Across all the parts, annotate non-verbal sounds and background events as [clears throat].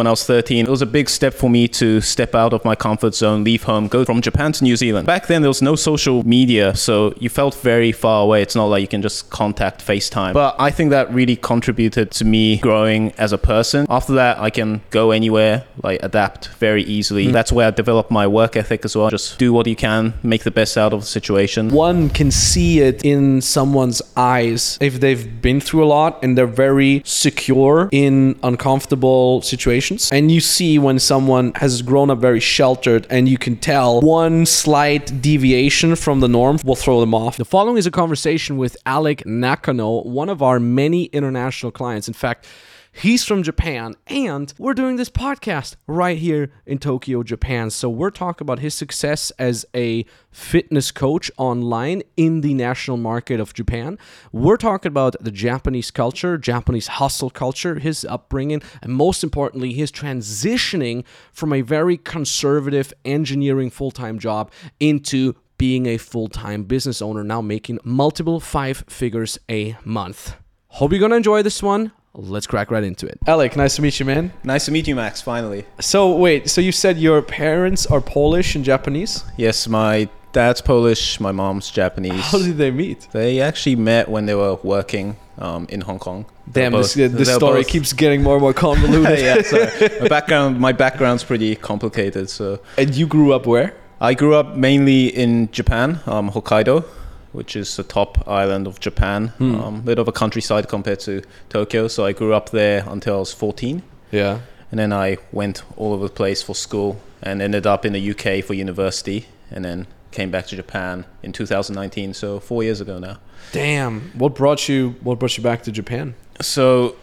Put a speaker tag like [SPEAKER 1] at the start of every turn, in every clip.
[SPEAKER 1] when I was 13. It was a big step for me to step out of my comfort zone, leave home, go from Japan to New Zealand. Back then, there was no social media, so you felt very far away. It's not like you can just contact FaceTime. But I think that really contributed to me growing as a person. After that, I can go anywhere, like adapt very easily.
[SPEAKER 2] Mm.
[SPEAKER 1] That's where I developed my work ethic as well. Just do what you can, make the best out of the situation.
[SPEAKER 2] One can see it in someone's eyes if they've been through a lot and they're very secure in uncomfortable situations. And you see when someone has grown up very sheltered and you can tell one slight deviation from the norm will throw them off. The following is a conversation with Alec Nakano, one of our many international clients. In fact, He's from Japan, and we're doing this podcast right here in Tokyo, Japan. So, we're talking about his success as a fitness coach online in the national market of Japan. We're talking about the Japanese culture, Japanese hustle culture, his upbringing, and most importantly, his transitioning from a very conservative engineering full time job into being a full time business owner, now making multiple five figures a month. Hope you're gonna enjoy this one. Let's crack right into it. Alec, nice to meet you, man.
[SPEAKER 1] Nice to meet you, Max, finally.
[SPEAKER 2] So wait, so you said your parents are Polish and Japanese?
[SPEAKER 1] Yes, my dad's Polish, my mom's Japanese.
[SPEAKER 2] How did they meet?
[SPEAKER 1] They actually met when they were working um, in Hong Kong.
[SPEAKER 2] Damn,
[SPEAKER 1] both-
[SPEAKER 2] this, this story
[SPEAKER 1] both-
[SPEAKER 2] keeps getting more and more convoluted. [laughs]
[SPEAKER 1] yeah, so [laughs] my background, my background's pretty complicated. So
[SPEAKER 2] And you grew up where?
[SPEAKER 1] I grew up mainly in Japan, um, Hokkaido, which is the top island of Japan.
[SPEAKER 2] Hmm.
[SPEAKER 1] Um, bit of a countryside compared to Tokyo. So I grew up there until I was 14,
[SPEAKER 2] Yeah.
[SPEAKER 1] and then I went all over the place for school and ended up in the UK for university, and then came back to Japan in 2019. So four years ago now.
[SPEAKER 2] Damn. What brought you? What brought you back to Japan?
[SPEAKER 1] So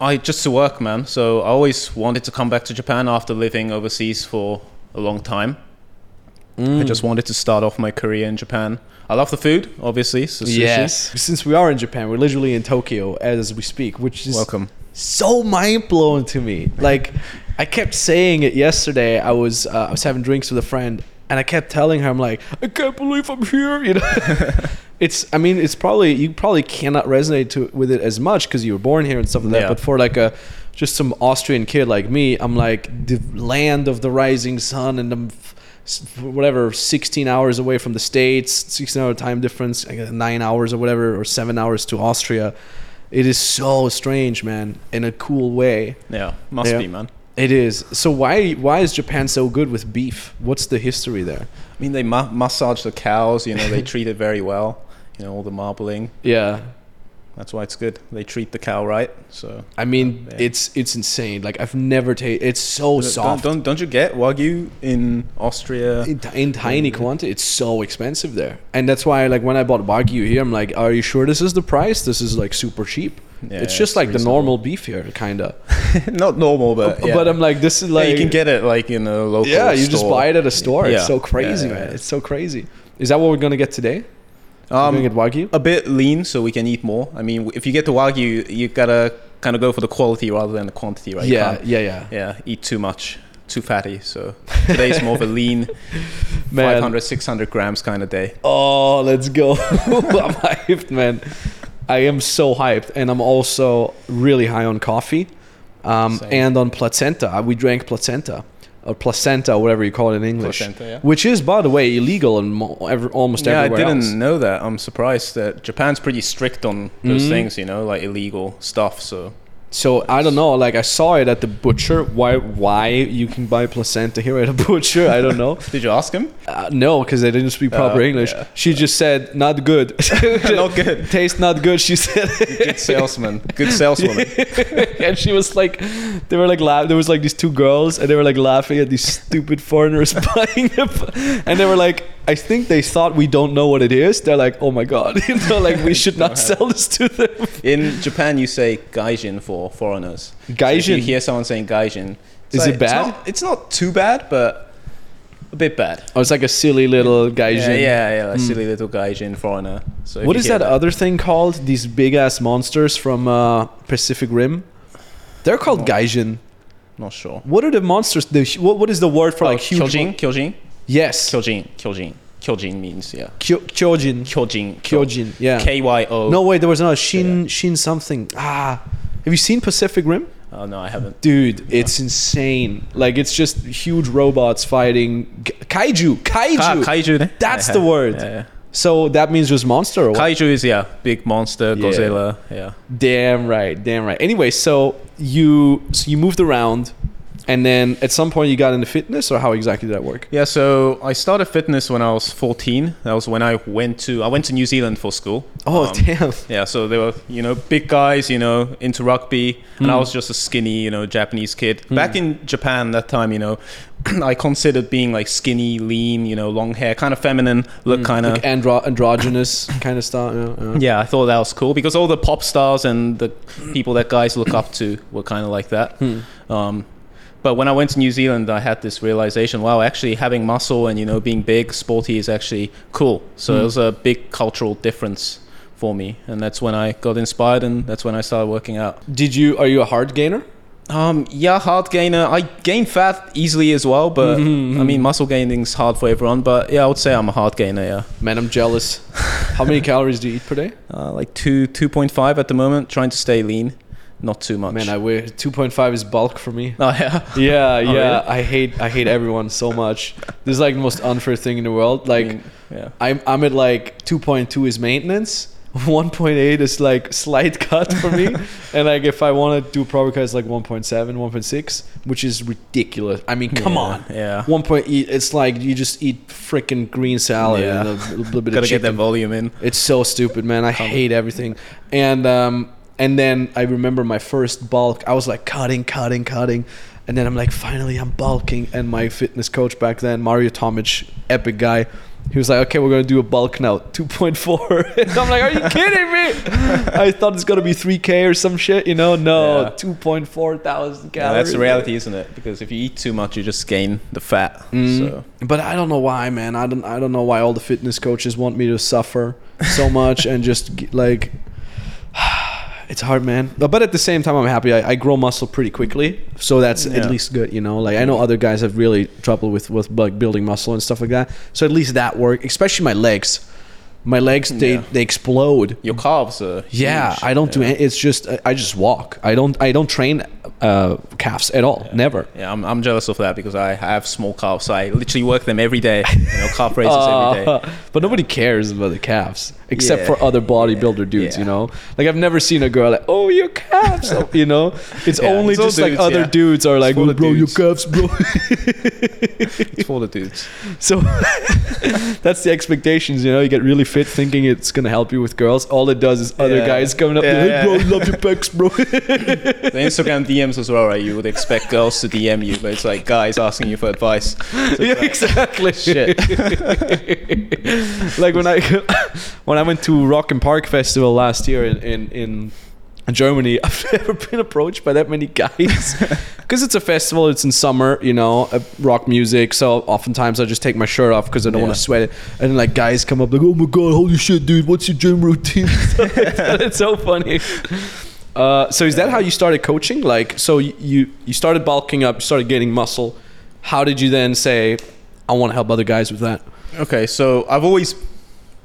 [SPEAKER 1] I just to work, man. So I always wanted to come back to Japan after living overseas for a long time. I just wanted to start off my career in Japan. I love the food, obviously. So sushi.
[SPEAKER 2] Yes. Since we are in Japan, we're literally in Tokyo as we speak, which is
[SPEAKER 1] Welcome.
[SPEAKER 2] so mind blowing to me. Like, I kept saying it yesterday. I was uh, I was having drinks with a friend, and I kept telling her, I'm like, I can't believe I'm here. You know, [laughs] it's. I mean, it's probably you probably cannot resonate to with it as much because you were born here and stuff like that. But for like a just some Austrian kid like me, I'm like the land of the rising sun, and I'm f- whatever 16 hours away from the states 16 hour time difference nine hours or whatever or seven hours to austria it is so strange man in a cool way
[SPEAKER 1] Yeah, must
[SPEAKER 2] Yeah.
[SPEAKER 1] be, man.
[SPEAKER 2] it is so why why is japan so good with beef what's the history there
[SPEAKER 1] I mean, they ma- massage the cows. You know, they [laughs] treat it very well. You know, all the marbling.
[SPEAKER 2] yeah
[SPEAKER 1] That's why it's good. They treat the cow right. So
[SPEAKER 2] i mean
[SPEAKER 1] Yeah.
[SPEAKER 2] it's it's insane. Like i've never tasted it's so
[SPEAKER 1] don't,
[SPEAKER 2] soft.
[SPEAKER 1] don't don't you get wagyu in Austria?
[SPEAKER 2] in, in tiny quantity. It's so expensive there. And that's why like when i bought wagyu here i'm like are you sure this is the price? This is like super cheap.
[SPEAKER 1] Yeah,
[SPEAKER 2] it's just
[SPEAKER 1] it's
[SPEAKER 2] like the normal beef here kind of [laughs]
[SPEAKER 1] Not normal, but yeah.
[SPEAKER 2] but i'm like this is like
[SPEAKER 1] you can get it like in a local.
[SPEAKER 2] yeah you just buy it at a store. It's so crazy man. it's so crazy. Is that what we're gonna get today
[SPEAKER 1] Um,
[SPEAKER 2] wagyu
[SPEAKER 1] a bit lean so we can eat more. I mean, if you get the wagyu, you gotta kind of go for the quality rather than the quantity, right?
[SPEAKER 2] Yeah yeah yeah
[SPEAKER 1] yeah, eat too much, too fatty. So today's more of a lean, [laughs]
[SPEAKER 2] Man.
[SPEAKER 1] 500, 600 grams kind of day.
[SPEAKER 2] Oh, let's go. [laughs] I'm hyped, man. I am so hyped. And I'm also really high on coffee um, and on placenta. We drank placenta or placenta, whatever you call it in English.
[SPEAKER 1] Placenta, yeah.
[SPEAKER 2] Which is, by the way, illegal in mo- almost
[SPEAKER 1] Yeah, I didn't
[SPEAKER 2] else.
[SPEAKER 1] know that. I'm surprised that Japan's pretty strict on those
[SPEAKER 2] Mhm.
[SPEAKER 1] things, you know, like illegal stuff. So
[SPEAKER 2] So I don't know. Like I saw it at the butcher. Why? Why you can buy placenta here at a [laughs] butcher? I don't know.
[SPEAKER 1] did you ask him?
[SPEAKER 2] Uh, no, because they didn't speak proper
[SPEAKER 1] Oh,
[SPEAKER 2] English.
[SPEAKER 1] yeah.
[SPEAKER 2] She just said not good. [laughs] [laughs]
[SPEAKER 1] Not good.
[SPEAKER 2] Taste not good. She said.
[SPEAKER 1] Good salesman. Good saleswoman.
[SPEAKER 2] and she was like, they were like, laugh. There was like these two girls, and they were like laughing at these stupid foreigners buying and they were like, I think they thought we don't know what it is. They're like, oh my god, [laughs] you know, like we [laughs] should not sell this to them.
[SPEAKER 1] In Japan, you say gaijin for foreigners. So if
[SPEAKER 2] Gaijin?
[SPEAKER 1] you hear someone saying gaijin, it's
[SPEAKER 2] Is it
[SPEAKER 1] it's
[SPEAKER 2] bad?
[SPEAKER 1] not- It's not, too bad, but a bit bad.
[SPEAKER 2] Oh, it's like a silly little gaijin.
[SPEAKER 1] Yeah, yeah, yeah, like
[SPEAKER 2] Mm.
[SPEAKER 1] silly little gaijin foreigner. So if
[SPEAKER 2] What
[SPEAKER 1] you
[SPEAKER 2] is
[SPEAKER 1] hear
[SPEAKER 2] that, other thing called? These big ass monsters from uh, Pacific Rim. They're called
[SPEAKER 1] Oh.
[SPEAKER 2] gaijin.
[SPEAKER 1] Not sure.
[SPEAKER 2] What are the monsters? The, what, what is the word for
[SPEAKER 1] Oh,
[SPEAKER 2] like huge?
[SPEAKER 1] kyojin,
[SPEAKER 2] mon-
[SPEAKER 1] kyojin,
[SPEAKER 2] Yes.
[SPEAKER 1] kyojin, kyojin, kyojin means yeah.
[SPEAKER 2] Kyo- Kyojin.
[SPEAKER 1] Kyojin,
[SPEAKER 2] Kyojin. Yeah.
[SPEAKER 1] K Y O.
[SPEAKER 2] No, wait. There was another Shin Shin something. Ah, have you seen Pacific Rim?
[SPEAKER 1] Oh no, I haven't.
[SPEAKER 2] Dude, it's insane. Like it's just huge robots fighting kaiju. Kaiju.
[SPEAKER 1] Ka- kaiju. ne?
[SPEAKER 2] That's
[SPEAKER 1] Yeah,
[SPEAKER 2] the word.
[SPEAKER 1] Yeah, yeah.
[SPEAKER 2] so that means just monster or what?
[SPEAKER 1] Kaiju is yeah, big monster,
[SPEAKER 2] Yeah.
[SPEAKER 1] Godzilla. Yeah.
[SPEAKER 2] Damn right, damn right. Anyway, so you so you moved around, and then at some point you got into fitness, or how exactly did that work?
[SPEAKER 1] Yeah, so I started fitness when I was 14. That was when I went to I went to New Zealand for school.
[SPEAKER 2] Oh
[SPEAKER 1] Um,
[SPEAKER 2] damn!
[SPEAKER 1] Yeah, so they were, you know, big guys, you know, into rugby, and I
[SPEAKER 2] Hmm.
[SPEAKER 1] was just a skinny, you know, Japanese kid. Back in Japan that time, you know, [clears throat] I considered being like skinny, lean, you know, long hair, kind of feminine, look kind of.
[SPEAKER 2] Like andro- androgynous kind of stuff. Yeah, yeah.
[SPEAKER 1] yeah, I thought that was cool because all the pop stars and the people that guys look up to were kind of like that.
[SPEAKER 2] Hmm.
[SPEAKER 1] Um, but when I went to New Zealand, I had this realization: wow, actually having muscle and you know being big, sporty is actually cool. So
[SPEAKER 2] Hmm.
[SPEAKER 1] it was a big cultural difference for me, and that's when I got inspired, and that's when I started working out.
[SPEAKER 2] Did you? Are you a hard gainer?
[SPEAKER 1] Um, yeah, hard gainer. I gain fat easily as well, but
[SPEAKER 2] Mhm.
[SPEAKER 1] I mean muscle gaining's hard for everyone. But yeah, I would say I'm a hard gainer. Yeah,
[SPEAKER 2] Man, I'm jealous. [laughs] How many calories do you eat per day?
[SPEAKER 1] uh, like two two point five at the moment. Trying to stay lean, not too much.
[SPEAKER 2] Man, I weigh 2.5 is bulk for me.
[SPEAKER 1] oh yeah. [laughs]
[SPEAKER 2] Yeah, [laughs]
[SPEAKER 1] Oh,
[SPEAKER 2] yeah.
[SPEAKER 1] really?
[SPEAKER 2] I hate I hate everyone so much. This is like the most unfair thing in the world. Like
[SPEAKER 1] I mean, yeah.
[SPEAKER 2] I'm I'm at like 2.2 is maintenance. [laughs] 1.8 is like slight cut for me, and like if I want to do proper cut, it's like 1.7, 1.6, which is ridiculous. I mean, come
[SPEAKER 1] Yeah,
[SPEAKER 2] on,
[SPEAKER 1] Yeah.
[SPEAKER 2] one point. It's like you just eat freaking green salad
[SPEAKER 1] Yeah.
[SPEAKER 2] and a little bit
[SPEAKER 1] Gotta
[SPEAKER 2] of
[SPEAKER 1] get that volume in.
[SPEAKER 2] It's so stupid, man. I hate everything. And um, and then I remember my first bulk. I was like cutting, cutting, cutting, and then I'm like, finally, I'm bulking. And my fitness coach back then, Mario Tomic, epic guy. He was like, okay, we're gonna do a bulk now, [laughs] 2.4. [laughs] and I'm like, are you kidding me? [laughs] I thought it's gonna be 3k or some shit, you know? No,
[SPEAKER 1] Yeah.
[SPEAKER 2] 2.4 thousand
[SPEAKER 1] Yeah,
[SPEAKER 2] calories.
[SPEAKER 1] that's the reality, isn't it? Because if you eat too much, you just gain the fat.
[SPEAKER 2] Mm.
[SPEAKER 1] So
[SPEAKER 2] But I don't know why, man. I don't. I don't know why all the fitness coaches want me to suffer so much and just like. [sighs] It's hard, man. But at the same time, I'm happy. I, I grow muscle pretty quickly, so that's
[SPEAKER 1] Yeah.
[SPEAKER 2] at least good. You know, like I know other guys have really trouble with with like building muscle and stuff like that. So at least that worked. Especially my legs. My legs, they
[SPEAKER 1] Yeah.
[SPEAKER 2] they explode.
[SPEAKER 1] your calves are.
[SPEAKER 2] Yeah,
[SPEAKER 1] huge.
[SPEAKER 2] I don't do
[SPEAKER 1] Yeah.
[SPEAKER 2] any, it's just I- just walk. I don't I don't train uh, calves at all. Never.
[SPEAKER 1] Yeah, I'm, I'm jealous of that because I have small calves. So I literally work them every day. You know, calf raises every day.
[SPEAKER 2] Uh, [laughs] but nobody cares about the calves except
[SPEAKER 1] Yeah.
[SPEAKER 2] for other bodybuilder dudes,
[SPEAKER 1] Yeah.
[SPEAKER 2] you know? Like I've never seen a girl like, "Oh, your calves." oh," [laughs] you know? It's
[SPEAKER 1] Yeah,
[SPEAKER 2] only
[SPEAKER 1] it's
[SPEAKER 2] just like other
[SPEAKER 1] yeah.
[SPEAKER 2] dudes are like,
[SPEAKER 1] for
[SPEAKER 2] "Oh,
[SPEAKER 1] the
[SPEAKER 2] "Bro, your
[SPEAKER 1] dudes."
[SPEAKER 2] calves, bro." [laughs] [laughs]
[SPEAKER 1] It's for the dudes.
[SPEAKER 2] so that's the expectations, you know? You get really fit thinking it's going to help you with girls. All it does is other
[SPEAKER 1] Yeah.
[SPEAKER 2] guys coming up,
[SPEAKER 1] Yeah,
[SPEAKER 2] "Hey,
[SPEAKER 1] yeah.
[SPEAKER 2] bro, love your pecs, bro."
[SPEAKER 1] The Instagram DMs as well, right? You would expect girls to DM you, but it's like guys asking you for advice. So
[SPEAKER 2] yeah,
[SPEAKER 1] like,
[SPEAKER 2] exactly.
[SPEAKER 1] Shit.
[SPEAKER 2] like when I when I went to Rock im Park Festival last year in in, in Germany, [laughs] I've never been approached by that many guys [laughs] because it's a festival. It's in summer, you know, uh, rock music. So oftentimes I just take my shirt off because I don't want to sweat it. And then like guys come up like, "Oh my god, holy shit, dude, what's your gym routine?" [laughs] it's so funny. Uh, so is that how you started coaching? Like, so you- you you started bulking up, you started getting muscle. How did you then say, "I want to help other guys with that"?
[SPEAKER 1] Okay, so I've always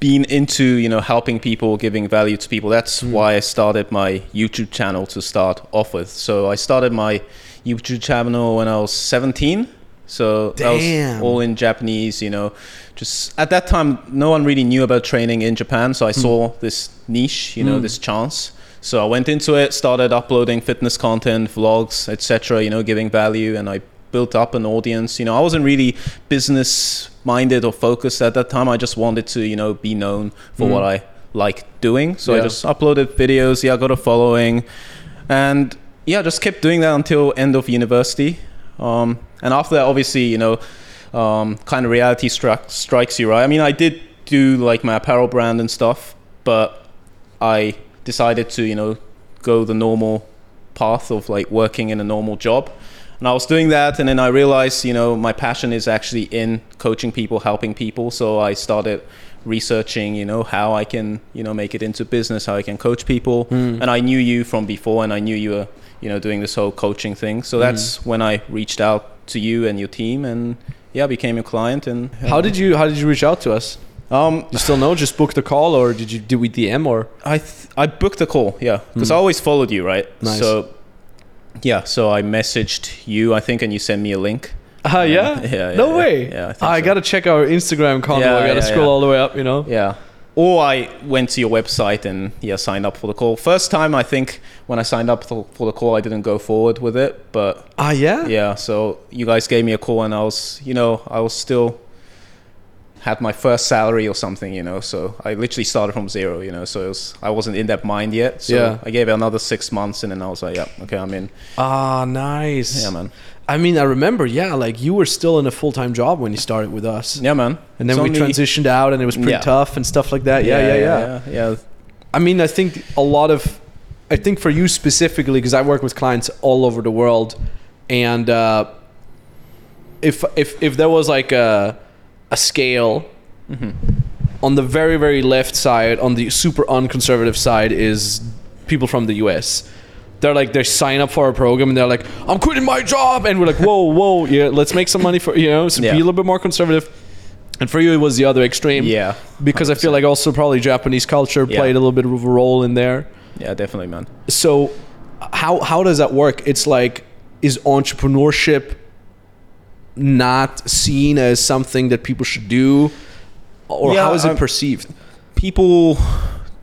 [SPEAKER 1] been into you know helping people, giving value to people. That's
[SPEAKER 2] Hmm.
[SPEAKER 1] why I started my YouTube channel to start off with. So I started my YouTube channel when I was 17. So that was all in Japanese. You know, just at that time, no one really knew about training in Japan. So I saw this niche, you know,
[SPEAKER 2] Hmm.
[SPEAKER 1] this chance. So I went into it, started uploading fitness content, vlogs, etc. You know, giving value, and I built up an audience. You know, I wasn't really business minded or focused at that time. I just wanted to, you know, be known for what I like doing. So
[SPEAKER 2] Yeah.
[SPEAKER 1] I just uploaded videos. Yeah, I got a following, and yeah, just kept doing that until end of university. Um, and after that, obviously, you know, um, kind of reality struck strikes you, right? I mean, I did do like my apparel brand and stuff, but I decided to, you know, go the normal path of like working in a normal job. And I was doing that, and then I realized, you know, my passion is actually in coaching people, helping people. So I started researching, you know, how I can, you know, make it into business, how I can coach people. Hmm. And I knew you from before, and I knew you were, you know, doing this whole coaching thing. So hmm. that's when I reached out to you and your team, and yeah, became a client. And
[SPEAKER 2] How did you How did you reach out to us?
[SPEAKER 1] um,
[SPEAKER 2] You still know? Just booked a call, or did you do we DM or?
[SPEAKER 1] I th- I booked a call, yeah, because hmm. I always followed you, right?
[SPEAKER 2] Nice.
[SPEAKER 1] So yeah, so I messaged you, I think, and you sent me a link.
[SPEAKER 2] Uh, yeah?
[SPEAKER 1] Yeah, yeah,
[SPEAKER 2] no
[SPEAKER 1] yeah.
[SPEAKER 2] way.
[SPEAKER 1] Yeah, I
[SPEAKER 2] I
[SPEAKER 1] so.
[SPEAKER 2] gotta check our Instagram convo.
[SPEAKER 1] Yeah,
[SPEAKER 2] I gotta
[SPEAKER 1] yeah,
[SPEAKER 2] scroll
[SPEAKER 1] yeah.
[SPEAKER 2] all the way up, you know?
[SPEAKER 1] Yeah. Or I went to your website and yeah, signed up for the call. First time, I think when I signed up for for the call, I didn't go forward with it, but
[SPEAKER 2] Ah, yeah?
[SPEAKER 1] yeah. So you guys gave me a call, and I was, you know, I was still had my first salary or something, you know. So I literally started from zero, you know. So it was, I wasn't in that mind yet. So
[SPEAKER 2] Yeah.
[SPEAKER 1] I gave it another six months, and then I was like, yeah, okay, I'm in.
[SPEAKER 2] Ah, nice.
[SPEAKER 1] Yeah, man.
[SPEAKER 2] I mean, I remember, yeah, like you were still in a full time job when you started with us.
[SPEAKER 1] Yeah, man.
[SPEAKER 2] And then
[SPEAKER 1] It's
[SPEAKER 2] we
[SPEAKER 1] only-
[SPEAKER 2] transitioned out and it was pretty
[SPEAKER 1] Yeah.
[SPEAKER 2] tough and stuff like that. Yeah, yeah, yeah.
[SPEAKER 1] yeah, yeah.
[SPEAKER 2] I mean, I think a lot of, I think for you specifically, because I work with clients all over the world, and uh, if if if there was like a a scale, on the very very left side, on the super unconservative side, is people from the U.S. They're like they sign up for our program and they're like, I'm quitting my job, and we're like, whoa, whoa, yeah, let's make some money for you know, so be a little bit more conservative. And for you, it was the other extreme
[SPEAKER 1] Yeah.
[SPEAKER 2] because I feel like also probably Japanese culture
[SPEAKER 1] Yeah.
[SPEAKER 2] played a little bit of a role in there.
[SPEAKER 1] Yeah, definitely, man.
[SPEAKER 2] So how how does that work? It's like is entrepreneurship not seen as something that people should do or
[SPEAKER 1] Yeah,
[SPEAKER 2] how is it
[SPEAKER 1] um,
[SPEAKER 2] perceived?
[SPEAKER 1] people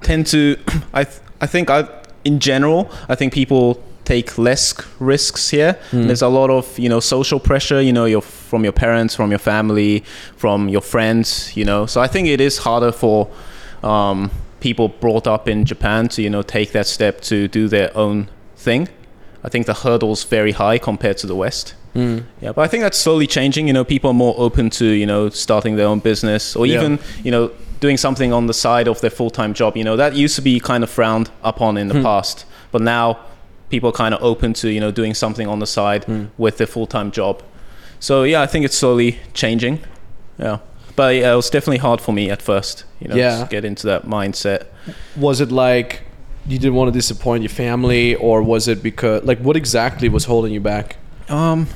[SPEAKER 1] tend to [clears throat] I th- I think I in general I think people take less risks here. There's a lot of you know social pressure. You know, your from your parents, from your family, from your friends. You know, so I think it is harder for um, people brought up in Japan to you know take that step to do their own thing. I think the hurdle's very high compared to the West. Mm. Yeah, but I think that's slowly changing. You know, people are more open to you know starting their own business or
[SPEAKER 2] Yeah.
[SPEAKER 1] even you know doing something on the side of their full time job. You know, that used to be kind of frowned upon in the hmm. past, but now people are kind of open to you know doing something on the side hmm. with their full time job. So yeah, I think it's slowly changing. Yeah, but yeah, it was definitely hard for me at first. You know,
[SPEAKER 2] Yeah.
[SPEAKER 1] to get into that mindset.
[SPEAKER 2] Was it like you didn't want to disappoint your family or was it because like what exactly was holding you back?
[SPEAKER 1] Um,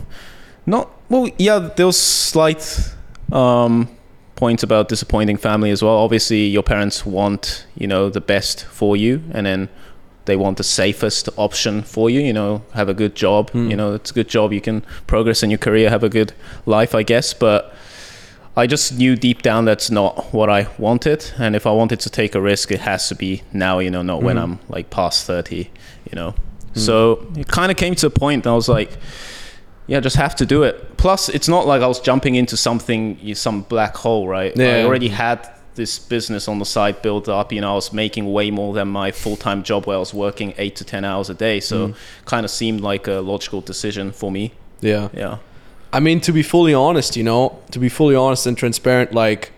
[SPEAKER 1] not well. Yeah, there was slight um points about disappointing family as well. Obviously, your parents want you know the best for you, and then they want the safest option for you. You know, have a good job. You know, it's a good job. You can progress in your career, have a good life, I guess. But I just knew deep down that's not what I wanted. And if I wanted to take a risk, it has to be now, you know, not when I'm like past 30, you know. So it kind of came to a point and I was like, yeah, just have to do it. Plus, it's not like I was jumping into something, you- some black hole, right?
[SPEAKER 2] Yeah.
[SPEAKER 1] I already had this business on the side built up. You know, I was making way more than my full time job where I was working eight to 10 hours a day. So mm. kind of seemed like a logical decision for me.
[SPEAKER 2] Yeah.
[SPEAKER 1] Yeah.
[SPEAKER 2] I mean, to be fully honest, you know, to be fully honest and transparent, like,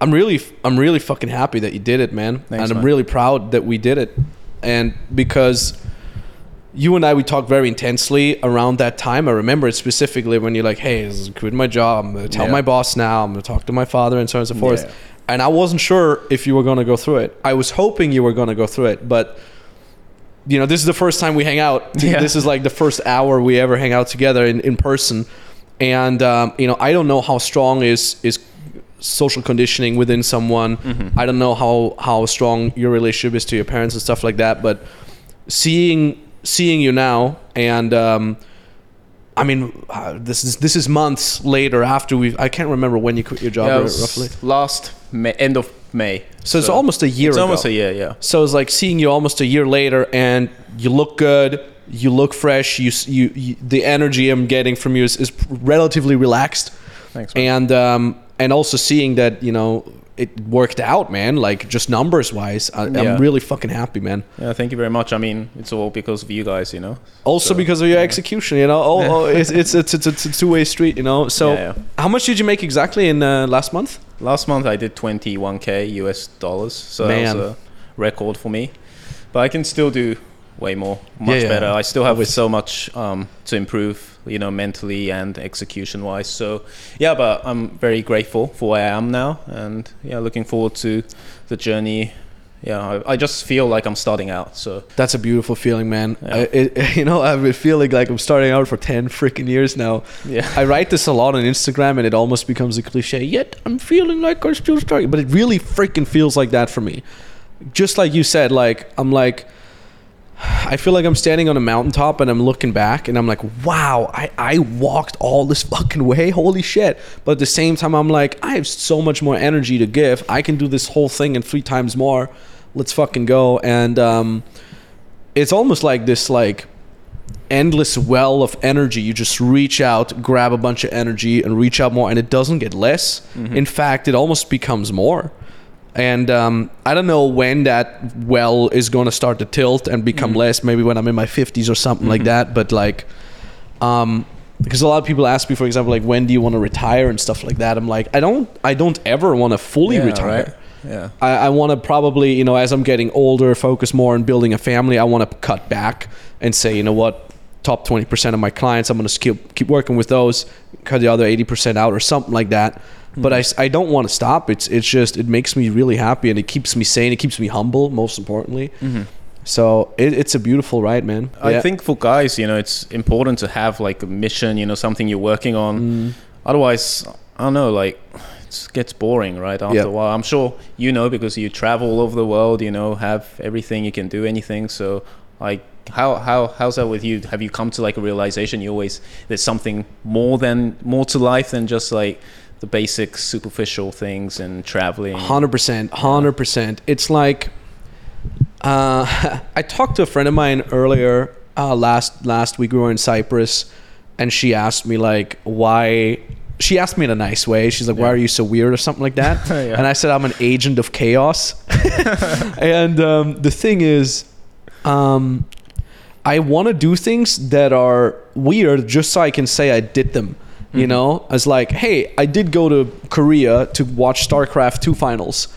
[SPEAKER 2] I'm really, I'm really fucking happy that you did it, man,
[SPEAKER 1] Thanks,
[SPEAKER 2] and I'm
[SPEAKER 1] man.
[SPEAKER 2] really proud that we did it, and because you and I we talked very intensely around that time. I remember it specifically when you're like, "Hey, this is quitting my job. I'm gonna tell
[SPEAKER 1] Yeah.
[SPEAKER 2] my boss now. I'm gonna talk to my father and so on and so forth."
[SPEAKER 1] Yeah.
[SPEAKER 2] And I wasn't sure if you were gonna go through it. I was hoping you were gonna go through it, but you know, this is the first time we hang out. [laughs]
[SPEAKER 1] Yeah.
[SPEAKER 2] This is like the first hour we ever hang out together in, in person. And um, you know, I don't know how strong is is social conditioning within someone.
[SPEAKER 1] Mm-hmm.
[SPEAKER 2] I don't know how how strong your relationship is to your parents and stuff like that. But seeing seeing you now and um, I mean, uh, this is this is months later after we. I can't remember when you quit your job
[SPEAKER 1] Yeah,
[SPEAKER 2] roughly.
[SPEAKER 1] last May, end of May.
[SPEAKER 2] So, it's almost a year
[SPEAKER 1] It's
[SPEAKER 2] ago.
[SPEAKER 1] almost a year, yeah.
[SPEAKER 2] So it's like seeing you almost a year later, and you look good, you look fresh. You, you, you the energy I'm getting from you is, is relatively relaxed,
[SPEAKER 1] Thanks, man.
[SPEAKER 2] and um, and also seeing that you know it worked out, man. Like just numbers wise, I,
[SPEAKER 1] Yeah.
[SPEAKER 2] I'm really fucking happy, man.
[SPEAKER 1] Yeah, thank you very much. I mean, it's all because of you guys, you know.
[SPEAKER 2] Also
[SPEAKER 1] So,
[SPEAKER 2] because of your execution, you know. Oh, oh it's, it's it's it's it's a two way street, you know. So
[SPEAKER 1] Yeah, yeah.
[SPEAKER 2] how much did you make exactly in uh, last month?
[SPEAKER 1] Last month I did 21k US dollars, so
[SPEAKER 2] Man.
[SPEAKER 1] that was a record for me. But I can still do way more, much
[SPEAKER 2] yeah.
[SPEAKER 1] better. I still have so much um, to improve, you know, mentally and execution wise. So yeah, but I'm very grateful for where I am now, and yeah, looking forward to the journey. Yeah, I, I just feel like I'm starting out. So
[SPEAKER 2] That's a beautiful feeling, man.
[SPEAKER 1] Yeah.
[SPEAKER 2] I, it, [laughs] you know, I've been feeling like I'm starting out for ten freaking years now.
[SPEAKER 1] yeah,
[SPEAKER 2] I write this a lot on Instagram, and it almost becomes a cliche. Yet I'm feeling like I'm still starting, but it really freaking feels like that for me. Just like you said, like I'm like, I feel like I'm standing on a mountaintop and I'm looking back and I'm like, wow, I, I walked all this fucking way. Holy shit. But at the same time, I'm like, I have so much more energy to give. I can do this whole thing in three times more. Let's fucking go. And um, it's almost like this, like, endless well of energy. You just reach out, grab a bunch of energy, and reach out more, and it doesn't get less.
[SPEAKER 1] Mm-hmm.
[SPEAKER 2] In fact, it almost becomes more. And um, I don't know when that well is going to start to tilt and become
[SPEAKER 1] Mm-hmm.
[SPEAKER 2] less. Maybe when I'm in my 50s or something like that. But like, um, because a lot of people ask me, for example, like when do you want to retire and stuff like that. I'm like, I don't, I don't ever want to fully
[SPEAKER 1] Yeah,
[SPEAKER 2] retire.
[SPEAKER 1] right? Yeah.
[SPEAKER 2] I, I want to probably, you know, as I'm getting older, focus more on building a family. I want to cut back and say, you know what, top 20% of my clients, I'm going to keep, keep working with those, cut the other 80% out or something like that. But I I don't want to stop. It's, it's just, it makes me really happy and it keeps me sane. It keeps me humble, most importantly. So it, it's a beautiful ride, man.
[SPEAKER 1] I
[SPEAKER 2] Yeah.
[SPEAKER 1] think for guys, you know, it's important to have like a mission, you know, something you're working on.
[SPEAKER 2] Mm.
[SPEAKER 1] Otherwise, I don't know, like it gets boring, right? After
[SPEAKER 2] Yeah.
[SPEAKER 1] a while, I'm sure you know because you travel all over the world, you know, have everything you can do anything. So, like, how how how's that with you? Have you come to like a realization you always there's something more than more to life than just like the basic superficial things and traveling?
[SPEAKER 2] Hundred percent, hundred percent. It's like uh, [laughs] I talked to a friend of mine earlier uh, last last week. We were in Cyprus, and she asked me like why. She asked me in a nice way. She's like, "Why are you so weird?" or something like that. [laughs]
[SPEAKER 1] Yeah.
[SPEAKER 2] And I said, "I'm an agent of chaos." [laughs] and um, the thing is, um, I want to do things that are weird just so I can say I did them. You mm-hmm. know, as like, hey, I did go to Korea to watch StarCraft 2 finals.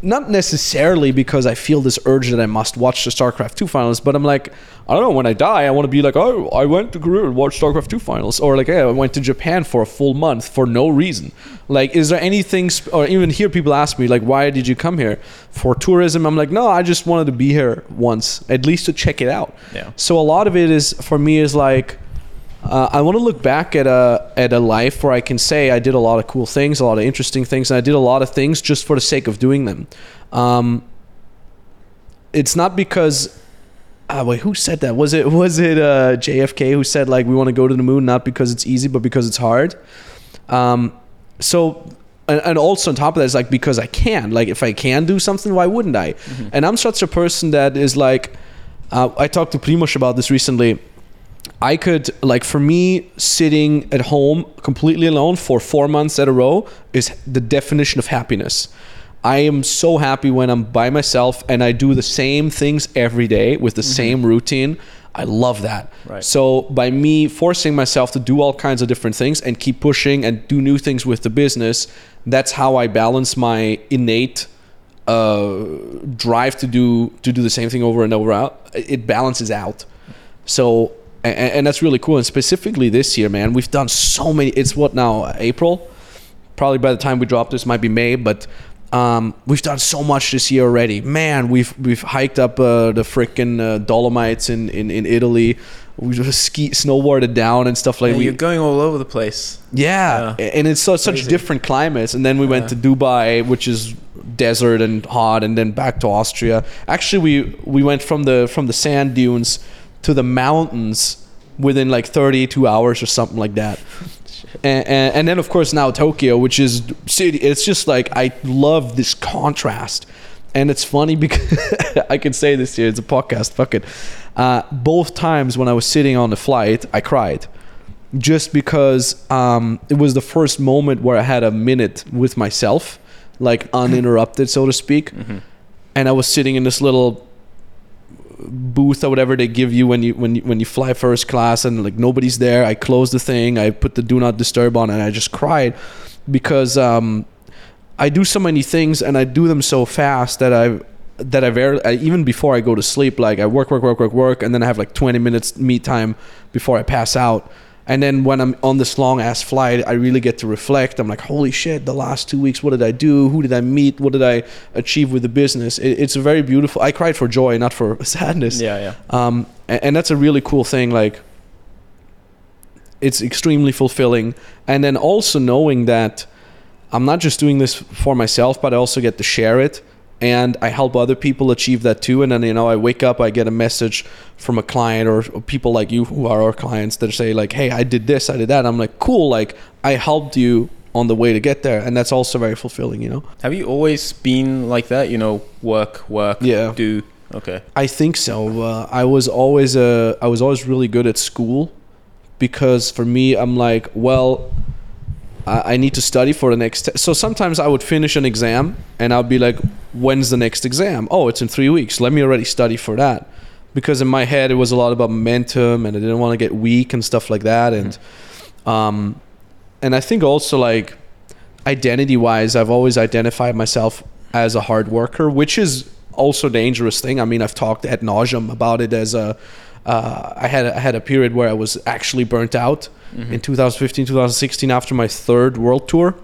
[SPEAKER 2] Not necessarily because I feel this urge that I must watch the StarCraft 2 finals, but I'm like, I don't know, when I die, I want to be like, oh, I went to Korea and watched StarCraft 2 finals. Or like, hey, I went to Japan for a full month for no reason. Like, is there anything, sp- or even here people ask me, like, why did you come here? For tourism? I'm like, no, I just wanted to be here once, at least to check it out.
[SPEAKER 1] Yeah.
[SPEAKER 2] So a lot of it is for me is like uh, I want to look back at a at a life where I can say I did a lot of cool things, a lot of interesting things, and I did a lot of things just for the sake of doing them. Um, it's not because. Uh, wait, who said that? Was it was it uh, JFK who said like we want to go to the moon not because it's easy but because it's hard? Um, so and, and also on top of that is like because I can. Like if I can do something, why wouldn't I? And I'm such a person that is like. Uh, I talked to Primoz about this recently. I could like for me sitting at home completely alone for 4 months at a row is the definition of happiness. I am so happy when I'm by myself and I do the same things every day with the same routine. I love that.
[SPEAKER 1] Right.
[SPEAKER 2] So by me forcing myself to do all kinds of different things and keep pushing and do new things with the business, that's how I balance my innate uh, drive to do to do the same thing over and over out. It balances out. So and, and that's really cool. And specifically this year, man, we've done so many. It's what now? April. Probably by the time we drop this, might be May. But um, we've done so much this year already. Man, we've we've hiked up uh, the freaking uh, Dolomites in, in, in Italy. We just ski snowboarded down and stuff like.
[SPEAKER 1] Yeah,
[SPEAKER 2] we,
[SPEAKER 1] you're going all over the place.
[SPEAKER 2] yeah,
[SPEAKER 1] Yeah.
[SPEAKER 2] and it's so, such different climates. And then we went to Dubai, which is desert and hot, and then back to Austria. Actually, we we went from the from the sand dunes to the mountains within like 32 hours or something like that. [laughs] And, and, and then of course now Tokyo, which is city. It's just like I love this contrast, and it's funny [laughs] because I can say this here. It's a podcast. Fuck it. Uh, both times when I was sitting on the flight, I cried just because um, it was the first moment where I had a minute with myself, like [laughs] uninterrupted, so to speak. And I was sitting in this little booth or whatever they give you when you when you when you fly first class, and like nobody's there. I closed the thing. I put the do not disturb on, and I just cried because um, I do so many things and I do them so fast that I that I very I, even before I go to sleep, like I work, work, work, work, work, and then I have like 20 minutes me time before I pass out. And then when I'm on this long ass flight, I really get to reflect. I'm like, holy shit, the last two weeks, what did I do? Who did I meet? What did I achieve with the business? It, it's a very beautiful. I cried for joy, not for [laughs] sadness.
[SPEAKER 1] Yeah, yeah.
[SPEAKER 2] Um, and, and that's a really cool thing. Like, it's extremely fulfilling. And then also knowing that I'm not just doing this for myself, but I also get to share it and I help other people achieve that too. And then you know, I wake up, I get a message from a client or, or people like you who are our clients that say like, "Hey, I did this, I did that." I'm like, "Cool, like I helped you on the way to get there," and that's also very fulfilling. You know.
[SPEAKER 1] Have you always been like that? You know, work, work,
[SPEAKER 2] Yeah.
[SPEAKER 1] do. Okay.
[SPEAKER 2] I think so. Uh, I was always uh, I was always really good at school because for me, I'm like, well, I, I need to study for the next. Te-. So sometimes I would finish an exam and I'd be like, when's the next exam? Oh, it's in three weeks. Let me already study for that. Because in my head, it was a lot about momentum and I didn't want to get weak and stuff like that. And, um, and I think also like identity wise, I've always identified myself as a hard worker, which is also dangerous thing. I mean, I've talked at nauseum about it as a. Uh, I had I had a period where I was actually burnt out in 2015, 2016 after my third world tour.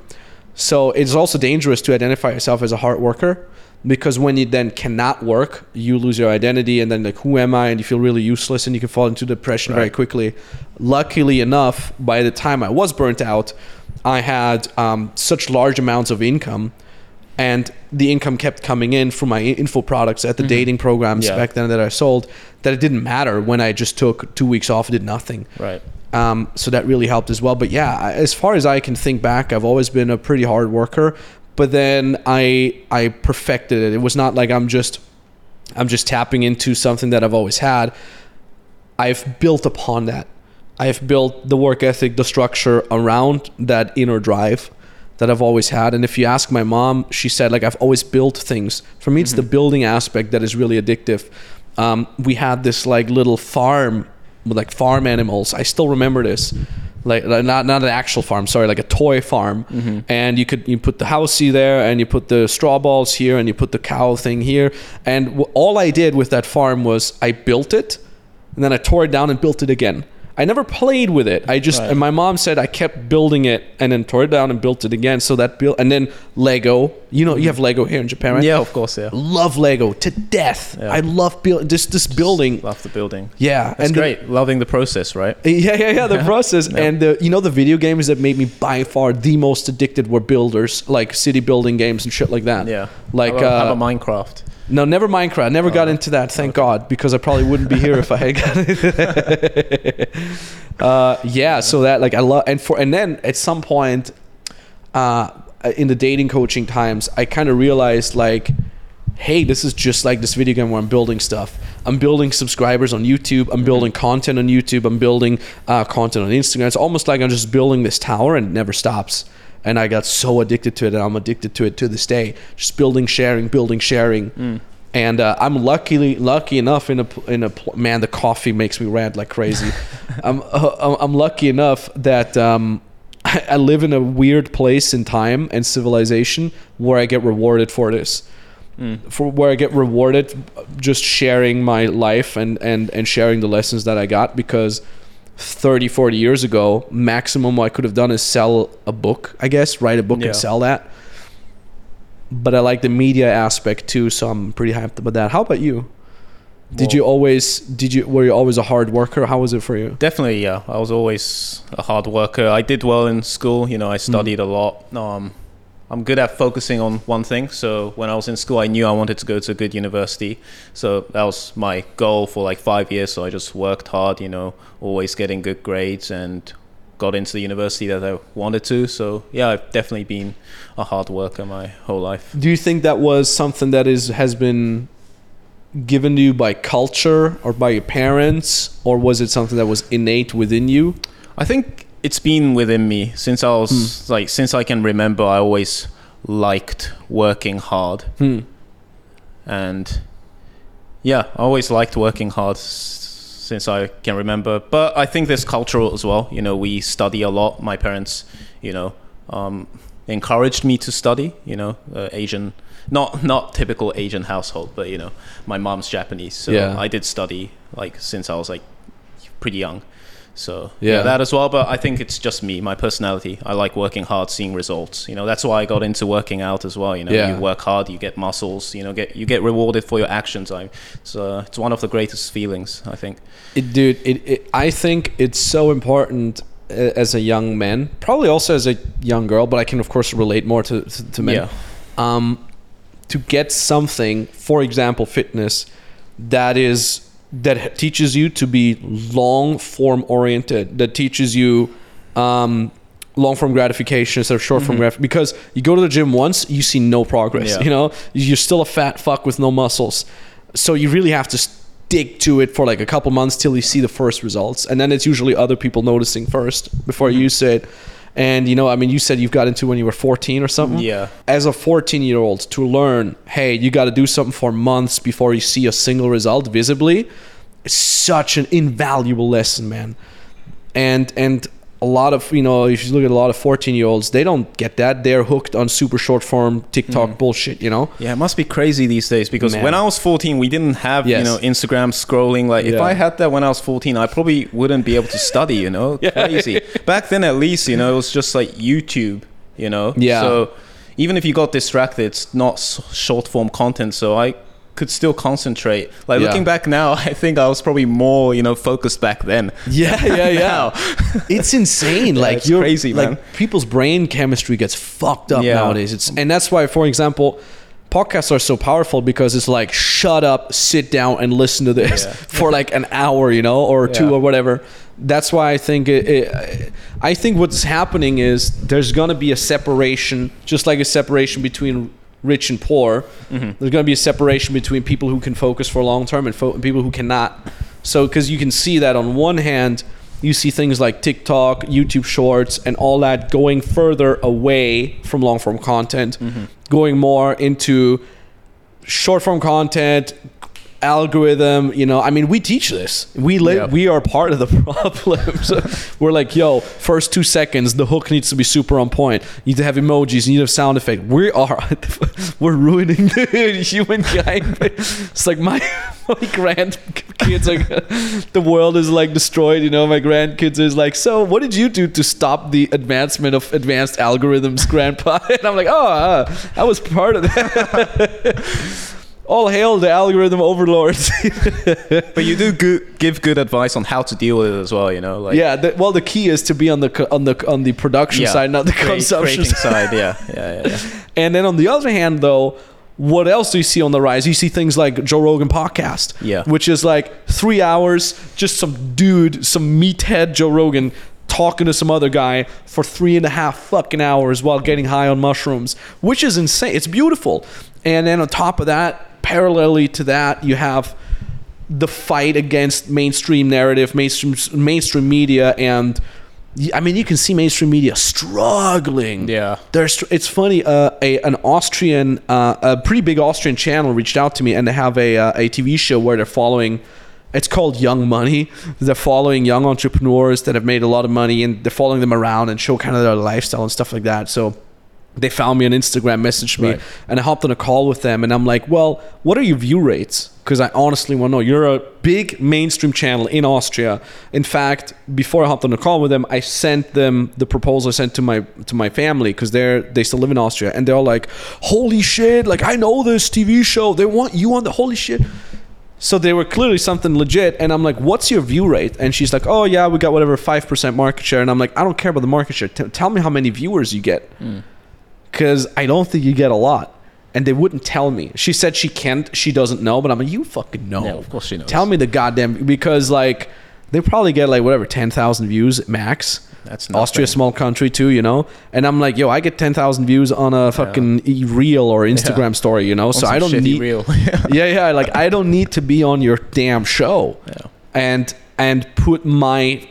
[SPEAKER 2] So it's also dangerous to identify yourself as a hard worker because when you then cannot work, you lose your identity and then like who am I and you feel really useless and you can fall into depression very quickly. Luckily enough, by the time I was burnt out, I had um, such large amounts of income and the income kept coming in from my info products at the dating programs
[SPEAKER 1] Yeah.
[SPEAKER 2] back then that I sold that it didn't matter when I just took two weeks off, and did nothing.
[SPEAKER 1] Right.
[SPEAKER 2] Um, so that really helped as well. But yeah, as far as I can think back, I've always been a pretty hard worker. But then I I perfected it. It was not like I'm just I'm just tapping into something that I've always had. I've built upon that. I've built the work ethic, the structure around that inner drive that I've always had. And if you ask my mom, she said like I've always built things. For me, it's the building aspect that is really addictive. Um, we had this like little farm with like farm animals. I still remember this. Like not not an actual farm, sorry, like a toy farm. Mm-hmm. And you could you put the housey there, and you put the straw balls here, and you put the cow thing here. And w- all I did with that farm was I built it, and then I tore it down and built it again. I never played with it. I just
[SPEAKER 1] Right.
[SPEAKER 2] and my mom said I kept building it and then tore it down and built it again. So that built and then Lego. You know you have Lego here in Japan, right?
[SPEAKER 1] Yeah, of course. Yeah.
[SPEAKER 2] Love Lego to death.
[SPEAKER 1] Yeah.
[SPEAKER 2] I love build this this building.
[SPEAKER 1] Love the building.
[SPEAKER 2] Yeah,
[SPEAKER 1] That's
[SPEAKER 2] and the-
[SPEAKER 1] great. Loving the process, right? [laughs]
[SPEAKER 2] yeah, yeah, yeah. The [laughs] process
[SPEAKER 1] Yeah.
[SPEAKER 2] and the you know the video games that made me by far the most addicted were builders like city building games and shit like that.
[SPEAKER 1] Yeah.
[SPEAKER 2] Like
[SPEAKER 1] how about, how
[SPEAKER 2] uh,
[SPEAKER 1] about Minecraft?
[SPEAKER 2] No, never Minecraft. Never got into that. Thank God, because I probably wouldn't be here if I had got it. [laughs] uh, yeah. So that like I love and for and then at some point, uh, in the dating coaching times, I kind of realized like, hey, this is just like this video game where I'm building stuff. I'm building subscribers on YouTube. I'm building content on YouTube. I'm building uh, content on Instagram. It's almost like I'm just building this tower and it never stops. And I got so addicted to it, and I'm addicted to it to this day. Just building, sharing, building, sharing. And uh, I'm luckily lucky enough in a in a man. The coffee makes me rant like crazy. [laughs] I'm uh, I'm lucky enough that um, I, [laughs] I live in a weird place in time and civilization where I get rewarded for this. For where I get rewarded just sharing my life and and and sharing the lessons that I got because 30 40 years ago maximum I could have done is sell a book I guess write a book
[SPEAKER 1] Yeah.
[SPEAKER 2] and sell that but I like the media aspect too so I'm pretty hyped about that how about you did
[SPEAKER 1] Well-
[SPEAKER 2] you always did you were you always a hard worker how was it for you
[SPEAKER 1] Definitely, yeah. I was always a hard worker. I did well in school. You know, I studied a lot. Um, I'm good at focusing on one thing. So when I was in school, I knew I wanted to go to a good university. So that was my goal for like five years. So I just worked hard. You know, always getting good grades and got into the university that I wanted to. So yeah, I've definitely been a hard worker my whole life.
[SPEAKER 2] do you think that was something that is has been given to you by culture or by your parents or was it something that was innate within you
[SPEAKER 1] I think it's been within me since I was like since I can remember. I always liked working hard,
[SPEAKER 2] hmm.
[SPEAKER 1] and yeah, I always liked working hard since I can remember. But I think there's cultural as well. You know, we study a lot. My parents, you know, um, encouraged me to study. You know, uh, Asian. Not not typical Asian household, but you know, my mom's Japanese, so
[SPEAKER 2] Yeah.
[SPEAKER 1] I did study like since I was like pretty young. So
[SPEAKER 2] Yeah.
[SPEAKER 1] yeah. that as well. But I think it's just me, my personality. I like working hard, seeing results. You know, that's why I got into working out as well. You know,
[SPEAKER 2] Yeah.
[SPEAKER 1] you work hard, you get muscles. You know, get you get rewarded for your actions. I, it's uh, it's one of the greatest feelings. I think.
[SPEAKER 2] It, dude, it, it, I think it's so important uh, as a young man, probably also as a young girl, but I can of course relate more to to, to men.
[SPEAKER 1] Yeah.
[SPEAKER 2] Um, to get something, for example, fitness, that is that teaches you to be long form oriented, that teaches you um, long form gratification instead of short form gratification. Because you go to the gym once, you see no progress.
[SPEAKER 1] Yeah.
[SPEAKER 2] You know, you're still a fat fuck with no muscles. So you really have to stick to it for like a couple months till you see the first results, and then it's usually other people noticing first before you say it. And you know, I mean, you said you've got into when you were 14 or something.
[SPEAKER 1] Yeah.
[SPEAKER 2] As a 14 year old, to learn, hey, you got to do something for months before you see a single result visibly, is such an invaluable lesson, man. And and a lot of you know, if you look at a lot of 14 year olds, they don't get that. They're hooked on super short form TikTok mm. bullshit. You know.
[SPEAKER 1] Yeah, it must be crazy these days because
[SPEAKER 2] Man.
[SPEAKER 1] when I was 14, we didn't have,
[SPEAKER 2] Yes.
[SPEAKER 1] you know, Instagram scrolling. Like, if I had that when I was 14, I probably wouldn't be able to study, you know? [laughs]
[SPEAKER 2] Yeah.
[SPEAKER 1] Crazy. Back then, at least, you know, it was just like YouTube, you know?
[SPEAKER 2] Yeah.
[SPEAKER 1] So even if you got distracted, it's not short form content. So I could still concentrate. Like,
[SPEAKER 2] Yeah.
[SPEAKER 1] looking back now, [laughs] I think I was probably more, you know, focused back then.
[SPEAKER 2] Yeah, yeah, [laughs] yeah. [laughs] It's insane. like
[SPEAKER 1] it's
[SPEAKER 2] you're
[SPEAKER 1] crazy,
[SPEAKER 2] like
[SPEAKER 1] man.
[SPEAKER 2] people's brain chemistry gets fucked up
[SPEAKER 1] Yeah.
[SPEAKER 2] nowadays. It's and that's why, for example, podcasts are so powerful because it's like shut up, sit down, and listen to this
[SPEAKER 1] Yeah.
[SPEAKER 2] for like an hour, you know, or two or whatever. That's why I think it, it, I think what's happening is there's gonna be a separation, just like a separation between rich and poor.
[SPEAKER 1] Mm-hmm.
[SPEAKER 2] There's gonna be a separation between people who can focus for long term and, fo- and people who cannot. So, because you can see that on one hand, you see things like TikTok, YouTube Shorts, and all that going further away from long form content, going more into short form content, algorithm. You know, I mean, we teach this. We.
[SPEAKER 1] Yeah.
[SPEAKER 2] We are part of the [laughs] problem. so we're like, yo, first two seconds, the hook needs to be super on point. You need to have emojis. You need to have sound effect. We are. [laughs] we're ruining the [laughs] humankind. It's like my my grandkids like the world is like destroyed. You know, my grandkids is like, so what did you do to stop the advancement of advanced algorithms, Grandpa? And I'm like, oh, uh, I was part of that. All hail the algorithm overlords. [laughs]
[SPEAKER 1] But you do good, give good advice on how to deal with it as well, you know? Like,
[SPEAKER 2] yeah. The, well, the key is to be on the on the on the production
[SPEAKER 1] Yeah.
[SPEAKER 2] side, not the
[SPEAKER 1] Create-
[SPEAKER 2] consumption side.
[SPEAKER 1] Yeah, yeah, yeah. yeah. [laughs]
[SPEAKER 2] And then on the other hand, though, what else do you see on the rise? You see things like Joe Rogan podcast,
[SPEAKER 1] Yeah.
[SPEAKER 2] which is like three hours, just some dude, some meathead Joe Rogan talking to some other guy for three and a half fucking hours while getting high on mushrooms, which is insane. It's beautiful. And then on top of that, parallelly to that, you have the fight against mainstream narrative, mainstream mainstream media, and I mean, you can see mainstream media struggling.
[SPEAKER 1] Yeah.
[SPEAKER 2] There's, it's funny. Uh, a an Austrian, uh, a pretty big Austrian channel reached out to me, and they have a uh, a TV show where they're following. It's called Young Money. They're following young entrepreneurs that have made a lot of money, and they're following them around and show kind of their lifestyle and stuff like that. So they found me on Instagram, messaged me,
[SPEAKER 1] Right.
[SPEAKER 2] and I hopped on a call with them. And I'm like, well, what are your view rates? Because I honestly want to know. You're a big mainstream channel in Austria. In fact, before I hopped on a call with them, I sent them the proposal I sent to my to my family because they're they still live in Austria, and they're all like, holy shit! Like I know this TV show. They want you on the holy shit. So they were clearly something legit, and I'm like, "What's your view rate?" And she's like, "Oh yeah, we got whatever five percent market share." And I'm like, "I don't care about the market share. T- tell me how many viewers you get." Hmm. Because I don't think you get a lot. And they wouldn't tell me. She said she can't. She doesn't know. But I'm like, you fucking know.
[SPEAKER 1] Yeah, of course she knows.
[SPEAKER 2] Tell me the goddamn because like they probably get like whatever ten thousand views max.
[SPEAKER 1] That's
[SPEAKER 2] Austria, small country too, you know. And I'm like, yo, I get ten thousand views on a fucking e- reel or Instagram story, you know. so I don't need.
[SPEAKER 1] reel. [laughs] [laughs]
[SPEAKER 2] yeah, yeah. Like I don't need to be on your damn show
[SPEAKER 1] Yeah.
[SPEAKER 2] and and put my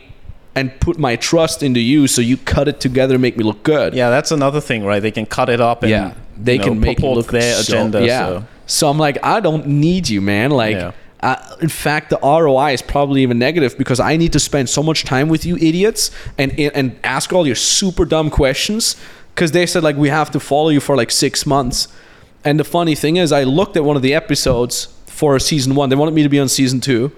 [SPEAKER 2] and put my trust into you so you cut it together and make me look good.
[SPEAKER 1] Yeah, that's another thing, right? They can cut it up and
[SPEAKER 2] yeah, they
[SPEAKER 1] you know,
[SPEAKER 2] can make look
[SPEAKER 1] their
[SPEAKER 2] so-
[SPEAKER 1] agenda.
[SPEAKER 2] Yeah.
[SPEAKER 1] So.
[SPEAKER 2] So I'm like, I don't need you, man. Like,
[SPEAKER 1] Yeah.
[SPEAKER 2] uh, in fact, the ROI is probably even negative because I need to spend so much time with you idiots and and ask all your super dumb questions because they said like we have to follow you for like six months. And the funny thing is, I looked at one of the episodes for season one. They wanted me to be on season two.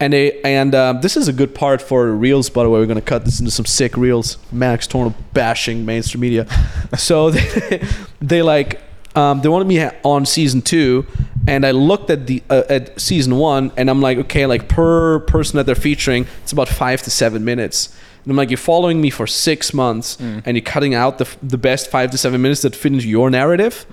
[SPEAKER 2] And they and um, this is a good part for reels. By the way, we're gonna cut this into some sick reels. Max Tornow bashing mainstream media. [laughs] so they, they like um, they wanted me on season two, and I looked at the uh, at season one, and I'm like, okay, like per person that they're featuring, it's about five to seven minutes. And I'm like, you're following me for six months, and you're cutting out the the best five to seven minutes that fit into your narrative.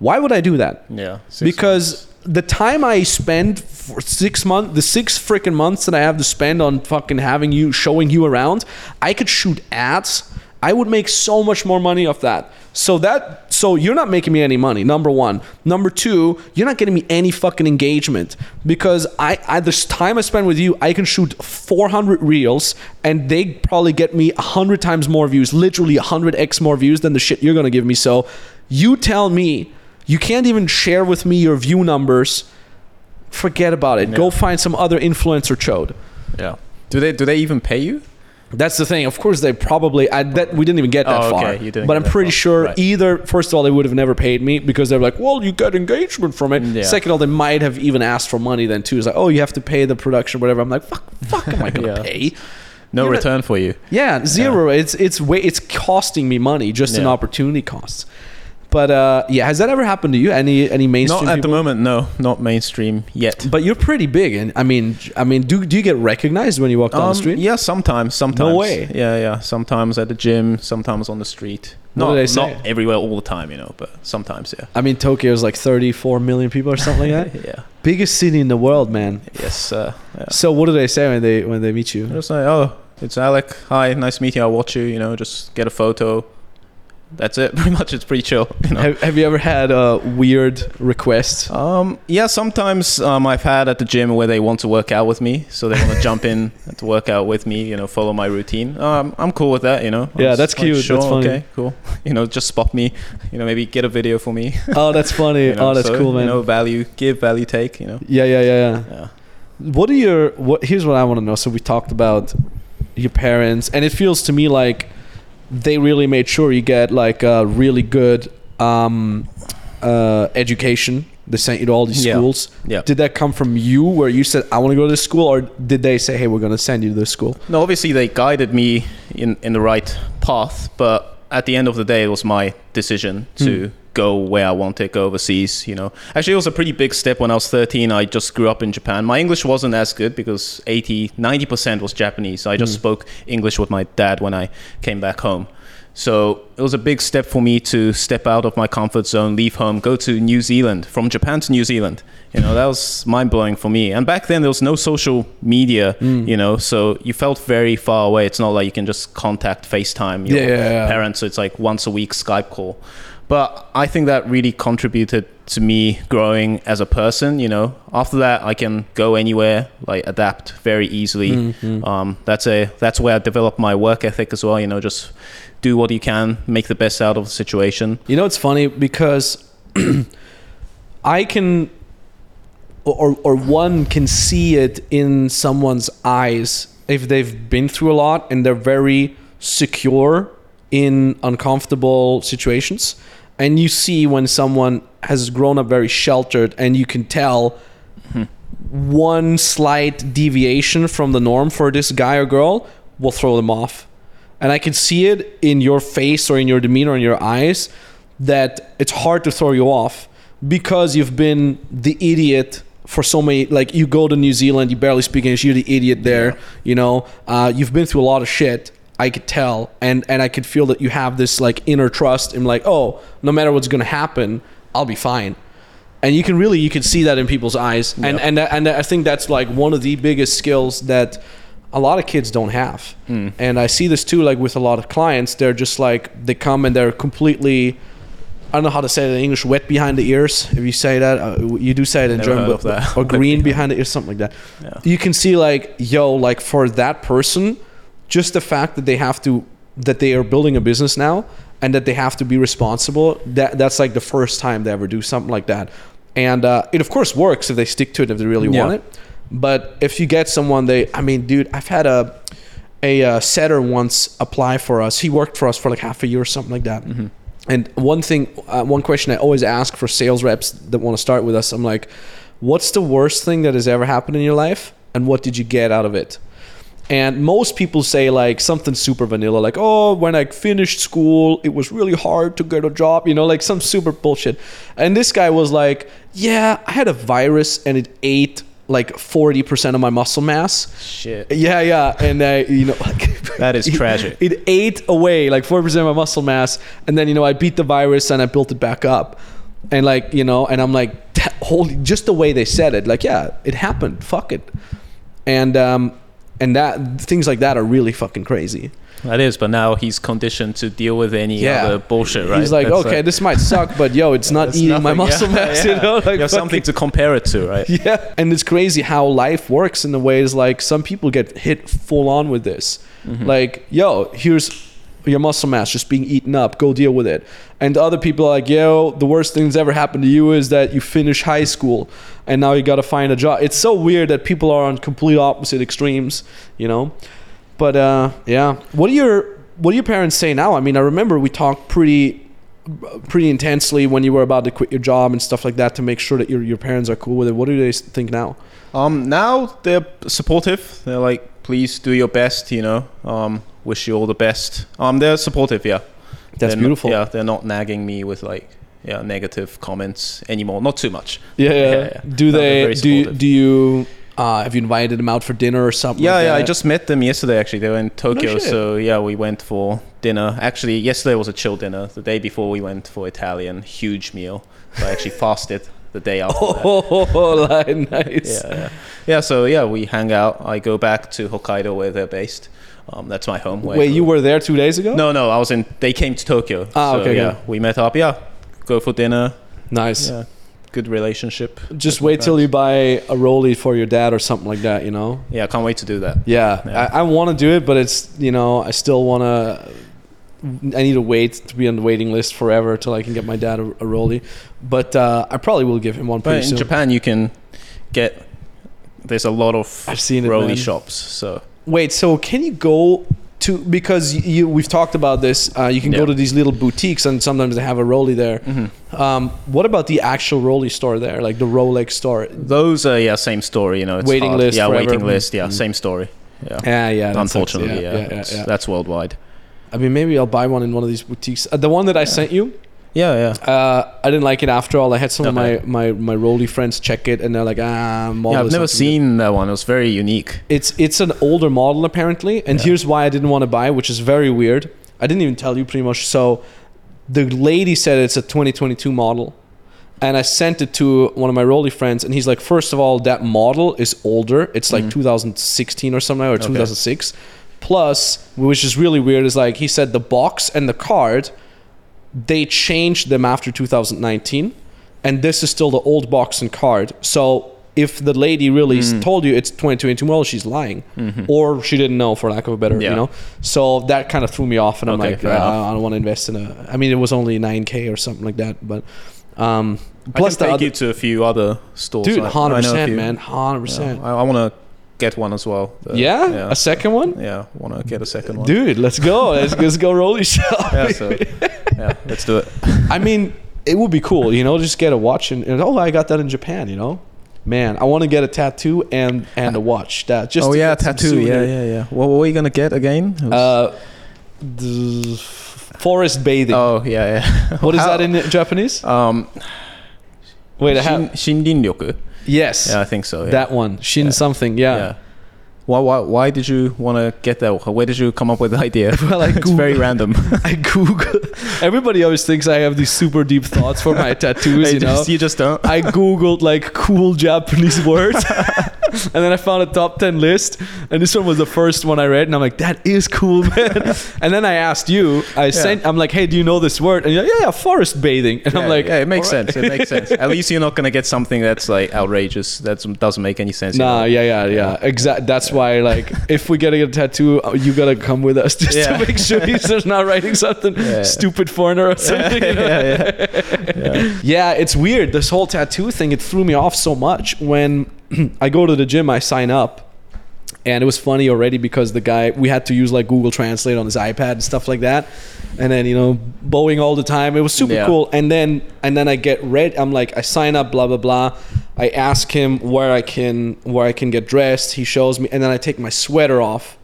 [SPEAKER 2] Why would I do that?
[SPEAKER 1] Yeah.
[SPEAKER 2] because the time I spend for six months, the six freaking months that I have to spend on fucking having you, showing you around, I could shoot ads. I would make so much more money off that. So that, so you're not making me any money. Number one. Number two, you're not getting me any fucking engagement because I, I this time I spend with you, I can shoot 400 reels and they probably get me a 100 times more views, literally a 100x more views than the shit you're gonna give me. So you tell me you can't even share with me your view numbers. Forget about it. Go find some other influencer chode.
[SPEAKER 1] Yeah. Do they do they even pay you?
[SPEAKER 2] That's the thing. Of course, they probably. I, that we didn't even get that
[SPEAKER 1] Oh,
[SPEAKER 2] far.
[SPEAKER 1] okay. You didn't
[SPEAKER 2] but I'm pretty
[SPEAKER 1] far.
[SPEAKER 2] sure
[SPEAKER 1] Right.
[SPEAKER 2] either. First of all, they would have never paid me because they're like, "Well, you get engagement from it."
[SPEAKER 1] Yeah.
[SPEAKER 2] Second of all, they might have even asked for money then too. It's like, "Oh, you have to pay the production, whatever." I'm like, "Fuck, fuck, am I gonna [laughs]
[SPEAKER 1] Yeah.
[SPEAKER 2] pay?"
[SPEAKER 1] No
[SPEAKER 2] You're not-
[SPEAKER 1] return for you.
[SPEAKER 2] Yeah, zero. It's it's way it's costing me money just
[SPEAKER 1] Yeah.
[SPEAKER 2] opportunity costs. But uh, yeah, has that ever happened to you? Any any mainstream?
[SPEAKER 1] Not at the moment, no. Not mainstream yet.
[SPEAKER 2] But you're pretty big, and I mean, I mean, do do you get recognized when you walk down
[SPEAKER 1] Um,
[SPEAKER 2] the street?
[SPEAKER 1] Yeah, sometimes. Sometimes.
[SPEAKER 2] No way.
[SPEAKER 1] Yeah, yeah. Sometimes at the gym, sometimes on the street.
[SPEAKER 2] What
[SPEAKER 1] Not,
[SPEAKER 2] do they say?
[SPEAKER 1] not everywhere all the time, you know, but sometimes, yeah.
[SPEAKER 2] I mean, Tokyo is like 34 million people or something like that. [laughs]
[SPEAKER 1] yeah.
[SPEAKER 2] Biggest city in the world, man.
[SPEAKER 1] Yes. Uh, yeah.
[SPEAKER 2] So what do they say when they when they meet you?
[SPEAKER 1] Just like, oh, it's Alec. Hi, nice meeting you. I'll watch you. You know, just get a photo. That's it. [laughs] Pretty much, it's pretty chill. You know.
[SPEAKER 2] Have, have you ever had a weird request?
[SPEAKER 1] Um, yeah, sometimes um, I've had at the gym where they want to work out with me, so they want to jump in [laughs] to work out with me, you know, follow my routine. Um, I'm cool with that, you know. I'm
[SPEAKER 2] Yeah, that's
[SPEAKER 1] like,
[SPEAKER 2] cute,
[SPEAKER 1] Sure,
[SPEAKER 2] that's funny.
[SPEAKER 1] okay, cool. [laughs] You know, just spot me, you know, maybe get a video for me.
[SPEAKER 2] Oh, that's funny.
[SPEAKER 1] you know,
[SPEAKER 2] oh, that's
[SPEAKER 1] so,
[SPEAKER 2] cool, man.
[SPEAKER 1] You know, value, give, value, take. You know.
[SPEAKER 2] yeah, yeah, yeah, yeah.
[SPEAKER 1] Yeah.
[SPEAKER 2] What are your what? Here's what I want to know. So we talked about your parents, and it feels to me like they really made sure you get like a really good um, uh, education. They sent you to all these
[SPEAKER 1] Yeah.
[SPEAKER 2] schools.
[SPEAKER 1] Yeah.
[SPEAKER 2] Did that come from you, where you said I want to go to this school, or did they say, "Hey, we're going to send you to this school"?
[SPEAKER 1] No, obviously they guided me in in the right path, but at the end of the day, it was my decision to go where I wanted, go overseas. You know, actually, it was a pretty big step when I was 13. I just grew up in Japan. My English wasn't as good because 80, 90 percent was Japanese. I just mm. spoke English with my dad when I came back home. So it was a big step for me to step out of my comfort zone, leave home, go to New Zealand, from Japan to New Zealand. You know, that was mind blowing for me. And back then there was no social media, mm. you know, so you felt very far away. It's not like you can just contact FaceTime your
[SPEAKER 2] Yeah, yeah, yeah.
[SPEAKER 1] parents. So it's like once a week Skype call. But I think that really contributed to me growing as a person. You know, after that, I can go anywhere, like adapt very easily.
[SPEAKER 2] Mm-hmm.
[SPEAKER 1] Um, that's a that's where I developed my work ethic as well. You know, just do what you can, make the best out of the situation.
[SPEAKER 2] You know, it's funny because [clears throat] I can, or or one can see it in someone's eyes if they've been through a lot and they're very secure in uncomfortable situations, and you see when someone has grown up very sheltered, and you can tell one slight deviation from the norm for this guy or girl will throw them off. And I can see it in your face or in your demeanor in your eyes that it's hard to throw you off because you've been the idiot for so many like you go to New Zealand, you barely speak English, you're the idiot there, you know. Uh, you've been through a lot of shit. I could tell and and I could feel that you have this like inner trust in like, oh, no matter what's gonna happen, I'll be fine. And you can really you can see that in people's eyes. And
[SPEAKER 1] Yeah.
[SPEAKER 2] and and I think that's like one of the biggest skills that a lot of kids don't have. And I see this too like with a lot of clients. They're just like they come and they're completely I don't know how to say it in English wet behind the ears. If you say that uh, you do say it in
[SPEAKER 1] Never
[SPEAKER 2] German but,
[SPEAKER 1] that.
[SPEAKER 2] or green [laughs] behind the ears something like that.
[SPEAKER 1] Yeah.
[SPEAKER 2] you can see like yo like for that person just the fact that they have to that they are building a business now and that they have to be responsible that that's like the first time they ever do something like that. And uh, it of course works if they stick to it if they really
[SPEAKER 1] Yeah.
[SPEAKER 2] want it. But if you get someone they i mean dude i've had a a uh, setter once apply for us. He worked for us for like half a year or something like that. And one thing uh, one question i always ask for sales reps that want to start with us i'm like what's the worst thing that has ever happened in your life and what did you get out of it and most people say like something super vanilla, like, oh, when I finished school, it was really hard to get a job, you know, like some super bullshit. And this guy was like, yeah, I had a virus and it ate like 40% of my muscle mass.
[SPEAKER 1] Shit.
[SPEAKER 2] Yeah, yeah. And I, you know, like, [laughs]
[SPEAKER 1] That is tragic.
[SPEAKER 2] It ate away like 40% of my muscle mass. And then, you know, I beat the virus and I built it back up. and like you know, and I'm like, holy, just the way they said it, like yeah, it happened, fuck it, and um, and that things like that are really fucking crazy.
[SPEAKER 1] That is, but now he's conditioned to deal with any other bullshit, right?
[SPEAKER 2] He's like,
[SPEAKER 1] That's
[SPEAKER 2] okay, this might suck, but yo, it's not eating my muscle
[SPEAKER 1] yeah,
[SPEAKER 2] mass,
[SPEAKER 1] yeah. [laughs]
[SPEAKER 2] you know? Like
[SPEAKER 1] you have something to compare it to, right? [laughs]
[SPEAKER 2] Yeah, and it's crazy how life works in the ways like some people get hit full on with this.
[SPEAKER 1] Mm-hmm.
[SPEAKER 2] Like, yo, here's your muscle mass just being eaten up. Go deal with it. And other people are like, yo, the worst thing that's ever happened to you is that you finish high school and now you got to find a job. It's so weird that people are on complete opposite extremes, you know. But uh, yeah, what do your what do your parents say now? I mean, I remember we talked pretty pretty intensely when you were about to quit your job and stuff like that to make sure that your your parents are cool with it. What do they think now?
[SPEAKER 1] Um, now they're supportive. They're like, please do your best. You know, um, wish you all the best. Um, they're supportive. Yeah,
[SPEAKER 2] That's
[SPEAKER 1] They're not-
[SPEAKER 2] beautiful.
[SPEAKER 1] yeah, they're not nagging me with like yeah negative comments anymore. Not too much.
[SPEAKER 2] Yeah, yeah.
[SPEAKER 1] Yeah, yeah.
[SPEAKER 2] Do
[SPEAKER 1] No,
[SPEAKER 2] they? Do you, do you? Uh, have you invited them out for dinner or something?
[SPEAKER 1] Yeah,
[SPEAKER 2] like
[SPEAKER 1] yeah. I just met them yesterday. Actually, they were in Tokyo.
[SPEAKER 2] shit.
[SPEAKER 1] so yeah, we went for dinner. Actually, yesterday was a chill dinner. The day before, we went for Italian, huge meal. So I actually [laughs] fasted the day after.
[SPEAKER 2] Oh, [laughs] like, nice.
[SPEAKER 1] Yeah, yeah. Yeah, so yeah, we hang out. I go back to Hokkaido where they're based. Um, that's my home. where
[SPEAKER 2] Wait, you were there two days ago?
[SPEAKER 1] No, no, I was in. They came to Tokyo.
[SPEAKER 2] Ah,
[SPEAKER 1] so,
[SPEAKER 2] okay,
[SPEAKER 1] Yeah,
[SPEAKER 2] okay.
[SPEAKER 1] we met up. Yeah, go for dinner.
[SPEAKER 2] Nice.
[SPEAKER 1] Yeah, good relationship.
[SPEAKER 2] Just wait till you buy a rollie for your dad or something like that. You know.
[SPEAKER 1] Yeah, I can't wait to do that.
[SPEAKER 2] Yeah,
[SPEAKER 1] Yeah.
[SPEAKER 2] I, I want to do it, but it's you know I still want to. I need to wait to be on the waiting list forever till I can get my dad a, a rollie, but uh, I probably will give him one
[SPEAKER 1] But in
[SPEAKER 2] soon.
[SPEAKER 1] Japan, you can get. There's a lot of
[SPEAKER 2] I've seen it. man.
[SPEAKER 1] shops. So
[SPEAKER 2] Wait, so can you go to because you, we've talked about this? Uh, you can go to these little boutiques and sometimes they have a rollie there.
[SPEAKER 1] Mm-hmm.
[SPEAKER 2] Um, what about the actual rollie store there, like the Rolex store?
[SPEAKER 1] those are yeah, same story. You know, it's
[SPEAKER 2] Waiting
[SPEAKER 1] hard.
[SPEAKER 2] list
[SPEAKER 1] Yeah,
[SPEAKER 2] forever.
[SPEAKER 1] waiting list. Yeah,
[SPEAKER 2] Mm.
[SPEAKER 1] same story. Yeah.
[SPEAKER 2] Yeah, yeah.
[SPEAKER 1] Unfortunately, yeah,
[SPEAKER 2] yeah, yeah.
[SPEAKER 1] that's worldwide.
[SPEAKER 2] I mean, maybe I'll buy one in one of these boutiques. Uh, the one that I sent you,
[SPEAKER 1] Yeah, yeah.
[SPEAKER 2] uh, I didn't like it after all. I had some
[SPEAKER 1] Okay.
[SPEAKER 2] of my, my my rollie friends check it, and they're like, ah, model
[SPEAKER 1] Yeah, I've never
[SPEAKER 2] not too good."
[SPEAKER 1] seen that one. It was very unique.
[SPEAKER 2] It's it's an older model apparently, and
[SPEAKER 1] Yeah.
[SPEAKER 2] here's why I didn't want to buy, which is very weird. I didn't even tell you pretty much. So, the lady said it's a 2022 model, and I sent it to one of my rollie friends, and he's like, first of all, that model is older. It's like
[SPEAKER 1] Mhm.
[SPEAKER 2] 2016 or something or
[SPEAKER 1] Okay.
[SPEAKER 2] 2006. Plus, which is really weird, is like he said the box and the card, they changed them after 2019, and this is still the old box and card. So. If the lady really
[SPEAKER 1] Mm.
[SPEAKER 2] told you it's 2022 model, she's lying
[SPEAKER 1] Mhm.
[SPEAKER 2] or she didn't know for lack of a better you know so that kind of threw me off and i'm
[SPEAKER 1] Okay,
[SPEAKER 2] like uh, i don't want to invest in a i mean it was only 9k or something like that but um
[SPEAKER 1] I
[SPEAKER 2] plus
[SPEAKER 1] can
[SPEAKER 2] the
[SPEAKER 1] take
[SPEAKER 2] other,
[SPEAKER 1] you to a few other stores.
[SPEAKER 2] dude
[SPEAKER 1] I- I know
[SPEAKER 2] 100%
[SPEAKER 1] few.
[SPEAKER 2] man
[SPEAKER 1] Yeah,
[SPEAKER 2] 100%
[SPEAKER 1] I, I want to get one as well. The-
[SPEAKER 2] yeah?
[SPEAKER 1] yeah,
[SPEAKER 2] a second one
[SPEAKER 1] yeah. Want to get a second one.
[SPEAKER 2] dude let's go [laughs] let's, let's go rollie shop
[SPEAKER 1] Yeah, so yeah, let's do it.
[SPEAKER 2] i mean it would be cool you know just get a watch and, and oh i got that in japan you know man i want to get a tattoo and and a watch that just
[SPEAKER 1] oh yeah, tattoo. Yeah, yeah, yeah. What were you gonna get again?
[SPEAKER 2] Uh the forest bathing
[SPEAKER 1] oh yeah, yeah.
[SPEAKER 2] what is
[SPEAKER 1] How-
[SPEAKER 2] that in Japanese?
[SPEAKER 1] Um,
[SPEAKER 2] Wait, I have
[SPEAKER 1] Shin, Shinrin-yoku.
[SPEAKER 2] Yes.
[SPEAKER 1] Yeah, I think so. Yeah.
[SPEAKER 2] That one, Shin
[SPEAKER 1] Yeah.
[SPEAKER 2] something, yeah.
[SPEAKER 1] yeah. Why, why, why did you want to get that? Where did you come up with the idea? [laughs]
[SPEAKER 2] Well, I
[SPEAKER 1] it's very random. [laughs]
[SPEAKER 2] I Google. Everybody always thinks I have these super deep thoughts for my [laughs] tattoos.
[SPEAKER 1] you,
[SPEAKER 2] you know,
[SPEAKER 1] you just don't.
[SPEAKER 2] I googled like cool Japanese words, [laughs] and then I found a top ten list, and this one was the first one I read, and I'm like, that is cool, [laughs] man. and then I asked you, I sent, I'm like, hey, do you know this word? And you're like, yeah, yeah, forest bathing, and I'm like,
[SPEAKER 1] yeah, it makes
[SPEAKER 2] "All right."
[SPEAKER 1] sense. It makes sense. At least you're not gonna get something that's like outrageous. That doesn't make any sense.
[SPEAKER 2] Nah, yeah, yeah, yeah. Exactly. That's why, like, [laughs] if we gotta get a tattoo, you gotta come with us just
[SPEAKER 1] Yeah.
[SPEAKER 2] to make sure he's just not writing something
[SPEAKER 1] Yeah.
[SPEAKER 2] stupid foreigner or something. you know?
[SPEAKER 1] yeah, yeah, yeah.
[SPEAKER 2] Yeah, it's weird. This whole tattoo thing, it threw me off so much. When [clears throat] I go to the gym, I sign up. And it was funny already because the guy, we had to use like Google Translate on his iPad and stuff like that. And then, you know, bowing all the time. It was super
[SPEAKER 1] Yeah.
[SPEAKER 2] cool. And then, and then I get read. I'm like, I sign up, blah, blah, blah. I ask him where I can, where I can get dressed. He shows me. And then I take my sweater off.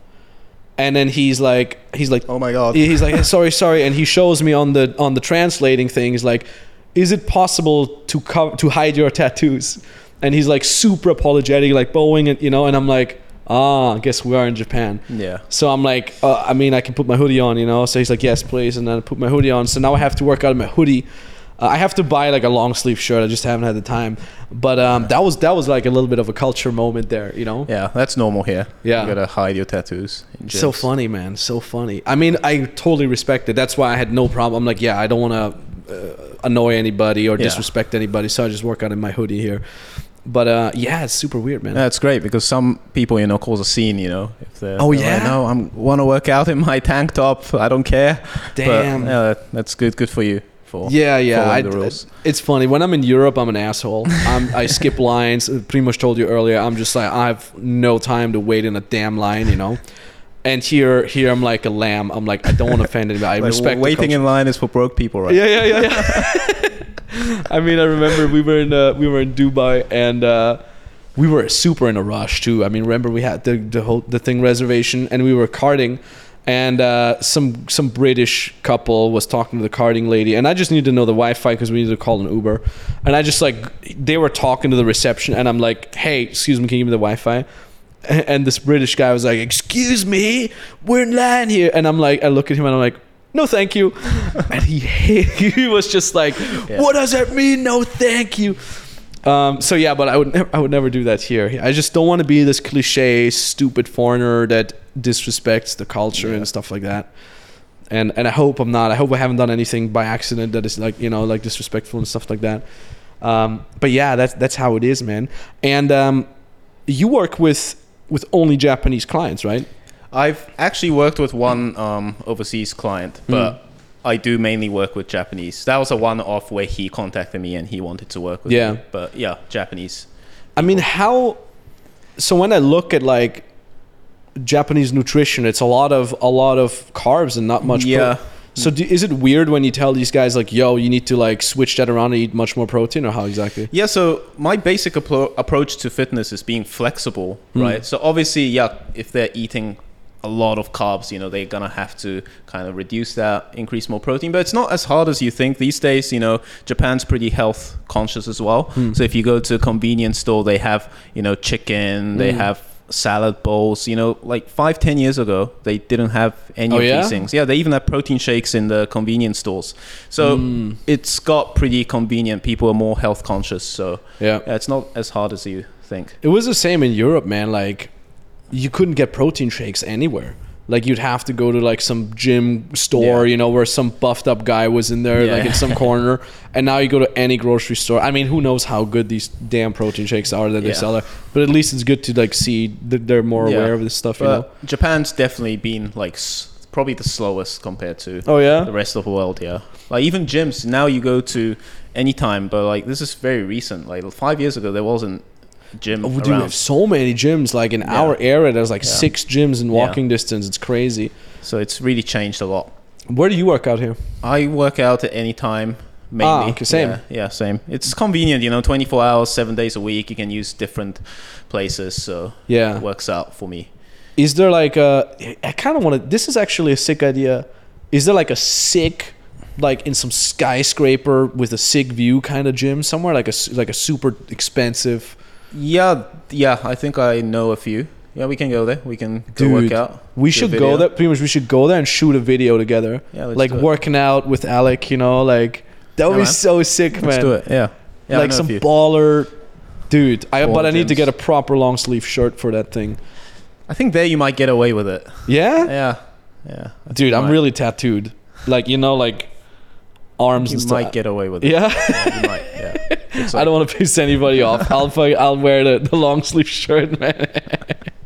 [SPEAKER 2] And then he's like, he's like,
[SPEAKER 1] Oh my god.
[SPEAKER 2] he's like sorry sorry and he shows me on the on the translating thing he's like is it possible to cover to hide your tattoos and he's like super apologetic like bowing and you know and i'm like ah I guess we are in japan
[SPEAKER 1] Yeah.
[SPEAKER 2] so i'm like uh, i mean i can put my hoodie on you know so he's like yes please and then i put my hoodie on so now i have to work out of my hoodie Uh, I have to buy like a long sleeve shirt. I just haven't had the time. But um, that was that was like a little bit of a culture moment there, you know.
[SPEAKER 1] Yeah, that's normal here.
[SPEAKER 2] Yeah.
[SPEAKER 1] You gotta hide your tattoos.
[SPEAKER 2] So funny, man. So funny. I mean, I totally respect it. That's why I had no problem. I'm like, yeah, I don't want to uh, annoy anybody or
[SPEAKER 1] Yeah.
[SPEAKER 2] disrespect anybody, so I just work out in my hoodie here. But uh, yeah, it's super weird, man.
[SPEAKER 1] That's great because some people, you know, cause a scene. You know, if they're
[SPEAKER 2] Oh,
[SPEAKER 1] they're like,
[SPEAKER 2] yeah?
[SPEAKER 1] no, I'm want to work out in my tank top. I don't care.
[SPEAKER 2] Damn.
[SPEAKER 1] But, yeah, that's good. Good for you. For
[SPEAKER 2] Yeah, yeah. I. It's funny when I'm in Europe. I'm an asshole. I'm, I skip [laughs] lines. Pretty much told you earlier. I'm just like I have no time to wait in a damn line, you know. And here, here I'm like a lamb. I'm like I don't want to offend anybody. I [laughs]
[SPEAKER 1] Like,
[SPEAKER 2] respect
[SPEAKER 1] waiting in line is for broke people, right?
[SPEAKER 2] Yeah, yeah, yeah, yeah. [laughs] [laughs] I mean, I remember we were in uh, we were in Dubai and uh, we were super in a rush too. I mean, remember we had the the whole the thing reservation and we were karting. And uh, some some British couple was talking to the karting lady, and I just needed to know the Wi-Fi because we needed to call an Uber. And I just like they were talking to the reception, and I'm like, "Hey, excuse me, can you give me the Wi-Fi?" [laughs] And this British guy was like, "Excuse me, we're in line here." And I'm like, I look at him and I'm like, "No, thank you." [laughs] and he [laughs] he was just like,
[SPEAKER 1] Yeah.
[SPEAKER 2] "What does that mean? No, thank you." Um, so yeah, but I would never, I would never do that here. I just don't want to be this cliche, stupid foreigner that disrespects the culture
[SPEAKER 1] Yeah.
[SPEAKER 2] and stuff like that. And and I hope I'm not. I hope I haven't done anything by accident that is like you know like disrespectful and stuff like that. Um, but yeah, that's that's how it is, man. And um, you work with with only Japanese clients, right?
[SPEAKER 1] I've actually worked with one um, overseas client,
[SPEAKER 2] Hmm.
[SPEAKER 1] but I do mainly work with Japanese. That was a one-off where he contacted me and he wanted to work with
[SPEAKER 2] Yeah.
[SPEAKER 1] me. But yeah, Japanese.
[SPEAKER 2] I mean, how? So when I look at like Japanese nutrition, it's a lot of a lot of carbs and not much. pro-
[SPEAKER 1] Yeah.
[SPEAKER 2] so do, is it weird when you tell these guys like, "Yo, you need to like switch that around and eat much more protein," or how exactly?
[SPEAKER 1] Yeah, so my basic appro- approach to fitness is being flexible,
[SPEAKER 2] Hmm.
[SPEAKER 1] right? So obviously, yeah, if they're eating a lot of carbs, you know, they're gonna have to kind of reduce that, increase more protein. But it's not as hard as you think these days. You know, Japan's pretty health conscious as well.
[SPEAKER 2] Hmm.
[SPEAKER 1] So if you go to a convenience store, they have you know chicken, they
[SPEAKER 2] Mm.
[SPEAKER 1] have salad bowls. You know, like five, ten years ago, they didn't have any
[SPEAKER 2] Oh,
[SPEAKER 1] of
[SPEAKER 2] yeah?
[SPEAKER 1] these things. Yeah, they even have protein shakes in the convenience stores. So
[SPEAKER 2] Mm.
[SPEAKER 1] it's got pretty convenient. People are more health conscious. So
[SPEAKER 2] Yeah.
[SPEAKER 1] yeah, it's not as hard as you think.
[SPEAKER 2] It was the same in Europe, man. Like, you couldn't get protein shakes anywhere. Like, you'd have to go to like some gym store,
[SPEAKER 1] Yeah.
[SPEAKER 2] you know, where some buffed up guy was in there,
[SPEAKER 1] Yeah.
[SPEAKER 2] like in some [laughs] corner. And now you go to any grocery store. I mean, who knows how good these damn protein shakes are that they
[SPEAKER 1] Yeah.
[SPEAKER 2] sell there? But at least it's good to like see that they're more aware of this stuff, you know.
[SPEAKER 1] Japan's definitely been like s- probably the slowest compared to
[SPEAKER 2] Oh yeah.
[SPEAKER 1] the rest of the world. Yeah, like even gyms now you go to anytime, but like this is very recent. Like five years ago, there wasn't gym
[SPEAKER 2] Oh, dude, we have so many gyms. Like in
[SPEAKER 1] Yeah.
[SPEAKER 2] our area, there's like
[SPEAKER 1] Yeah.
[SPEAKER 2] six gyms in
[SPEAKER 1] Yeah.
[SPEAKER 2] walking distance. It's crazy.
[SPEAKER 1] So it's really changed a lot.
[SPEAKER 2] Where do you work out here?
[SPEAKER 1] I work out at any time. Mainly.
[SPEAKER 2] Ah, okay, same.
[SPEAKER 1] Yeah, yeah, same. It's convenient, you know, 24 hours, seven days a week. You can use different places, so
[SPEAKER 2] Yeah.
[SPEAKER 1] it works out for me.
[SPEAKER 2] Is there like a? I kind of want to. This is actually a sick idea. Is there like a sick, like in some skyscraper with a sick view kind of gym somewhere, like a like a super expensive?
[SPEAKER 1] Yeah, yeah. I think I know a few. Yeah, we can go there. We can go
[SPEAKER 2] Dude,
[SPEAKER 1] work out.
[SPEAKER 2] We should go there. Pretty much, we should go there and shoot a video together.
[SPEAKER 1] Yeah, let's
[SPEAKER 2] like
[SPEAKER 1] do it.
[SPEAKER 2] working out with Alec. You know, like that would
[SPEAKER 1] Yeah,
[SPEAKER 2] be
[SPEAKER 1] man.
[SPEAKER 2] so sick, man.
[SPEAKER 1] Let's do it. Yeah. yeah
[SPEAKER 2] like some baller. Dude, I but
[SPEAKER 1] Baller
[SPEAKER 2] I need to get a proper long sleeve shirt for that thing.
[SPEAKER 1] I think there you might get away with it.
[SPEAKER 2] Yeah,
[SPEAKER 1] Yeah. Yeah.
[SPEAKER 2] Dude, I'm
[SPEAKER 1] might-
[SPEAKER 2] really tattooed. Like you know, like arms
[SPEAKER 1] You
[SPEAKER 2] and stuff.
[SPEAKER 1] might get away with it.
[SPEAKER 2] yeah.
[SPEAKER 1] Yeah, you might. Yeah. It's
[SPEAKER 2] I don't want to piss anybody off. [laughs] I'll I'll wear the, the long sleeve shirt, man.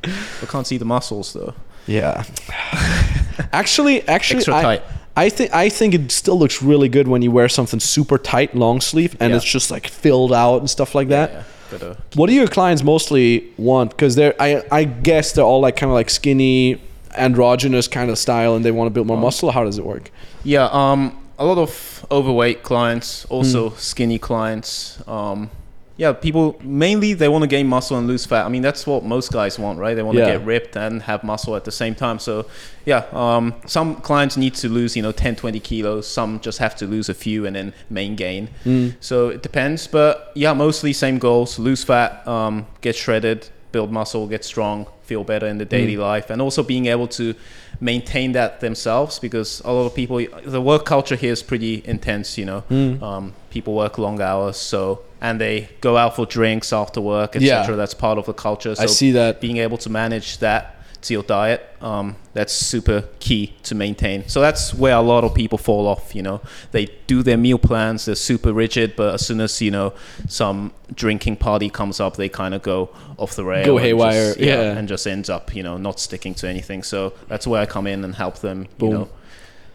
[SPEAKER 1] I can't see the muscles though.
[SPEAKER 2] Yeah. [laughs] Actually, actually,
[SPEAKER 1] Extra
[SPEAKER 2] I,
[SPEAKER 1] tight.
[SPEAKER 2] I think I think it still looks really good when you wear something super tight, long sleeve, and
[SPEAKER 1] Yeah.
[SPEAKER 2] it's just like filled out and stuff like that.
[SPEAKER 1] Yeah, yeah. Gotta
[SPEAKER 2] What do your clients mostly want? Because they're, I, I guess they're all like kind of like skinny, androgynous kind of style, and they want to build more
[SPEAKER 1] Oh.
[SPEAKER 2] muscle. How does it work?
[SPEAKER 1] Yeah, um, a lot of overweight clients, also
[SPEAKER 2] Hmm.
[SPEAKER 1] skinny clients. Um, yeah, people mainly they want to gain muscle and lose fat. I mean, that's what most guys want, right? They want
[SPEAKER 2] Yeah.
[SPEAKER 1] to get ripped and have muscle at the same time. So, yeah, um, some clients need to lose, you know, 10, 20 kilos. Some just have to lose a few and then main gain.
[SPEAKER 2] Mm.
[SPEAKER 1] So it depends, but yeah, mostly same goals: lose fat, um, get shredded, build muscle, get strong, feel better in the daily
[SPEAKER 2] Mm.
[SPEAKER 1] life, and also being able to maintain that themselves because a lot of people the work culture here is pretty intense you know
[SPEAKER 2] Hmm.
[SPEAKER 1] um, people work long hours so and they go out for drinks after work etc
[SPEAKER 2] Yeah.
[SPEAKER 1] that's part of the culture so
[SPEAKER 2] I see that.
[SPEAKER 1] being able to manage that to your diet um, that's super key to maintain so that's where a lot of people fall off you know they do their meal plans they're super rigid but as soon as you know some drinking party comes up they kind of go off the rail
[SPEAKER 2] Go haywire,
[SPEAKER 1] just-
[SPEAKER 2] yeah.
[SPEAKER 1] and just ends up you know not sticking to anything so that's where i come in and help them
[SPEAKER 2] Boom.
[SPEAKER 1] you know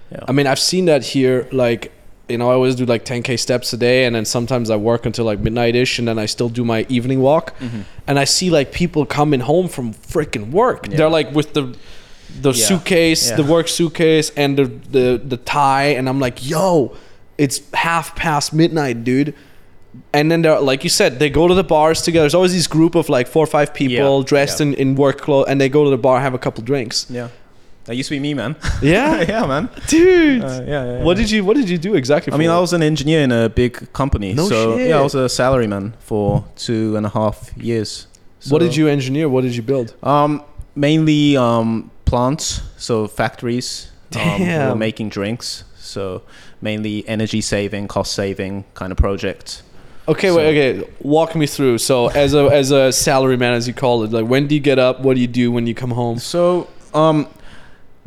[SPEAKER 1] yeah.
[SPEAKER 2] I mean, I've seen that here. Like, you know, I always do like 10k steps a day, and then sometimes I work until like midnight ish, and then I still do my evening walk.
[SPEAKER 1] Mm-hmm.
[SPEAKER 2] And I see like people coming home from freaking work.
[SPEAKER 1] Yeah.
[SPEAKER 2] They're like with the the
[SPEAKER 1] Yeah.
[SPEAKER 2] suitcase,
[SPEAKER 1] Yeah.
[SPEAKER 2] the work suitcase, and the the the tie, and I'm like, yo, it's half past midnight, dude. And then they're like you said, they go to the bars together. There's always this group of like four or five people dressed in, in work clothes, and they go to the bar, have a couple drinks.
[SPEAKER 1] yeah that used to be me man
[SPEAKER 2] Yeah, [laughs]
[SPEAKER 1] yeah man
[SPEAKER 2] dude.
[SPEAKER 1] Uh, yeah, yeah,
[SPEAKER 2] What did you What did you do exactly?
[SPEAKER 1] I mean, I was an engineer in a big company.
[SPEAKER 2] No
[SPEAKER 1] so
[SPEAKER 2] shit.
[SPEAKER 1] yeah, I was a salaryman for two and a half years.
[SPEAKER 2] what did you engineer? What did you build?
[SPEAKER 1] Um, mainly um, plants, so factories. Um, who were making drinks. So mainly energy saving, cost saving kind of project.
[SPEAKER 2] Okay,
[SPEAKER 1] So-
[SPEAKER 2] wait, okay. Walk me through. So, as a as a salary man, as you call it, like when do you get up? What do you do when you come home?
[SPEAKER 1] So um,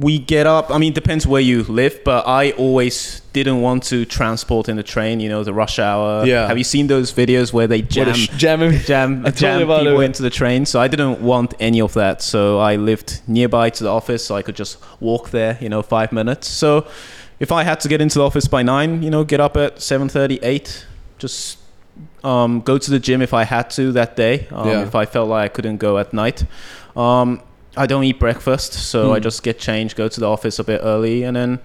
[SPEAKER 1] we get up. I mean, it depends where you live, but I always didn't want to transport in the train. You know, the rush hour.
[SPEAKER 2] Yeah.
[SPEAKER 1] Have you seen those videos where they jam?
[SPEAKER 2] sh- jamming.
[SPEAKER 1] jam, jam [laughs] people
[SPEAKER 2] it.
[SPEAKER 1] into the train. So I didn't want any of that. So I lived nearby to the office, so I could just walk there. You know, five minutes. So if I had to get into the office by nine, you know, get up at seven thirty, eight, just um, go to the gym if I had to that day. Um,
[SPEAKER 2] Yeah.
[SPEAKER 1] If I felt like I couldn't go at night. Um, I don't eat breakfast, so I
[SPEAKER 2] Hmm.
[SPEAKER 1] just get changed, go to the office a bit early, and then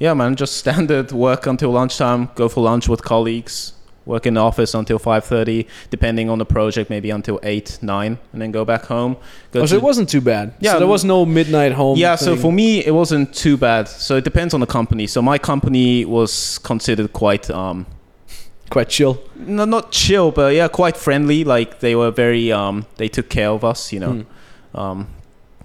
[SPEAKER 1] yeah, man, just [laughs] standard work until lunchtime. Go for lunch with colleagues. Work in the office until five thirty, depending on the project, maybe until eight, nine, and then go back home. Go
[SPEAKER 2] Oh, so it wasn't too bad.
[SPEAKER 1] Yeah,
[SPEAKER 2] so there was no midnight home.
[SPEAKER 1] yeah, so for me, it wasn't too bad. So it depends on the company. So my company was considered quite, um,
[SPEAKER 2] quite chill.
[SPEAKER 1] no, not chill, but yeah, quite friendly. Like they were very, um, they took care of us, you know.
[SPEAKER 2] Hmm.
[SPEAKER 1] Um,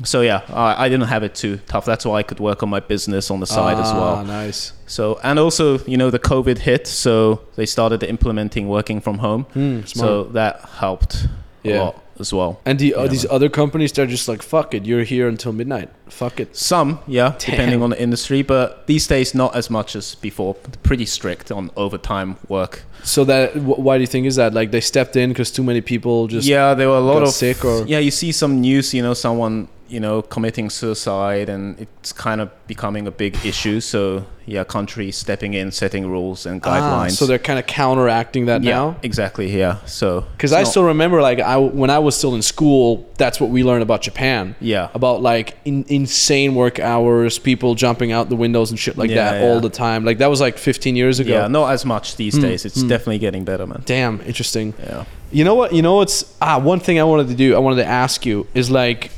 [SPEAKER 1] so yeah, I, I didn't have it too tough. That's why I could work on my business on the side as
[SPEAKER 2] Ah,
[SPEAKER 1] well.
[SPEAKER 2] Nice.
[SPEAKER 1] So and also, you know, the COVID hit, so they started implementing working from home.
[SPEAKER 2] Smart.
[SPEAKER 1] So that helped
[SPEAKER 2] Yeah.
[SPEAKER 1] a lot as well.
[SPEAKER 2] and the, uh, these other companies, they're just like, fuck it, you're here until midnight. Fuck it.
[SPEAKER 1] Some, yeah,
[SPEAKER 2] Damn.
[SPEAKER 1] depending on the industry, but these days not as much as before. Pretty strict on overtime work.
[SPEAKER 2] So that wh- why do you think is that? Like they stepped in because too many people just
[SPEAKER 1] yeah, there were a lot of
[SPEAKER 2] sick or-
[SPEAKER 1] yeah. You see some news, you know, someone you know committing suicide, and it's kind of becoming a big issue. So yeah, countries stepping in, setting rules and guidelines.
[SPEAKER 2] Ah,
[SPEAKER 1] guidelines.
[SPEAKER 2] so they're kind of counteracting that
[SPEAKER 1] yeah,
[SPEAKER 2] now.
[SPEAKER 1] exactly. Yeah, so
[SPEAKER 2] Because I
[SPEAKER 1] not-
[SPEAKER 2] still remember, like, I when I was still in school, that's what we learned about Japan.
[SPEAKER 1] yeah
[SPEAKER 2] About like in, insane work hours, people jumping out the windows and shit like
[SPEAKER 1] Yeah,
[SPEAKER 2] that
[SPEAKER 1] yeah.
[SPEAKER 2] all the time. Like that was like 15 years ago.
[SPEAKER 1] yeah not as much these
[SPEAKER 2] Hmm,
[SPEAKER 1] days. It's
[SPEAKER 2] hmm.
[SPEAKER 1] definitely getting better, man.
[SPEAKER 2] Damn, interesting.
[SPEAKER 1] Yeah.
[SPEAKER 2] You know what? You know what's ah one thing I wanted to do. I wanted to ask you is like,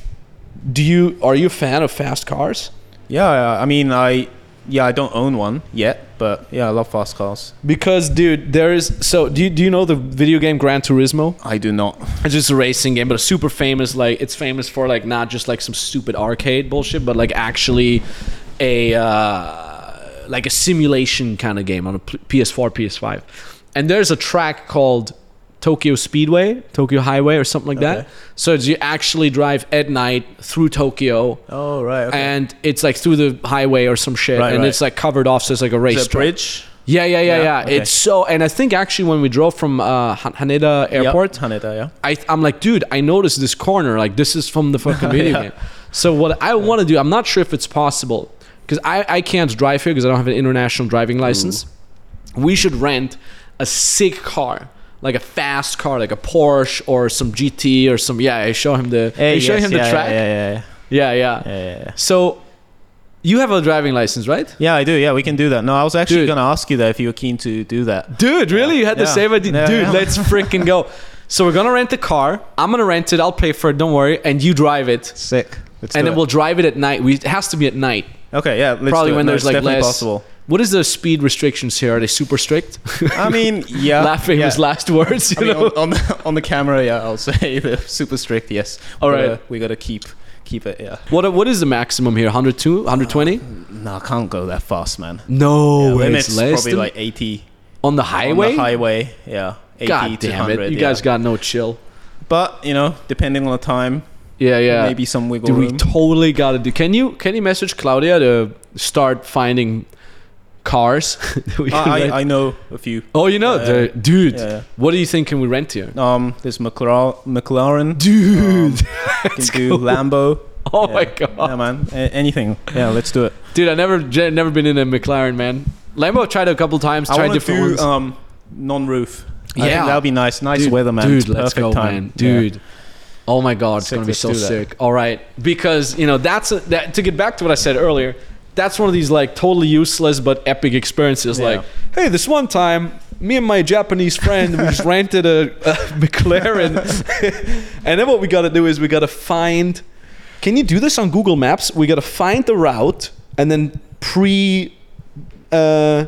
[SPEAKER 2] do you are you a fan of fast cars?
[SPEAKER 1] Yeah, I mean, I yeah, I don't own one yet, but yeah, I love fast cars.
[SPEAKER 2] Because dude, there is so do you, do you know the video game Gran Turismo?
[SPEAKER 1] I do not.
[SPEAKER 2] It's just a racing game, but a super famous. Like it's famous for like not just like some stupid arcade bullshit, but like actually a uh, like a simulation kind of game on a PS4, PS5. And there's a track called Tokyo Speedway, Tokyo Highway, or something like
[SPEAKER 1] Okay.
[SPEAKER 2] that. So you actually drive at night through Tokyo.
[SPEAKER 1] Oh right. Okay.
[SPEAKER 2] And it's like through the highway or some shit,
[SPEAKER 1] Right,
[SPEAKER 2] and
[SPEAKER 1] right.
[SPEAKER 2] it's like covered off, so it's like a race
[SPEAKER 1] Is it a bridge?
[SPEAKER 2] Yeah, yeah, yeah,
[SPEAKER 1] Yeah,
[SPEAKER 2] yeah.
[SPEAKER 1] okay.
[SPEAKER 2] It's so, and I think actually when we drove from uh, Haneda Airport,
[SPEAKER 1] Yep, Haneda, yeah.
[SPEAKER 2] I, I'm like, dude, I noticed this corner. Like, this is from the [laughs] fucking video
[SPEAKER 1] Yeah.
[SPEAKER 2] game. So what I want to do, I'm not sure if it's possible because I, I can't drive here because I don't have an international driving license. We should rent a sick car, like a fast car, like a Porsche or some GT or some. Yeah, I show him the.
[SPEAKER 1] Eh, hey,
[SPEAKER 2] I show
[SPEAKER 1] yes,
[SPEAKER 2] him the
[SPEAKER 1] yeah,
[SPEAKER 2] track.
[SPEAKER 1] Yeah, yeah, yeah,
[SPEAKER 2] Yeah, yeah. So you have a driving license, right?
[SPEAKER 1] Yeah, I do. Yeah, we can do that. No, I was actually
[SPEAKER 2] Dude.
[SPEAKER 1] gonna ask you that if you were keen to do that.
[SPEAKER 2] Dude, really? You had the same idea? Dude, let's freaking go. [laughs] So we're gonna rent the car. I'm gonna rent it. I'll pay for it. Don't worry. And you drive it.
[SPEAKER 1] Sick. Let's
[SPEAKER 2] and then
[SPEAKER 1] it.
[SPEAKER 2] we'll drive it at night. We, it has to be at night.
[SPEAKER 1] Okay, yeah. Let's
[SPEAKER 2] Probably
[SPEAKER 1] do
[SPEAKER 2] when
[SPEAKER 1] No,
[SPEAKER 2] there's
[SPEAKER 1] it's
[SPEAKER 2] like less.
[SPEAKER 1] possible.
[SPEAKER 2] What is the speed restrictions here? Are they super strict?
[SPEAKER 1] I mean, [laughs] yeah.
[SPEAKER 2] Laughing
[SPEAKER 1] yeah.
[SPEAKER 2] his last words. You
[SPEAKER 1] I mean,
[SPEAKER 2] know?
[SPEAKER 1] on, on, the, on the camera, yeah, I'll [laughs] say super strict. Yes.
[SPEAKER 2] All right.
[SPEAKER 1] gotta- we gotta keep keep it. Yeah.
[SPEAKER 2] What what is the maximum here? 102, 120?
[SPEAKER 1] No, I can't go that fast, man.
[SPEAKER 2] no
[SPEAKER 1] Yeah.
[SPEAKER 2] It's less
[SPEAKER 1] probably like 80
[SPEAKER 2] on the highway.
[SPEAKER 1] on the highway. Yeah. 80
[SPEAKER 2] God
[SPEAKER 1] to
[SPEAKER 2] damn it! You
[SPEAKER 1] yeah.
[SPEAKER 2] guys got no chill.
[SPEAKER 1] But you know, depending on the time,
[SPEAKER 2] Yeah, yeah.
[SPEAKER 1] maybe some wiggle
[SPEAKER 2] Dude, we totally gotta do. Can you can you message Claudia to start finding cars? [laughs]
[SPEAKER 1] I. I, I know a few.
[SPEAKER 2] oh, you know,
[SPEAKER 1] Yeah.
[SPEAKER 2] the- dude.
[SPEAKER 1] Yeah.
[SPEAKER 2] What do you think? Can we rent here?
[SPEAKER 1] Um, there's McLaren, McLaren.
[SPEAKER 2] Dude.
[SPEAKER 1] can [laughs] do Lambo. [laughs]
[SPEAKER 2] oh
[SPEAKER 1] yeah.
[SPEAKER 2] my god.
[SPEAKER 1] Yeah, man. A- anything. Yeah, let's do it.
[SPEAKER 2] Dude, I never never been in a McLaren, man. Lambo tried a couple times,
[SPEAKER 1] I
[SPEAKER 2] tried different
[SPEAKER 1] do
[SPEAKER 2] ones.
[SPEAKER 1] um non-roof.
[SPEAKER 2] Yeah.
[SPEAKER 1] that'll be nice. Nice
[SPEAKER 2] Dude,
[SPEAKER 1] weather, man.
[SPEAKER 2] Dude,
[SPEAKER 1] Perfect
[SPEAKER 2] let's go,
[SPEAKER 1] time.
[SPEAKER 2] man.
[SPEAKER 1] Yeah.
[SPEAKER 2] Dude. Oh my god, it's
[SPEAKER 1] Sick,
[SPEAKER 2] gonna be so sick. All right, because you know that's a, that. To get back to what I said earlier, that's one of these like totally useless but epic experiences.
[SPEAKER 1] Yeah.
[SPEAKER 2] Like, hey, this one time, me and my Japanese friend we just [laughs] rented a, a McLaren, [laughs] and then what we gotta do is we gotta find. Can you do this on Google Maps? We gotta find the route and then pre. Uh,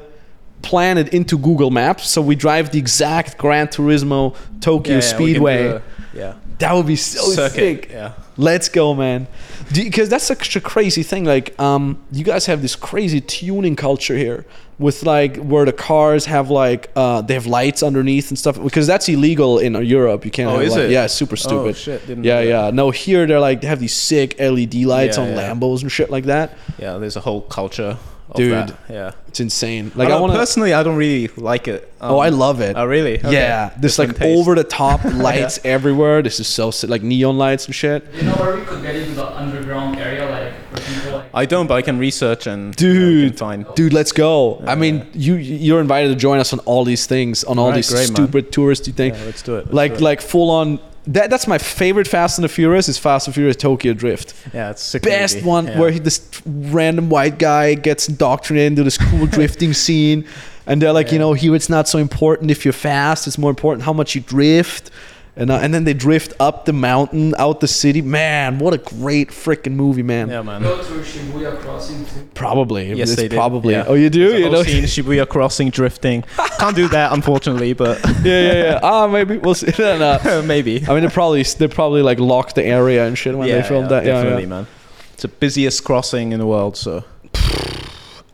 [SPEAKER 2] plan it into Google Maps, so we drive the exact Gran Turismo Tokyo
[SPEAKER 1] Yeah, yeah,
[SPEAKER 2] Speedway.
[SPEAKER 1] a- Yeah.
[SPEAKER 2] That would be so
[SPEAKER 1] Circuit.
[SPEAKER 2] sick.
[SPEAKER 1] Yeah.
[SPEAKER 2] Let's go, man. Because that's such a crazy thing. Like, um, you guys have this crazy tuning culture here with like where the cars have like uh, they have lights underneath and stuff. Because that's illegal in Europe. You can't.
[SPEAKER 1] Oh,
[SPEAKER 2] have
[SPEAKER 1] is
[SPEAKER 2] light-
[SPEAKER 1] it?
[SPEAKER 2] Yeah, it's super stupid.
[SPEAKER 1] Oh shit! Didn't
[SPEAKER 2] yeah, yeah. No, here they're like they have these sick LED lights
[SPEAKER 1] Yeah,
[SPEAKER 2] on
[SPEAKER 1] yeah.
[SPEAKER 2] Lambos and shit like that.
[SPEAKER 1] Yeah, there's a whole culture
[SPEAKER 2] Dude.
[SPEAKER 1] that. Yeah.
[SPEAKER 2] It's insane.
[SPEAKER 1] Like
[SPEAKER 2] Like I,
[SPEAKER 1] I
[SPEAKER 2] want to.
[SPEAKER 1] personally, I don't really like it. Um,
[SPEAKER 2] Oh, I love it.
[SPEAKER 1] Oh, really? Okay. [laughs]
[SPEAKER 2] Yeah, this like
[SPEAKER 1] taste.
[SPEAKER 2] over the top lights everywhere. This is so sick. Like neon lights and shit.
[SPEAKER 3] You know where we could get into the underground area, like for people like.
[SPEAKER 1] I don't, but I can research and you know,
[SPEAKER 2] Dude.
[SPEAKER 1] can find.
[SPEAKER 2] Dude, let's go. I mean, you you're invited to join us on all these things, on all
[SPEAKER 1] Alright,
[SPEAKER 2] these
[SPEAKER 1] great, man.
[SPEAKER 2] stupid touristy things.
[SPEAKER 1] Yeah, let's do it. let's
[SPEAKER 2] like
[SPEAKER 1] do it.
[SPEAKER 2] like full on. That that's my favorite Fast and the Furious is Fast and Furious Tokyo Drift.
[SPEAKER 1] yeah, it's sick.
[SPEAKER 2] Best
[SPEAKER 1] movie.
[SPEAKER 2] one
[SPEAKER 1] Yeah.
[SPEAKER 2] where he, this random white guy gets indoctrinated into this cool [laughs] drifting scene, and they're like, you know, here it's not so important if you're fast; it's more important how much you drift. And, uh, and then they drift up the mountain, out the city. Man, what a great freaking movie, man!
[SPEAKER 1] Yeah, man.
[SPEAKER 3] Go through Shibuya crossing too.
[SPEAKER 2] Probably,
[SPEAKER 1] Yes,
[SPEAKER 2] it's
[SPEAKER 1] they did.
[SPEAKER 2] probably.
[SPEAKER 1] Yeah.
[SPEAKER 2] Oh, you do?
[SPEAKER 1] There's a
[SPEAKER 2] You
[SPEAKER 1] whole
[SPEAKER 2] know?
[SPEAKER 1] scene, Shibuya crossing, drifting. [laughs] Can't do that, unfortunately, but [laughs]
[SPEAKER 2] yeah, yeah, yeah. Ah, maybe we'll see. [laughs] No, no.
[SPEAKER 1] maybe.
[SPEAKER 2] I mean, they probably they probably like locked the area and shit when
[SPEAKER 1] yeah,
[SPEAKER 2] they filmed
[SPEAKER 1] yeah,
[SPEAKER 2] that. Yeah,
[SPEAKER 1] definitely,
[SPEAKER 2] yeah.
[SPEAKER 1] man. It's the busiest crossing in the world, so [sighs]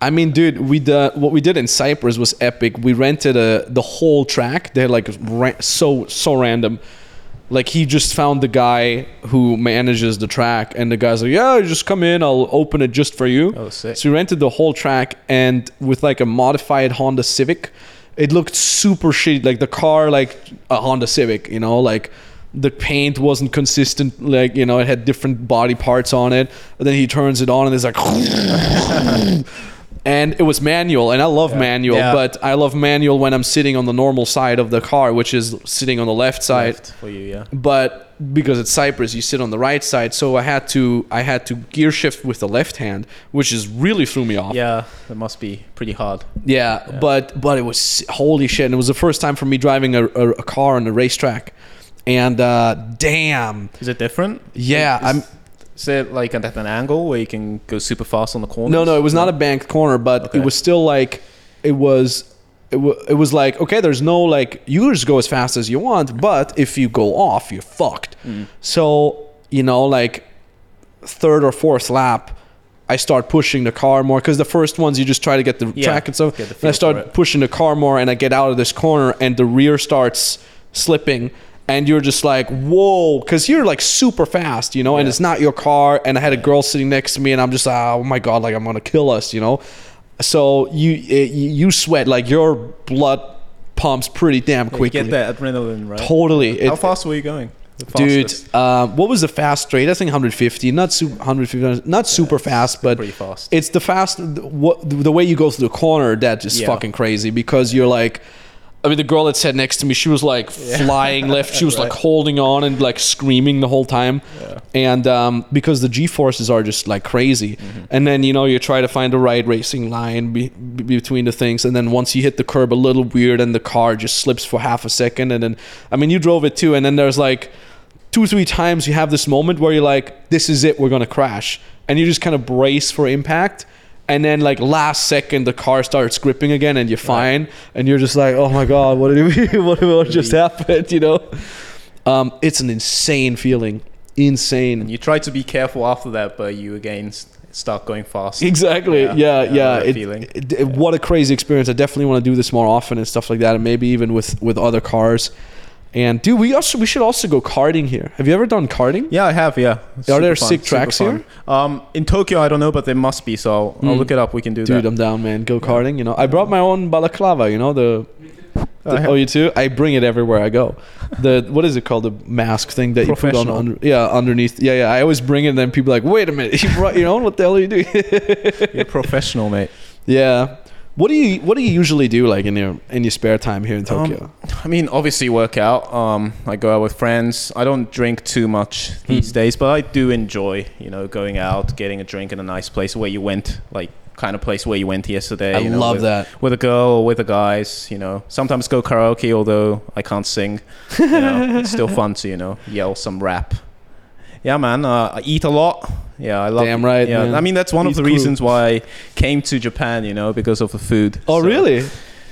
[SPEAKER 2] I mean, dude, we the what we did in Cyprus was epic. We rented a the whole track. They're like ra- so so random. Like he just found the guy who manages the track, and the guy's like, "Yeah, just come in. I'll open it just for you."
[SPEAKER 1] Oh, sick.
[SPEAKER 2] So we rented the whole track, and with like a modified Honda Civic, it looked super shitty. Like the car, like a Honda Civic, you know, like the paint wasn't consistent. Like you know, it had different body parts on it. And then he turns it on, and it's like. [laughs] [laughs] And it was manual, and I love
[SPEAKER 1] Yeah.
[SPEAKER 2] manual,
[SPEAKER 1] Yeah.
[SPEAKER 2] but I love manual when I'm sitting on the normal side of the car, which is sitting on the left side
[SPEAKER 1] left for you, yeah.
[SPEAKER 2] but because it's Cyprus, you sit on the right side. So I had to I had to gear shift with the left hand, which is really threw me off.
[SPEAKER 1] Yeah, that must be pretty hard.
[SPEAKER 2] Yeah, but but it was holy shit. And it was the first time for me driving a, a, a car on a racetrack, and uh, damn,
[SPEAKER 1] Is it different?
[SPEAKER 2] yeah,
[SPEAKER 1] Is,
[SPEAKER 2] I'm.
[SPEAKER 1] Is it like at an angle where you can go super fast on the corner?
[SPEAKER 2] No, no, it was not a banked corner, but
[SPEAKER 1] Okay.
[SPEAKER 2] it was still like it was. It, w- it was like okay, there's no like you just go as fast as you want, but if you go off, you're fucked.
[SPEAKER 1] Mm.
[SPEAKER 2] So you know, like third or fourth lap, I start pushing the car more because the first ones you just try to get the
[SPEAKER 1] Yeah,
[SPEAKER 2] track and stuff.
[SPEAKER 1] get the
[SPEAKER 2] And I
[SPEAKER 1] feel
[SPEAKER 2] start
[SPEAKER 1] it.
[SPEAKER 2] pushing the car more, and I get out of this corner, and the rear starts slipping. And you're just like, whoa, because you're like super fast, you know, and it's not your car. And I had a girl sitting next to me, and I'm just, oh my god, like I'm gonna kill us, you know. So you it, you sweat like your blood pumps pretty damn
[SPEAKER 1] Yeah, you
[SPEAKER 2] quickly.
[SPEAKER 1] get that adrenaline, right?
[SPEAKER 2] Totally,
[SPEAKER 1] How
[SPEAKER 2] It-
[SPEAKER 1] fast were you going?
[SPEAKER 2] Dude. Um, what was the fast straight? I think 150, not super 150, not super fast, but
[SPEAKER 1] pretty fast.
[SPEAKER 2] it's the fast what the way you go through the corner that is
[SPEAKER 1] Yeah.
[SPEAKER 2] fucking crazy because you're like I mean the girl that sat next to me she was like flying left. She was like [laughs] holding on and like screaming the whole time. And um, because the G forces are just like crazy.
[SPEAKER 1] Mm-hmm.
[SPEAKER 2] and then you know you try to find the right racing line be, be- between the things. And then once you hit the curb a little weird and the car just slips for half a second and then I mean you drove it too. And then there's like two three times you have this moment where you're like this is it. We're gonna crash. And you just kind of brace for impact and then like last second the car starts gripping again and you're fine and you're just like oh my god what did we [laughs] what, what just happened [laughs] you know um, it's an insane feeling insane.
[SPEAKER 1] You try to be careful after that, but you again start going fast.
[SPEAKER 2] Exactly.
[SPEAKER 1] Yeah,
[SPEAKER 2] Yeah,
[SPEAKER 1] yeah,
[SPEAKER 2] yeah. It-
[SPEAKER 1] feeling.
[SPEAKER 2] it- it- What a crazy experience. I definitely want to do this more often and stuff like that, and maybe even with with other cars. And dude, we also we should also go karting here. Have you ever done karting?
[SPEAKER 1] Yeah, I have. Yeah.
[SPEAKER 2] Are there
[SPEAKER 1] Super
[SPEAKER 2] sick tracks
[SPEAKER 1] fun. Um, in Tokyo, I don't know, but there must be. So I'll, I'll
[SPEAKER 2] Mm.
[SPEAKER 1] look it up. We can do
[SPEAKER 2] Dude,
[SPEAKER 1] that.
[SPEAKER 2] I'm down, man. Go karting. You know, I brought my own balaclava. You know the. The oh, you too? I bring it everywhere I go. The [laughs] what is it called? The mask thing that you put on. Under, yeah, underneath. Yeah, yeah. I always bring it, and then people are like, wait a minute, [laughs] you brought your own? What the hell are you doing? [laughs]
[SPEAKER 1] You're professional, mate.
[SPEAKER 2] yeah. What do you What do you usually do like in your in your spare time here in
[SPEAKER 1] Um,
[SPEAKER 2] Tokyo?
[SPEAKER 1] I mean, obviously work out. Um, I go out with friends. I don't drink too much these
[SPEAKER 2] Hmm.
[SPEAKER 1] days, but I do enjoy, you know, going out, getting a drink in a nice place where you went, like kind of place where you went yesterday.
[SPEAKER 2] I
[SPEAKER 1] you know,
[SPEAKER 2] love
[SPEAKER 1] with,
[SPEAKER 2] that.
[SPEAKER 1] with a girl or with the guys. You know, sometimes go karaoke, although I can't sing. You know, it's still fun to you know yell some rap. Yeah, man. Uh, I eat a lot. Yeah, I love.
[SPEAKER 2] Damn right,
[SPEAKER 1] Yeah,
[SPEAKER 2] man.
[SPEAKER 1] I mean that's one
[SPEAKER 2] Eat
[SPEAKER 1] of the
[SPEAKER 2] crew.
[SPEAKER 1] reasons why I came to Japan. You know, because of the food.
[SPEAKER 2] Oh,
[SPEAKER 1] So-
[SPEAKER 2] really?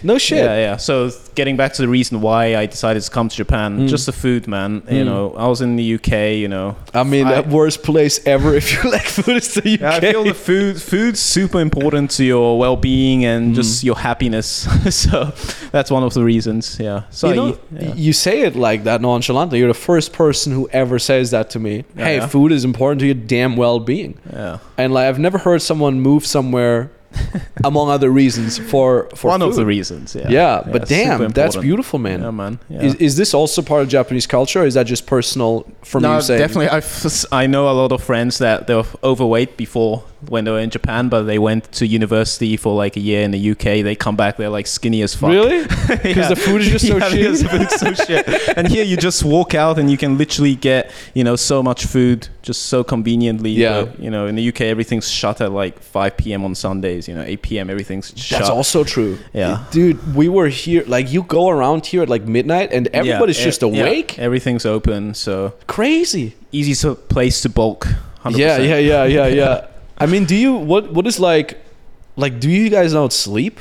[SPEAKER 2] No shit.
[SPEAKER 1] yeah, yeah. So getting back to the reason why I decided to come to Japan,
[SPEAKER 2] Mm.
[SPEAKER 1] just the food, man. You
[SPEAKER 2] Mm.
[SPEAKER 1] know, I was in the UK. You know,
[SPEAKER 2] I mean,
[SPEAKER 1] I-
[SPEAKER 2] the worst place ever if you [laughs] like food is the UK.
[SPEAKER 1] yeah, I feel the food food's super important to your well-being and
[SPEAKER 2] Mm.
[SPEAKER 1] just your happiness. [laughs] so that's one of the reasons. Yeah. So
[SPEAKER 2] you know,
[SPEAKER 1] eat- yeah.
[SPEAKER 2] you say it like that nonchalantly. You're the first person who ever says that to me.
[SPEAKER 1] Yeah,
[SPEAKER 2] hey, food is important to your damn well-being.
[SPEAKER 1] yeah.
[SPEAKER 2] And like, I've never heard someone move somewhere, [laughs] among other reasons, for for
[SPEAKER 1] one
[SPEAKER 2] food.
[SPEAKER 1] of the reasons. Yeah.
[SPEAKER 2] Yeah, but damn, that's beautiful, man.
[SPEAKER 1] Yeah, man. Yeah.
[SPEAKER 2] Is, is this also part of Japanese culture, or is that just personal from
[SPEAKER 1] no,
[SPEAKER 2] you saying?
[SPEAKER 1] definitely. I've, I know a lot of friends that they were overweight before when they were in Japan, but they went to university for like a year in the UK. They come back, they're like skinny as fuck.
[SPEAKER 2] Really? [laughs] Because the food is just so [laughs]
[SPEAKER 1] yeah, because the food's so shit. And here you just walk out and you can literally get, you know, so much food just so conveniently.
[SPEAKER 2] Yeah.
[SPEAKER 1] But, you know, in the UK, everything's shut at like 5 p.m. on Sundays. You know, 8 p.m. everything's shut.
[SPEAKER 2] That's also true.
[SPEAKER 1] Yeah.
[SPEAKER 2] Dude, we were here, like, you go around here at like midnight and
[SPEAKER 1] Yeah,
[SPEAKER 2] everybody's
[SPEAKER 1] e-
[SPEAKER 2] just
[SPEAKER 1] yeah,
[SPEAKER 2] awake.
[SPEAKER 1] everything's open, so
[SPEAKER 2] Crazy.
[SPEAKER 1] easy so- place to bulk. 100%.
[SPEAKER 2] Yeah, yeah, yeah, yeah, yeah. [laughs] I mean, do you, what, what is like, like, do you guys not sleep?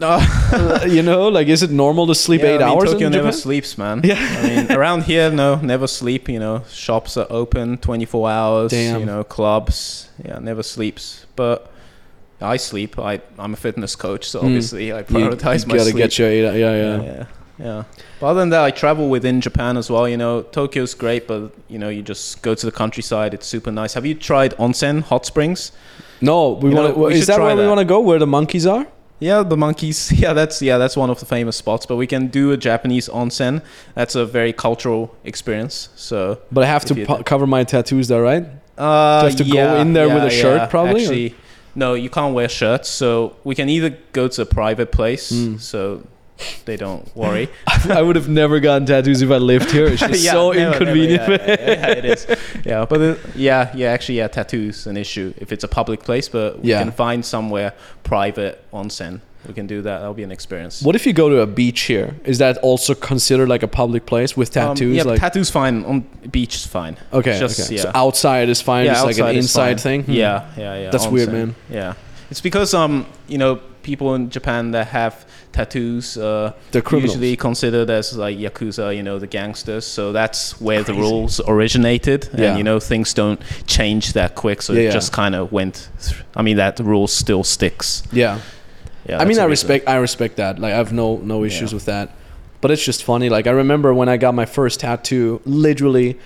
[SPEAKER 2] Uh, [laughs] you know, like, is it normal to sleep
[SPEAKER 1] Yeah,
[SPEAKER 2] eight
[SPEAKER 1] I mean,
[SPEAKER 2] hours
[SPEAKER 1] Tokyo
[SPEAKER 2] in
[SPEAKER 1] never sleeps, man.
[SPEAKER 2] Yeah.
[SPEAKER 1] I mean, [laughs] around here, no, never sleep. You know, shops are open 24 hours.
[SPEAKER 2] Damn.
[SPEAKER 1] You know, clubs. Yeah, never sleeps. But I sleep. I I'm a fitness coach, so
[SPEAKER 2] Mm.
[SPEAKER 1] obviously I prioritize
[SPEAKER 2] you
[SPEAKER 1] my
[SPEAKER 2] gotta
[SPEAKER 1] sleep.
[SPEAKER 2] get your eight, yeah, yeah.
[SPEAKER 1] yeah, yeah, yeah. But other than that, I travel within Japan as well. You know, Tokyo's great, but you know, you just go to the countryside. It's super nice. Have you tried onsen, hot springs?
[SPEAKER 2] No, we want to. Is
[SPEAKER 1] should
[SPEAKER 2] that
[SPEAKER 1] try
[SPEAKER 2] where we want to go? Where the monkeys are?
[SPEAKER 1] Yeah, the monkeys. [laughs] Yeah, that's yeah, that's one of the famous spots. But we can do a Japanese onsen. That's a very cultural experience. So
[SPEAKER 2] But I have to
[SPEAKER 1] you-
[SPEAKER 2] pu- cover my tattoos, there, right?
[SPEAKER 1] uh,
[SPEAKER 2] Just to go in there with a shirt, probably,
[SPEAKER 1] Actually, no, you can't wear shirts. So we can either go to a private place,
[SPEAKER 2] Mm.
[SPEAKER 1] so they don't worry. [laughs]
[SPEAKER 2] I would have never gotten tattoos if I lived here. It's [laughs] just
[SPEAKER 1] Yeah,
[SPEAKER 2] so
[SPEAKER 1] never, never,
[SPEAKER 2] inconvenient.
[SPEAKER 1] yeah, yeah, yeah, it is. Yeah, but it, yeah, yeah, actually, yeah, tattoos an issue if it's a public place. But we can find somewhere private onsen. We can do that. That'll be an experience.
[SPEAKER 2] What if you go to a beach here? Is that also considered like a public place with
[SPEAKER 1] Um,
[SPEAKER 2] tattoos?
[SPEAKER 1] yeah,
[SPEAKER 2] like
[SPEAKER 1] tattoos fine on beach is fine.
[SPEAKER 2] okay,
[SPEAKER 1] it's just-
[SPEAKER 2] okay.
[SPEAKER 1] yeah.
[SPEAKER 2] So outside is fine.
[SPEAKER 1] yeah,
[SPEAKER 2] just like an inside
[SPEAKER 1] fine.
[SPEAKER 2] thing. Hmm.
[SPEAKER 1] Yeah, yeah, yeah.
[SPEAKER 2] That's weird, man.
[SPEAKER 1] Yeah, it's because um, you know, people in Japan that have tattoos uh,
[SPEAKER 2] They're criminals.
[SPEAKER 1] usually considered as like yakuza, you know, the gangsters. So that's where the rules originated,
[SPEAKER 2] Yeah.
[SPEAKER 1] and you know, things don't change that quick. So
[SPEAKER 2] Yeah,
[SPEAKER 1] it
[SPEAKER 2] yeah.
[SPEAKER 1] just kind of went. Th- I mean, that rule still sticks.
[SPEAKER 2] yeah.
[SPEAKER 1] Yeah,
[SPEAKER 2] I mean, I
[SPEAKER 1] reason.
[SPEAKER 2] respect. I respect that. Like, I have no no issues with that. But it's just funny. Like, I remember when I got my first tattoo. Literally,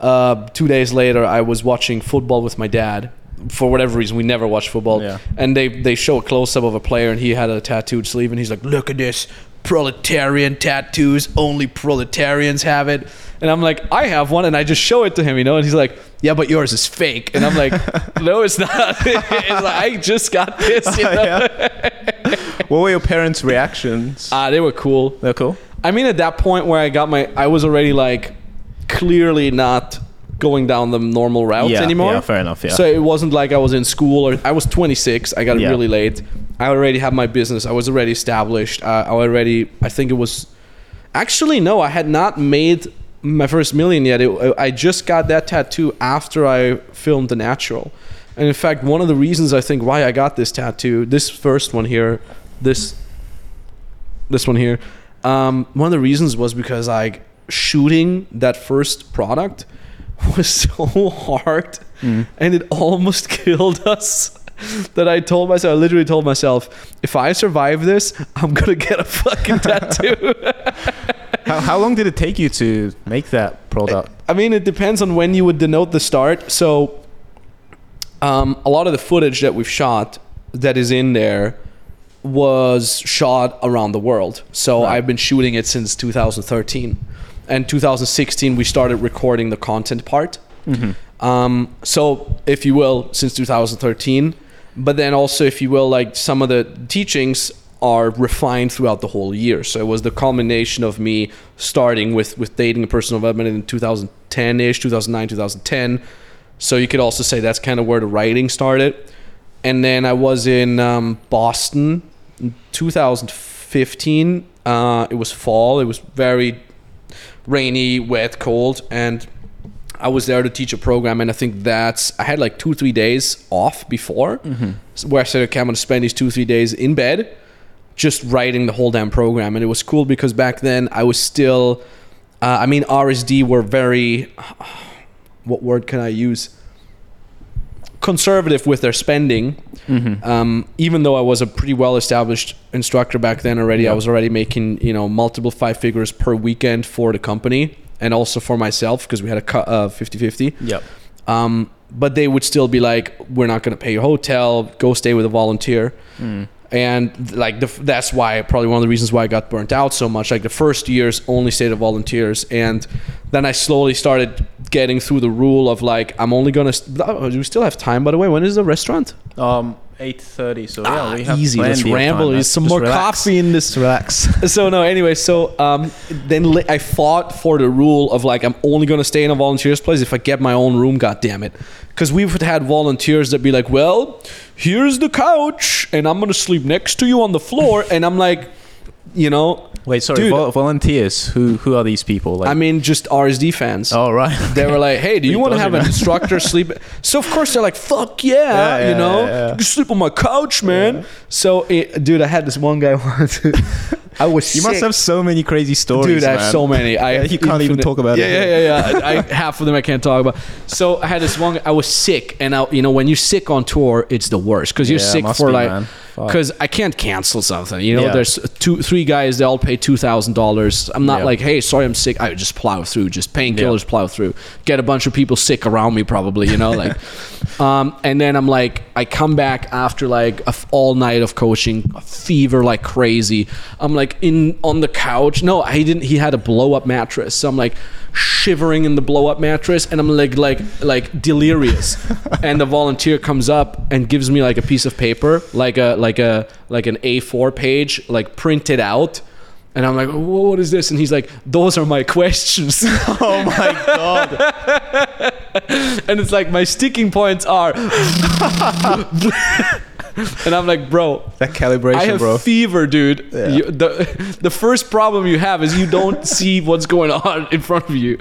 [SPEAKER 2] uh, two days later, I was watching football with my dad. For whatever reason, we never watched football.
[SPEAKER 1] Yeah.
[SPEAKER 2] And they they show a close up of a player, and he had a tattooed sleeve, and he's like, "Look at this." Proletarian tattoos, only proletarians have it. And I'm like, I have one, and I just show it to him, you know, and he's like, Yeah, but yours is fake. And I'm like, [laughs] No, it's not. [laughs] it's like, I just got this, you [laughs] know.
[SPEAKER 1] Yeah. what were your parents' reactions?
[SPEAKER 2] Ah, they were cool.
[SPEAKER 1] They're cool.
[SPEAKER 2] I mean, at that point where I got my, I was already like clearly not going down the normal route
[SPEAKER 1] yeah,
[SPEAKER 2] anymore.
[SPEAKER 1] Yeah, fair enough. Yeah.
[SPEAKER 2] So it wasn't like I was in school or I was 26. I got it
[SPEAKER 1] Yeah.
[SPEAKER 2] really late. I already had my business. I was already established. Uh, I already, I think it was, actually no, I had not made my first million yet. It, I just got that tattoo after I filmed The Natural. And in fact, one of the reasons I think why I got this tattoo, this first one here, this, this one here, um, one of the reasons was because like shooting that first product was [laughs] so hard
[SPEAKER 1] Mm.
[SPEAKER 2] and it almost [laughs] killed us that I told myself, I literally told myself, if I survive this, I'm gonna [laughs] get a fucking tattoo.
[SPEAKER 1] How, how long did it take you to make that product?
[SPEAKER 2] I mean, it depends on when you would denote the start. So, um, a lot of the footage that we've shot that is in there was shot around the world. So
[SPEAKER 1] Right.
[SPEAKER 2] I've been shooting it since 2013, and 2016 we started recording the content part. Um, so, if you will, since 2013, but then also, if you will, like some of the teachings are refined throughout the whole year. So it was the culmination of me starting with with dating and personal development in 2010 ish, 2009, 2010. So you could also say that's kind of where the writing started. And then I was in um, Boston in 2015. Uh, it was fall. It was very rainy, wet, cold, and I was there to teach a program, and I think that's I had like two three days off before, where I said, okay, I'm gonna spend these two three days in bed, just writing the whole damn program, and it was cool because back then I was still, uh, I mean RSD were very, [sighs] what word can I use? Conservative with their spending. Um, even though I was a pretty well established instructor back then already, I was already making you know multiple five figures per weekend for the company and also for myself because we had a cut uh, 50-50
[SPEAKER 1] Yep.
[SPEAKER 2] um, but they would still be like we're not going to pay your hotel go stay with a volunteer. And like the, that's why probably one of the reasons why i got burnt out so much. Like the first years only stayed at volunteers. And then i slowly started getting through the rule of like i'm only going to do we still have time by the way when is the restaurant
[SPEAKER 1] Um, eight thirty. So yeah, we have
[SPEAKER 2] Ah, easy let's ramble. There's some
[SPEAKER 1] just
[SPEAKER 2] more
[SPEAKER 1] relax.
[SPEAKER 2] coffee in this
[SPEAKER 1] Relax. [laughs]
[SPEAKER 2] so no anyway so um, then i fought for the rule of like i'm only to stay in a volunteer's place if i get my own room god damn it because we've had volunteers that be like well here's the couch and i'm to sleep next to you on the floor and i'm like you know
[SPEAKER 1] Wait, sorry.
[SPEAKER 2] Dude.
[SPEAKER 1] vol- volunteers. Who who are these people? Like,
[SPEAKER 2] i mean just rsd fans
[SPEAKER 1] oh right. [laughs]
[SPEAKER 2] they were like, "Hey, do you want to have an instructor [laughs] sleep?" So of course they're like, "Fuck yeah!"
[SPEAKER 1] Yeah,
[SPEAKER 2] you know,
[SPEAKER 1] yeah, yeah.
[SPEAKER 2] you sleep on my couch, man. So, it, dude, I had this one guy [laughs] once. I was
[SPEAKER 1] You must have so many crazy stories.
[SPEAKER 2] Dude, I have
[SPEAKER 1] man.
[SPEAKER 2] so many. I
[SPEAKER 1] you can't even talk about
[SPEAKER 2] yeah,
[SPEAKER 1] it.
[SPEAKER 2] Yeah, yeah, yeah. I, half of them I can't talk about. So I had this one. I was sick, and I, you know, when you're sick on tour, it's the worst because you're
[SPEAKER 1] Yeah,
[SPEAKER 2] sick for
[SPEAKER 1] be,
[SPEAKER 2] like. Because I can't cancel something, you know.
[SPEAKER 1] Yeah.
[SPEAKER 2] There's two, three guys. They all pay two thousand dollars. I'm not like, hey, sorry, I'm sick. I just plow through, just painkillers, plow through. Get a bunch of people sick around me, probably, you know, like. [laughs] um, and then I'm like, I come back after like a f- all night of coaching, a fever like crazy. I'm like in on the couch. No, he didn't. He had a blow up mattress. So I'm like shivering in the blow up mattress, and I'm like like like delirious. [laughs] and the volunteer comes up and gives me like a piece of paper, like a like a like an A4 page, like printed out. And I'm like, "Wha- what is this? And he's like, those are my questions. [laughs]
[SPEAKER 1] oh my god. [laughs]
[SPEAKER 2] and it's like my sticking points are. [laughs] and I'm like, bro,
[SPEAKER 1] That calibration,
[SPEAKER 2] I have
[SPEAKER 1] bro.
[SPEAKER 2] fever, dude.
[SPEAKER 1] Yeah.
[SPEAKER 2] You, the the first problem you have is you don't [laughs] see what's going on in front of you.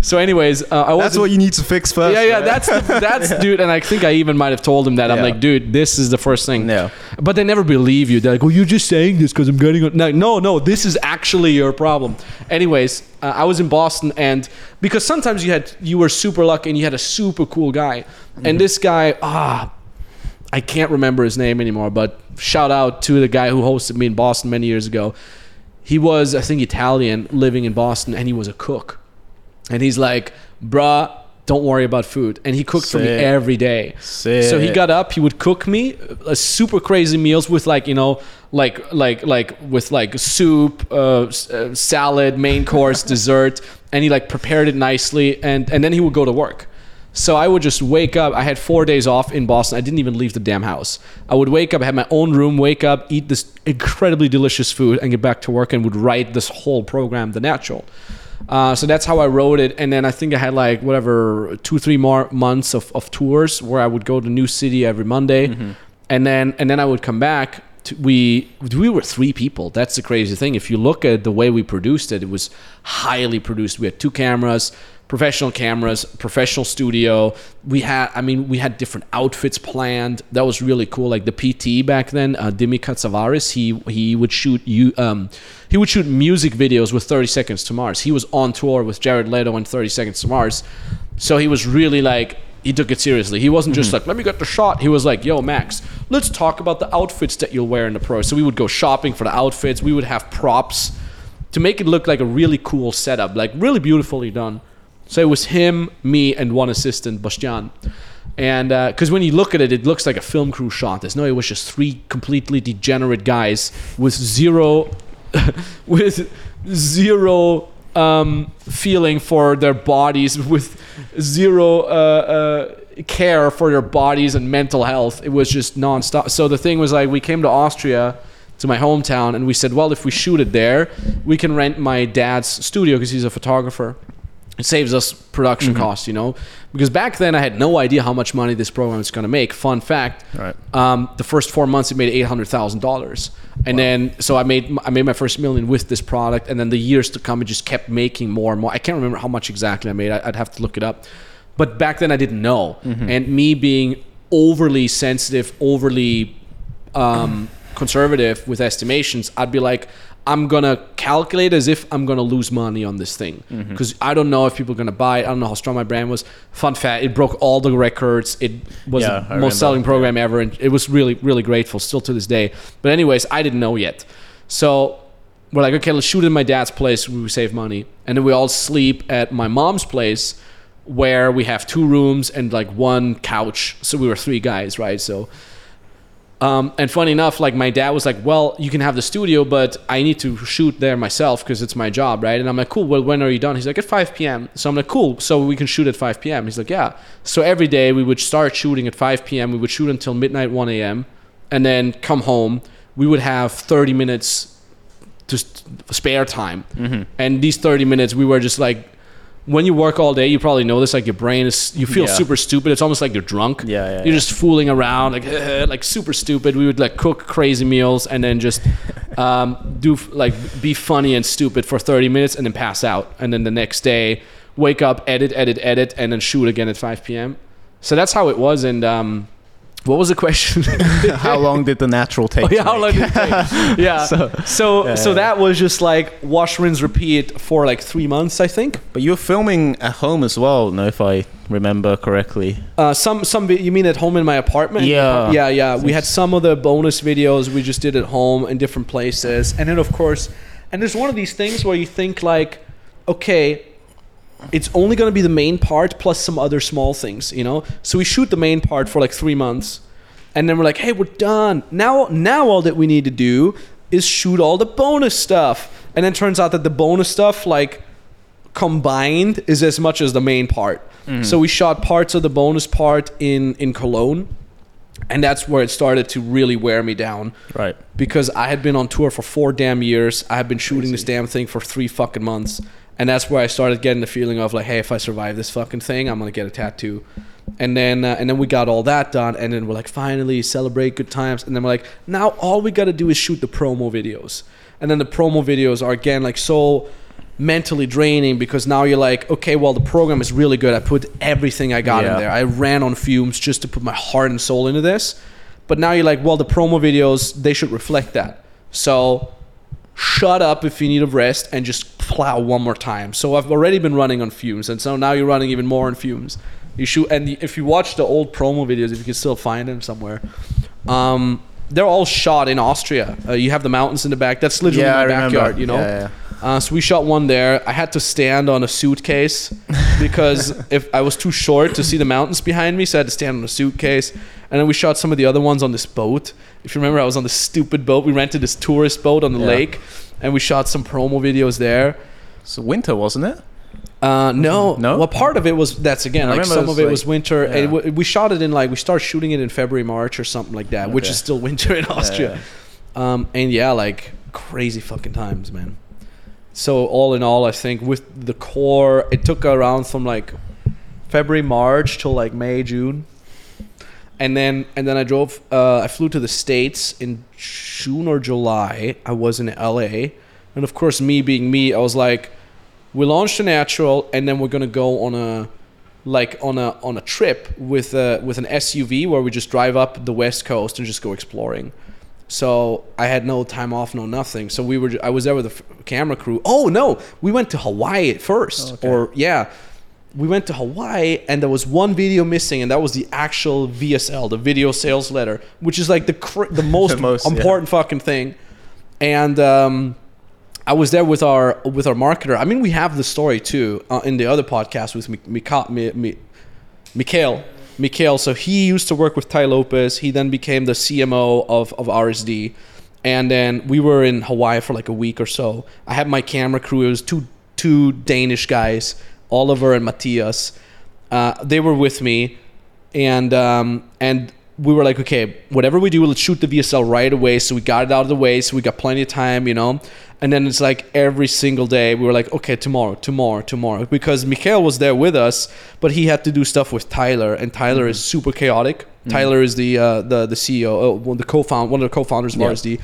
[SPEAKER 2] So, anyways, uh, I
[SPEAKER 1] That's what you need to fix first.
[SPEAKER 2] yeah, yeah,
[SPEAKER 1] man.
[SPEAKER 2] that's the, [laughs] that's dude, and I think I even might have told him that. I'm like, dude, this is the first thing.
[SPEAKER 1] Yeah.
[SPEAKER 2] But they never believe you. They're like, oh, you're just saying this because I'm getting. No, no, no, this is actually your problem. Anyways, uh, I was in Boston, and because sometimes you had you were super lucky and you had a super cool guy, and this guy, ah, I can't remember his name anymore, but shout out to the guy who hosted me in Boston many years ago. He was, I think, Italian, living in Boston, and he was a cook. And he's like, bruh, don't worry about food. And he cooked for me every day.
[SPEAKER 1] Sick.
[SPEAKER 2] So he got up, he would cook me uh, super crazy meals with like, you know, like like like with like soup, uh, uh, salad, main course, [laughs] dessert, and he like prepared it nicely and and then he would go to work. So I would just wake up. I had four days off in Boston. I didn't even leave the damn house. I would wake up, I had my own room, wake up, eat this incredibly delicious food, and get back to work and would write this whole program, The Natural. Uh, so that's how I wrote it. And then I think I had like whatever two, three more months of, of tours where I would go to new city every Monday, and then and then I would come back. To, we we were three people. That's the crazy thing. If you look at the way we produced it, it was highly produced. We had two cameras, professional cameras, professional studio. We had, I mean, we had different outfits planned. That was really cool. Like the PT back then, uh, Dimi Katsavaris, he he would shoot you, um, he would shoot music videos with 30 Seconds to Mars. He was on tour with Jared Leto and 30 Seconds to Mars, so he was really like. He took it seriously. He wasn't just like, let me get the shot. He was like, yo, Max, let's talk about the outfits that you'll wear in the pro. So we would go shopping for the outfits. We would have props to make it look like a really cool setup, like really beautifully done. So it was him, me, and one assistant, Bastian. And because when you look at it, it looks like a film crew shot. There's no, it was just three completely degenerate guys with zero, [laughs] with zero um, feeling for their bodies, [laughs] with zero uh, uh, care for their bodies and mental health. It was just nonstop. So the thing was like, we came to Austria to my hometown and we said, well, if we shoot it there, we can rent my dad's studio because he's a photographer. It saves us production costs, you know, because back then I had no idea how much money this program is going to make. Fun fact:
[SPEAKER 1] Right.
[SPEAKER 2] um, the first four months it made eight hundred thousand dollars, and then so I made I made my first million with this product, and then the years to come it just kept making more and more. I can't remember how much exactly I made. I, I'd have to look it up, but back then I didn't know, and me being overly sensitive, overly um, conservative with estimations, I'd be like, I'm gonna calculate as if I'm gonna lose money on this thing mm-hmm. because I don't know if people are gonna buy it. I don't know how strong my brand was. Fun fact: it broke all the records. It was
[SPEAKER 1] Yeah,
[SPEAKER 2] the most selling program ever, and it was really, really grateful still to this day. But anyways, I didn't know yet, so we're like, okay, let's shoot in my dad's place. We save money, and then we all sleep at my mom's place, where we have two rooms and like one couch. So we were three guys, right? So. Um, and funny enough, like my dad was like, "Well, you can have the studio, but I need to shoot there myself because it's my job, right?" And I'm like, "Cool. Well, when are you done?" He's like, "At 5 p.m." So I'm like, "Cool. So we can shoot at 5 p.m." He's like, "Yeah." So every day we would start shooting at 5 p.m. We would shoot until midnight, 1 a.m., and then come home. We would have 30 minutes to spare time, and these 30 minutes we were just like. When you work all day, you probably know this. Like your brain is, you feel
[SPEAKER 1] Yeah.
[SPEAKER 2] super stupid. It's almost like you're drunk.
[SPEAKER 1] Yeah, yeah,
[SPEAKER 2] You're
[SPEAKER 1] yeah.
[SPEAKER 2] just fooling around, like [laughs] like super stupid. We would like cook crazy meals and then just [laughs] um, do like be funny and stupid for 30 minutes and then pass out. And then the next day, wake up, edit, edit, edit, and then shoot again at 5 p.m. So that's how it was. And um, what was the question? [laughs]
[SPEAKER 1] How long did the natural take?
[SPEAKER 2] Oh, yeah, how long did it take? [laughs] Yeah. So so, so that was just like wash, rinse, repeat for like three months, I think.
[SPEAKER 1] But you're filming at home as well, no, if I remember correctly.
[SPEAKER 2] Uh, some some you mean at home in my apartment?
[SPEAKER 1] Yeah.
[SPEAKER 2] yeah, yeah. We had some of the bonus videos we just did at home in different places, and then of course, and there's one of these things where you think like, okay, it's only going to be the main part plus some other small things, you know. So we shoot the main part for like three months, and then we're like, hey, we're done. Now now all that we need to do is shoot all the bonus stuff, and then turns out that the bonus stuff like combined is as much as the main part. Mm-hmm. So we shot parts of the bonus part in in Cologne, and that's where it started to really wear me down
[SPEAKER 1] Right.
[SPEAKER 2] because I had been on tour for four damn years. I had been shooting this damn thing for three fucking months, and that's where I started getting the feeling of like, hey, if I survive this fucking thing, I'm gonna get a tattoo. And then uh, and then we got all that done, and then we're like, finally celebrate good times. And then we're like, now all we gotta do is shoot the promo videos. And then the promo videos are again like so mentally draining because now you're like, okay, well the program is really good. I put everything I got
[SPEAKER 1] Yeah.
[SPEAKER 2] in there. I ran on fumes just to put my heart and soul into this. But now you're like, well, the promo videos they should reflect that. So shut up if you need a rest and just plow one more time. So I've already been running on fumes, and so now you're running even more on fumes. You shoot, and if you watch the old promo videos, if you can still find them somewhere, um, they're all shot in Austria. Uh, you have the mountains in the back. That's literally
[SPEAKER 1] Yeah, I
[SPEAKER 2] my
[SPEAKER 1] remember.
[SPEAKER 2] backyard. You know.
[SPEAKER 1] Yeah, yeah.
[SPEAKER 2] Uh, so we shot one there. I had to stand on a suitcase [laughs] because if I was too short to see the mountains behind me, so I had to stand on a suitcase. And then we shot some of the other ones on this boat. If you remember, I was on this stupid boat. We rented this tourist boat on the
[SPEAKER 1] Yeah.
[SPEAKER 2] lake, and we shot some promo videos there.
[SPEAKER 1] So winter, wasn't it?
[SPEAKER 2] Uh, no,
[SPEAKER 1] No?
[SPEAKER 2] Well, part of it was that's again
[SPEAKER 1] I
[SPEAKER 2] like some
[SPEAKER 1] it
[SPEAKER 2] of it
[SPEAKER 1] like-
[SPEAKER 2] was winter. And
[SPEAKER 1] yeah.
[SPEAKER 2] it we shot it in like we started shooting it in February, March, or something like that, which is still winter in Austria. Um, and yeah, like crazy fucking times, man. So all in all, I think with the core, it took around from like February, March till like May, June, and then and then I drove. Uh, I flew to the states in June or July. I was in LA, and of course, me being me, I was like, We launched a natural, and then we're gonna go on a like on a on a trip with a with an SUV where we just drive up the west coast and just go exploring. So I had no time off, no nothing. So we were I was there with the f- camera crew. Oh no, we went to Hawaii at first,
[SPEAKER 1] Okay.
[SPEAKER 2] or yeah, we went to Hawaii and there was one video missing, and that was the actual VSL, the video sales letter, which is like the cr- [laughs] the most,
[SPEAKER 1] most, yeah.
[SPEAKER 2] important fucking thing. And um, I was there with our with our marketer. I mean, we have the story too uh, in the other podcast with Mi- Mika- Mi- Mi- Mikhail. Mikhail. So he used to work with Tai Lopez. He then became the CMO of, of RSD. And then we were in Hawaii for like a week or so. I had my camera crew. It was two two Danish guys, Oliver and Matthias. Uh, they were with me, and um, and we were like, okay, whatever we do, let's shoot the VSL right away. So we got it out of the way. So we got plenty of time, you know. And then it's like every single day we were like, okay, tomorrow, tomorrow, tomorrow, because Mikhail was there with us, but he had to do stuff with Tyler, and Tyler is super chaotic. Tyler is the uh, the the CEO, uh, one of the co-found, one of the co-founders of
[SPEAKER 1] Yeah.
[SPEAKER 2] RSD.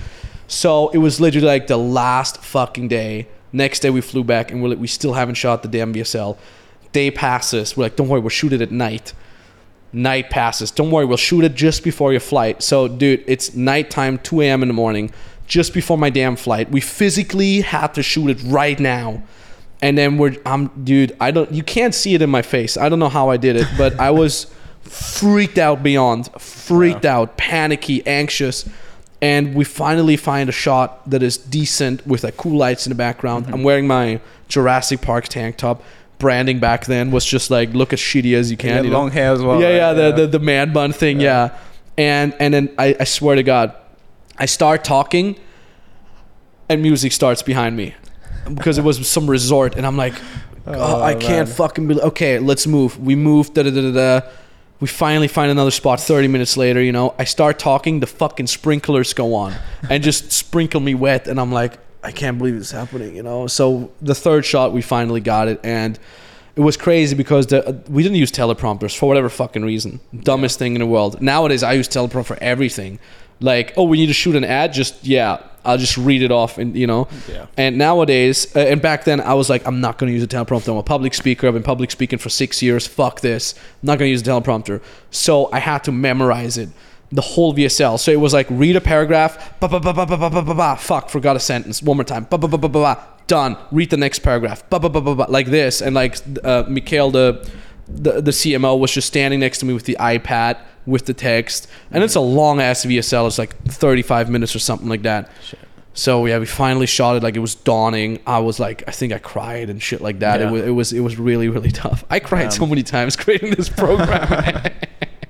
[SPEAKER 2] So it was literally like the last fucking day. Next day we flew back, and we're like, we still haven't shot the damn VSL. Day passes. We're like, don't worry, we'll shoot it at night night passes. Don't worry, we'll shoot it just before your flight. So, dude, it's nighttime, 2 a.m. in the morning, just before my damn flight. We physically had to shoot it right now. And then we're, I'm, dude, I don't, you can't see it in my face. I don't know how I did it, but I was [laughs] freaked out beyond, freaked out, panicky, anxious. And we finally find a shot that is decent with like cool lights in the background. Mm-hmm. I'm wearing my Jurassic Park tank top. Branding back then was just like look as shitty as you can. Know?
[SPEAKER 1] long hair as well.
[SPEAKER 2] yeah,
[SPEAKER 1] right?
[SPEAKER 2] yeah, the, the the man bun thing, yeah. And and then I, I swear to God, I start talking, and music starts behind me, because it was some resort, and I'm like, [laughs] oh, I can't
[SPEAKER 1] man.
[SPEAKER 2] fucking believe. Okay, let's move. We move. Da da da da da. We finally find another spot. Thirty minutes later, you know, I start talking. The fucking sprinklers go on and just sprinkle me wet, and I'm like, I can't believe it's happening. You know. So the third shot, we finally got it, and it was crazy because the, uh, we didn't use teleprompters for whatever fucking reason. Dumbest thing in the world. Nowadays, I use teleprompter for everything. Like, oh, we need to shoot an ad. Just yeah, I'll just read it off, and you know.
[SPEAKER 1] Yeah.
[SPEAKER 2] And nowadays, uh, and back then, I was like, I'm not going to use a teleprompter. I'm a public speaker. I've been public speaking for six years. Fuck this. I'm not going to use a teleprompter. So I had to memorize it, the whole VSL. So it was like read a paragraph. Ba ba ba ba ba ba ba ba ba. Fuck, forgot a sentence. One more time. Ba ba ba ba ba ba. Done. Read the next paragraph. Ba ba ba ba ba. Like this, and like uh, Mikhail the. The, the CMO was just standing next to me with the iPad with the text, and it's a long ass VSL. It's like 35 minutes or something like that. So yeah, we finally shot it. Like it was dawning. I was like, I think I cried and shit like that.
[SPEAKER 1] Yeah.
[SPEAKER 2] It was it was it was really really [laughs] tough. I cried so many times [laughs] creating this program.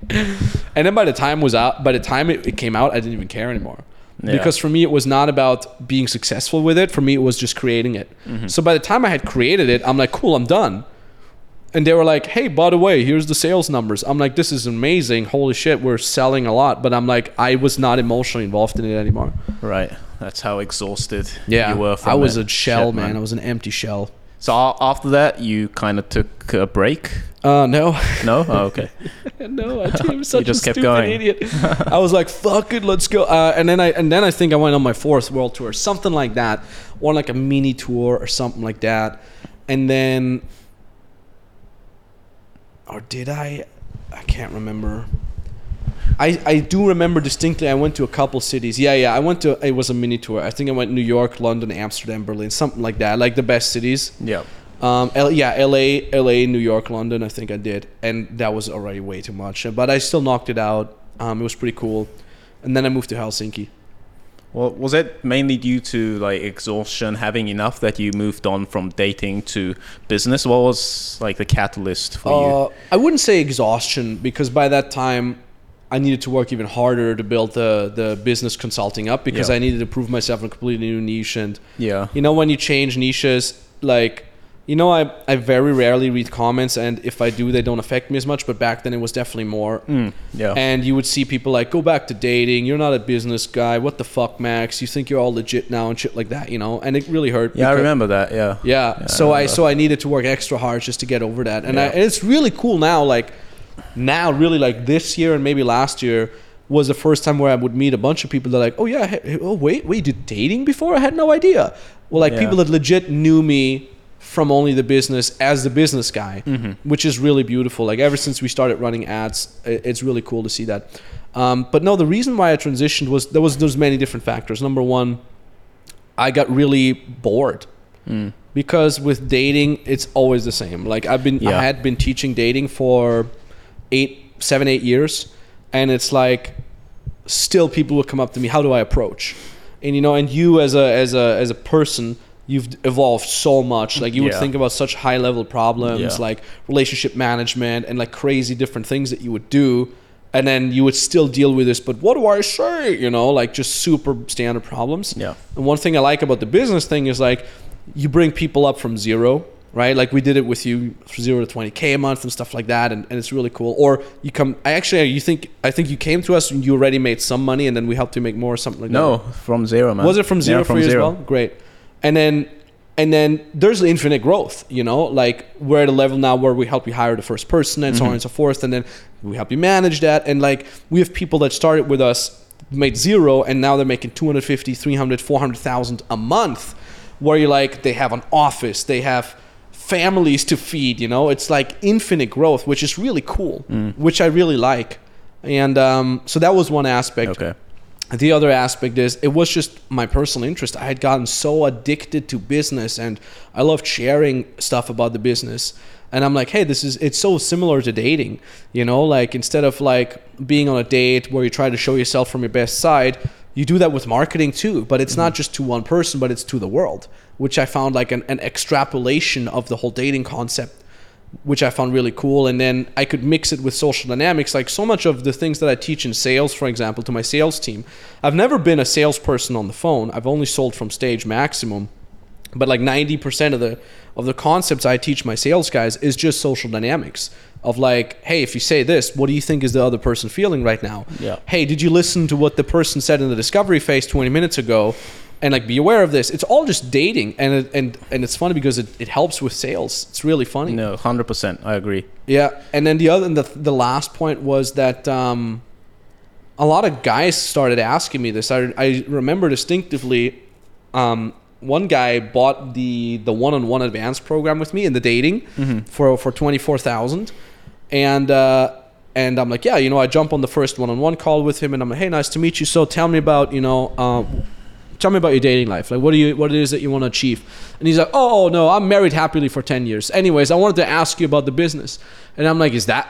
[SPEAKER 2] [laughs] and then by the time it was out, by the time it, it came out, I didn't even care anymore.
[SPEAKER 1] Yeah.
[SPEAKER 2] Because for me, it was not about being successful with it. For me, it was just creating it.
[SPEAKER 1] Mm-hmm.
[SPEAKER 2] So by the time I had created it, I'm like, cool, I'm done. And they were like, hey, by the way, here's the sales numbers. I'm like, this is amazing. Holy shit, we're selling a lot. But I'm like, I was not emotionally involved in it anymore.
[SPEAKER 1] Right. That's how exhausted
[SPEAKER 2] Yeah,
[SPEAKER 1] you were from
[SPEAKER 2] I was a shell,
[SPEAKER 1] Shit,
[SPEAKER 2] man. I was an empty shell.
[SPEAKER 1] So after that, you kind of took a break.
[SPEAKER 2] Uh, no,
[SPEAKER 1] No. Oh, okay. [laughs]
[SPEAKER 2] no, I I'm [laughs] such
[SPEAKER 1] just
[SPEAKER 2] a
[SPEAKER 1] kept
[SPEAKER 2] stupid
[SPEAKER 1] going.
[SPEAKER 2] idiot. [laughs] I was like, "Fuck it, let's go." Uh, and then I and then I think I went on my fourth world tour, something like that, or like a mini tour or something like that. And then, or did I? I can't remember. I, I do remember distinctly. I went to a couple cities. Yeah, yeah. I went to. It was a mini tour. I think I went New York, London, Amsterdam, Berlin, something like that. Like the best cities.
[SPEAKER 1] Yeah.
[SPEAKER 2] Um, L- yeah, L.A., L.A., New York, London. I think I did, and that was already way too much. But I still knocked it out. Um, it was pretty cool, and then I moved to Helsinki.
[SPEAKER 1] Well, was it mainly due to like exhaustion, having enough that you moved on from dating to business? What was like the catalyst for you?
[SPEAKER 2] Uh, I wouldn't say exhaustion because by that time, I needed to work even harder to build the the business consulting up because
[SPEAKER 1] Yeah.
[SPEAKER 2] I needed to prove myself in a completely new niche. And
[SPEAKER 1] Yeah.
[SPEAKER 2] you know, when you change niches, like you know, I I very rarely read comments, and if I do, they don't affect me as much. But back then, it was definitely more.
[SPEAKER 1] Mm, yeah.
[SPEAKER 2] And you would see people like, go back to dating. You're not a business guy. What the fuck, Max? You think you're all legit now and shit like that, you know? And it really hurt.
[SPEAKER 1] yeah, I remember that. Yeah.
[SPEAKER 2] Yeah. so I so I needed to work extra hard just to get over that. And, I, and it's really cool now. Like now, really, like this year and maybe last year was the first time where I would meet a bunch of people that are like, oh yeah, oh wait, wait, you did dating before? I had no idea. Well, like
[SPEAKER 1] Yeah.
[SPEAKER 2] people that legit knew me from only the business as the business guy,
[SPEAKER 1] Mm-hmm.
[SPEAKER 2] which is really beautiful. Like ever since we started running ads, it's really cool to see that. Um, but no, the reason why I transitioned was there was there's many different factors. Number one, I got really bored
[SPEAKER 1] Mm.
[SPEAKER 2] because with dating it's always the same like i've been i had been teaching dating for eight seven eight years and it's like still people will come up to me how do i approach and you know and you as a as a as a person you've evolved so much like you would
[SPEAKER 1] Yeah.
[SPEAKER 2] think about such high level problems
[SPEAKER 1] Yeah.
[SPEAKER 2] like relationship management and like crazy different things that you would do and then you would still deal with this but what do i say you know like just super standard problems
[SPEAKER 1] Yeah.
[SPEAKER 2] and one thing I like about the business thing is like you bring people up from zero, right? Like we did it with you from zero to 20k a month and stuff like that, and, and it's really cool. Or you come, I actually, you think, I think you came to us and you already made some money, and then we helped you make more, or something like
[SPEAKER 1] No,
[SPEAKER 2] that.
[SPEAKER 1] from zero, man.
[SPEAKER 2] Was it from zero
[SPEAKER 1] Yeah,
[SPEAKER 2] for you as well? Great. And then, and then there's infinite growth. You know, like we're at a level now where we help you hire the first person and so on and so forth, and then we help you manage that. And like we have people that started with us made zero and now they're making 250 300 400000 a month where you're like they have an office they have families to feed you know it's like infinite growth which is really cool which i really like and um, so that was one aspect
[SPEAKER 1] Okay.
[SPEAKER 2] The other aspect is it was just my personal interest. I had gotten so addicted to business and I loved sharing stuff about the business. And I'm like, hey, this is it's so similar to dating, you know, like instead of like being on a date where you try to show yourself from your best side, you do that with marketing too. But it's not mm-hmm. just to one person, but it's to the world, which I found like an, an extrapolation of the whole dating concept which I found really cool. And then I could mix it with social dynamics. Like so much of the things that I teach in sales, for example, to my sales team, I've never been a salesperson on the phone. I've only sold from stage maximum. But like 90% of the of the concepts I teach my sales guys is just social dynamics of like, hey, if you say this, what do you think is the other person feeling right now?
[SPEAKER 1] Yeah.
[SPEAKER 2] Hey, did you listen to what the person said in the discovery phase 20 minutes ago? And like be aware of this. It's all just dating and it, and and it's funny because it, it helps with sales. It's really funny.
[SPEAKER 1] No, hundred percent. I agree.
[SPEAKER 2] Yeah, and then the other, the the last point was that um, a lot of guys started asking me this. I I remember distinctively, um, one guy bought the the one on one advanced program with me in the dating for for twenty four thousand, and. Uh, and I'm like, yeah, you know, I jump on the first one-on-one call with him, and I'm like, hey, nice to meet you. So tell me about, you know, uh, tell me about your dating life. Like, what do you, what it is that you want to achieve? And he's like, oh no, I'm married happily for ten years. Anyways, I wanted to ask you about the business. And I'm like, is that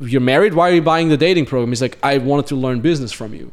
[SPEAKER 2] you're married? Why are you buying the dating program? He's like, I wanted to learn business from you.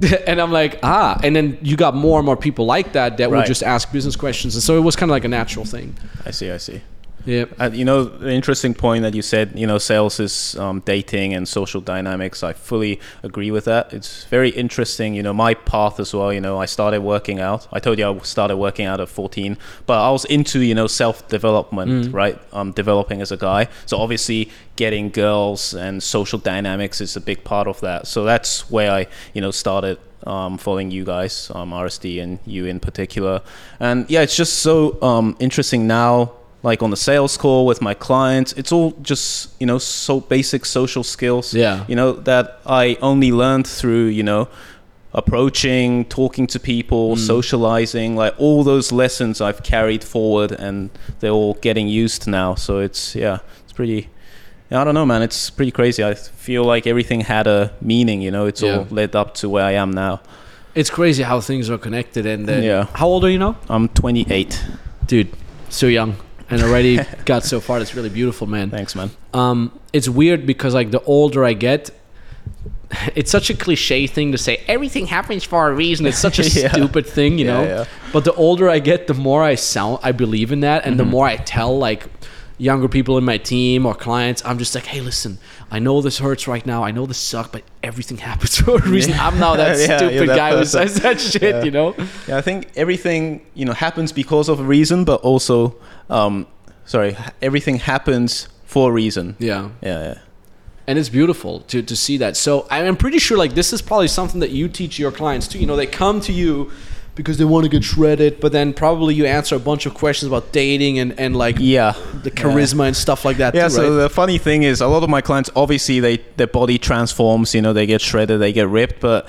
[SPEAKER 2] [laughs] and I'm like, ah. And then you got more and more people like that that would just ask business questions, and so it was kind of like a natural thing.
[SPEAKER 1] I see. I see.
[SPEAKER 2] Yeah.
[SPEAKER 1] Uh, you know, the interesting point that you said, you know, sales is um, dating and social dynamics. I fully agree with that. It's very interesting. You know, my path as well. You know, I started working out. I told you I started working out at 14, but I was into, you know, self development, right? Um, developing as a guy. So obviously, getting girls and social dynamics is a big part of that. So that's where I, you know, started um, following you guys, um, RSD and you in particular. And yeah, it's just so um, interesting now like on the sales call with my clients it's all just you know so basic social skills
[SPEAKER 2] Yeah.
[SPEAKER 1] you know that i only learned through you know approaching talking to people mm. socializing like all those lessons i've carried forward and they're all getting used now so it's yeah it's pretty yeah, I don't know, man. It's pretty crazy. I feel like everything had a meaning, you know. It's
[SPEAKER 2] Yeah.
[SPEAKER 1] all led up to where I am now.
[SPEAKER 2] It's crazy how things are connected. And then,
[SPEAKER 1] Yeah.
[SPEAKER 2] how old are you now?
[SPEAKER 1] I'm 28.
[SPEAKER 2] Dude, so young and already [laughs] got so far. That's really beautiful, man.
[SPEAKER 1] Thanks, man.
[SPEAKER 2] um, it's weird because like the older I get, [laughs] it's such a cliche thing to say. Everything happens for a reason. It's such a [laughs]
[SPEAKER 1] Yeah.
[SPEAKER 2] stupid thing, you know.
[SPEAKER 1] yeah.
[SPEAKER 2] But the older I get, the more I sound. I believe in that, and the
[SPEAKER 1] Mm-hmm.
[SPEAKER 2] more I tell like younger people in my team or clients, I'm just like, hey, listen, I know this hurts right now. I know this sucks, but everything happens for a reason. I'm now that
[SPEAKER 1] Yeah,
[SPEAKER 2] stupid
[SPEAKER 1] that
[SPEAKER 2] guy who
[SPEAKER 1] person.
[SPEAKER 2] says that shit,
[SPEAKER 1] Yeah.
[SPEAKER 2] you know.
[SPEAKER 1] Yeah, I think everything you know happens because of a reason, but also, um, sorry, everything happens for a reason.
[SPEAKER 2] Yeah.
[SPEAKER 1] Yeah, yeah.
[SPEAKER 2] and it's beautiful to, to see that so i'm pretty sure like this is probably something that you teach your clients too you know they come to you because they want to get shredded but then probably you answer a bunch of questions about dating and, and like
[SPEAKER 1] Yeah.
[SPEAKER 2] the charisma and stuff like that
[SPEAKER 1] Yeah,
[SPEAKER 2] too,
[SPEAKER 1] so
[SPEAKER 2] right?
[SPEAKER 1] the funny thing is, a lot of my clients obviously they their body transforms. You know, they get shredded, they get ripped. But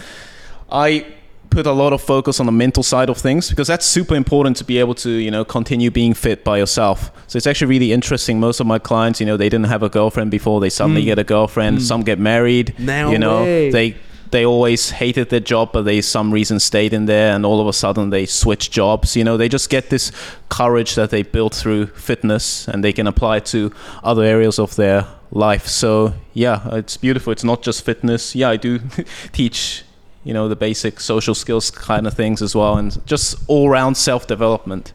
[SPEAKER 1] I put a lot of focus on the mental side of things because that's super important to be able to you know continue being fit by yourself. So it's actually really interesting. Most of my clients you know they didn't have a girlfriend before. They suddenly
[SPEAKER 2] Mm.
[SPEAKER 1] get a girlfriend. Some get married
[SPEAKER 2] No
[SPEAKER 1] you know.
[SPEAKER 2] way.
[SPEAKER 1] they they always hated their job but they some reason stayed in there and all of a sudden they switch jobs you know. They just get this courage that they built through fitness and they can apply it to other areas of their life. So yeah it's beautiful. It's not just fitness. Yeah i do [laughs] teach you know the basic social skills kind of things as well and just all round self development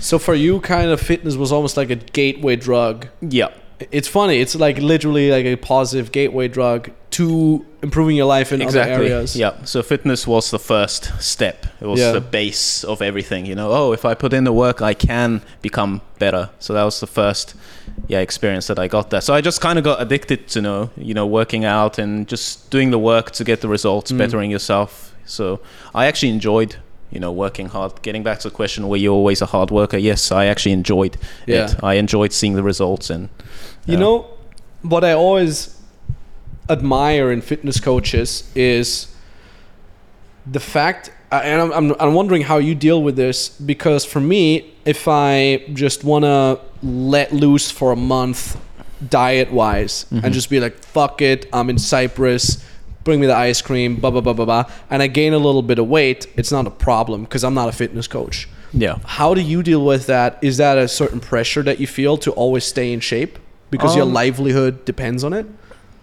[SPEAKER 2] So for you, kind of fitness was almost like a gateway drug.
[SPEAKER 1] yeah
[SPEAKER 2] It's funny. It's like literally like a positive gateway drug to improving your life in other
[SPEAKER 1] exactly
[SPEAKER 2] areas.
[SPEAKER 1] yeah so fitness was the first step it was
[SPEAKER 2] Yeah.
[SPEAKER 1] the base of everything you know oh if i put in the work i can become better so that was the first yeah experience that i got there so i just kind of got addicted to you know you know working out and just doing the work to get the results
[SPEAKER 2] Mm.
[SPEAKER 1] bettering yourself so i actually enjoyed you know working hard getting back to the question were you always a hard worker yes i actually enjoyed
[SPEAKER 2] Yeah.
[SPEAKER 1] it i enjoyed seeing the results and
[SPEAKER 2] You
[SPEAKER 1] yeah.
[SPEAKER 2] know, what I always admire in fitness coaches is the fact, and I'm, I'm, I'm wondering how you deal with this because for me, if I just want to let loose for a month diet wise and just be like, fuck it, I'm in Cyprus. Bring me the ice cream, blah blah blah blah blah, and I gain a little bit of weight. It's not a problem because I'm not a fitness coach.
[SPEAKER 1] yeah
[SPEAKER 2] How do you deal with that? Is that a certain pressure that you feel to always stay in shape because your
[SPEAKER 1] Um,
[SPEAKER 2] livelihood depends on it?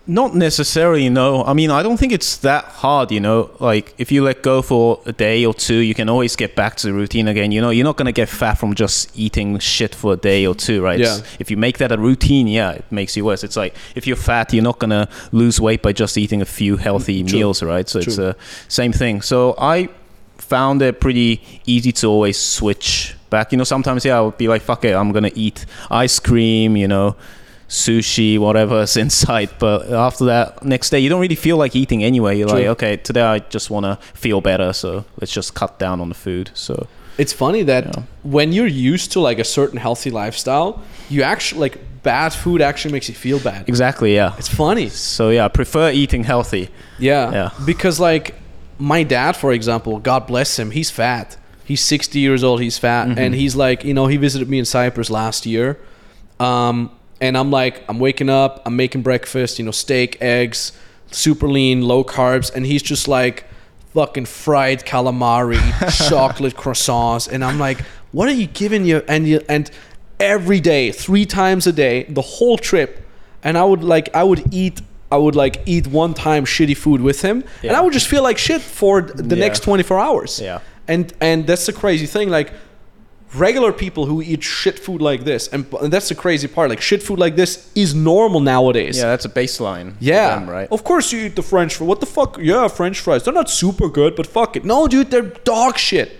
[SPEAKER 1] Not necessarily, no. I mean, I don't think it's that hard, you know. Like, if you let go for a day or two, you can always get back to the routine again. You know, you're not going to get fat from just eating shit for a day or two, right?
[SPEAKER 2] Yeah.
[SPEAKER 1] If you make that a routine, yeah, it makes you worse. It's like if you're fat, you're not going to lose weight by just eating a few healthy
[SPEAKER 2] True.
[SPEAKER 1] meals, right? So it's
[SPEAKER 2] True.
[SPEAKER 1] the same thing. So I found it pretty easy to always switch back. You know, sometimes, yeah, I would be like, fuck it, I'm going to eat ice cream, you know sushi, whatever's [laughs] in sight. But after that, next day, you don't really feel like eating anyway. You're
[SPEAKER 2] True.
[SPEAKER 1] like, okay, today I just want to feel better, so let's just cut down on the food. So
[SPEAKER 2] It's funny that
[SPEAKER 1] Yeah.
[SPEAKER 2] when you're used to like a certain healthy lifestyle, you actually like bad food actually makes you feel bad.
[SPEAKER 1] exactly, yeah.
[SPEAKER 2] It's funny.
[SPEAKER 1] So yeah, I prefer eating healthy.
[SPEAKER 2] Yeah.
[SPEAKER 1] Yeah.
[SPEAKER 2] Because like my dad, for example, God bless him, he's fat. He's 60 years old, he's fat.
[SPEAKER 1] Mm-hmm.
[SPEAKER 2] And he's like, you know, he visited me in Cyprus last year. Um, and I'm like, I'm waking up, I'm making breakfast, you know, steak, eggs, super lean, low carbs. And he's just like, fucking fried calamari, [laughs] chocolate croissants. And I'm like, what are you giving you? And you, and every day, three times a day, the whole trip. And I would like, I would eat I would like eat one time shitty food with him, and I would just feel like shit for the
[SPEAKER 1] Yeah.
[SPEAKER 2] next 24 hours.
[SPEAKER 1] Yeah.
[SPEAKER 2] And and that's the crazy thing. Like regular people who eat shit food like this, and, and that's the crazy part. Like shit food like this is normal nowadays.
[SPEAKER 1] Yeah, that's a baseline.
[SPEAKER 2] Yeah.
[SPEAKER 1] them, right.
[SPEAKER 2] Of course you eat the French fries. What the fuck? Yeah, French fries. They're not super good, but fuck it. No, dude, they're dog shit.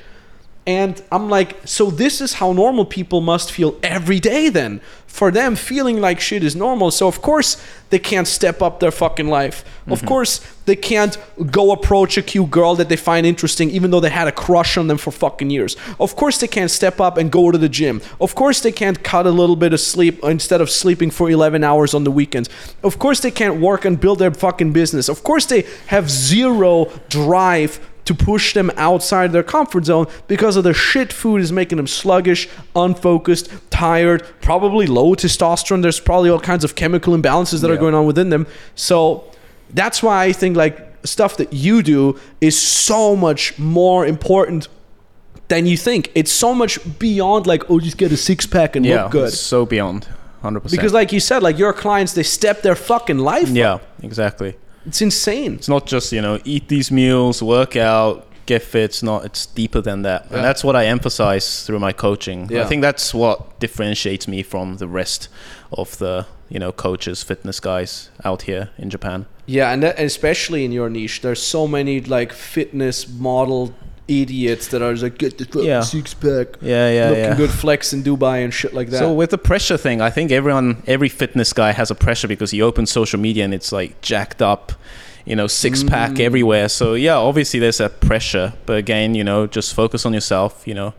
[SPEAKER 2] And I'm like, so this is how normal people must feel every day then. For them, feeling like shit is normal. So, of course, they can't step up their fucking life. Of mm-hmm. course, they can't go approach a cute girl that they find interesting, even though they had a crush on them for fucking years. Of course, they can't step up and go to the gym. Of course, they can't cut a little bit of sleep instead of sleeping for 11 hours on the weekends. Of course, they can't work and build their fucking business. Of course, they have zero drive to push them outside their comfort zone because of the shit food is making them sluggish, unfocused, tired, probably low testosterone. There's probably all kinds of chemical imbalances that are going on within them. So that's why I think like stuff that you do is so much more important than you think. It's so much beyond like, oh, just get a six pack and
[SPEAKER 1] yeah,
[SPEAKER 2] look good.
[SPEAKER 1] so beyond, hundred percent.
[SPEAKER 2] Because like you said, like your clients, they step their fucking life. up.
[SPEAKER 1] yeah, exactly.
[SPEAKER 2] It's insane.
[SPEAKER 1] It's not just you know eat these meals, work out, get fit. It's not. It's deeper than that,
[SPEAKER 2] Yeah.
[SPEAKER 1] and that's what I emphasize through my coaching.
[SPEAKER 2] Yeah.
[SPEAKER 1] I think that's what differentiates me from the rest of the you know coaches, fitness guys out here in Japan.
[SPEAKER 2] Yeah, and that, especially in your niche, there's so many like fitness model idiots that are just like get the fucking
[SPEAKER 1] Yeah.
[SPEAKER 2] six pack,
[SPEAKER 1] Yeah, yeah,
[SPEAKER 2] looking
[SPEAKER 1] yeah.
[SPEAKER 2] good, flex in Dubai and shit like that.
[SPEAKER 1] So with the pressure thing, I think everyone, every fitness guy has a pressure because he opens social media and it's like jacked up, you know, six pack
[SPEAKER 2] Mm.
[SPEAKER 1] everywhere. So yeah, obviously there's that pressure, but again, you know, just focus on yourself, you know,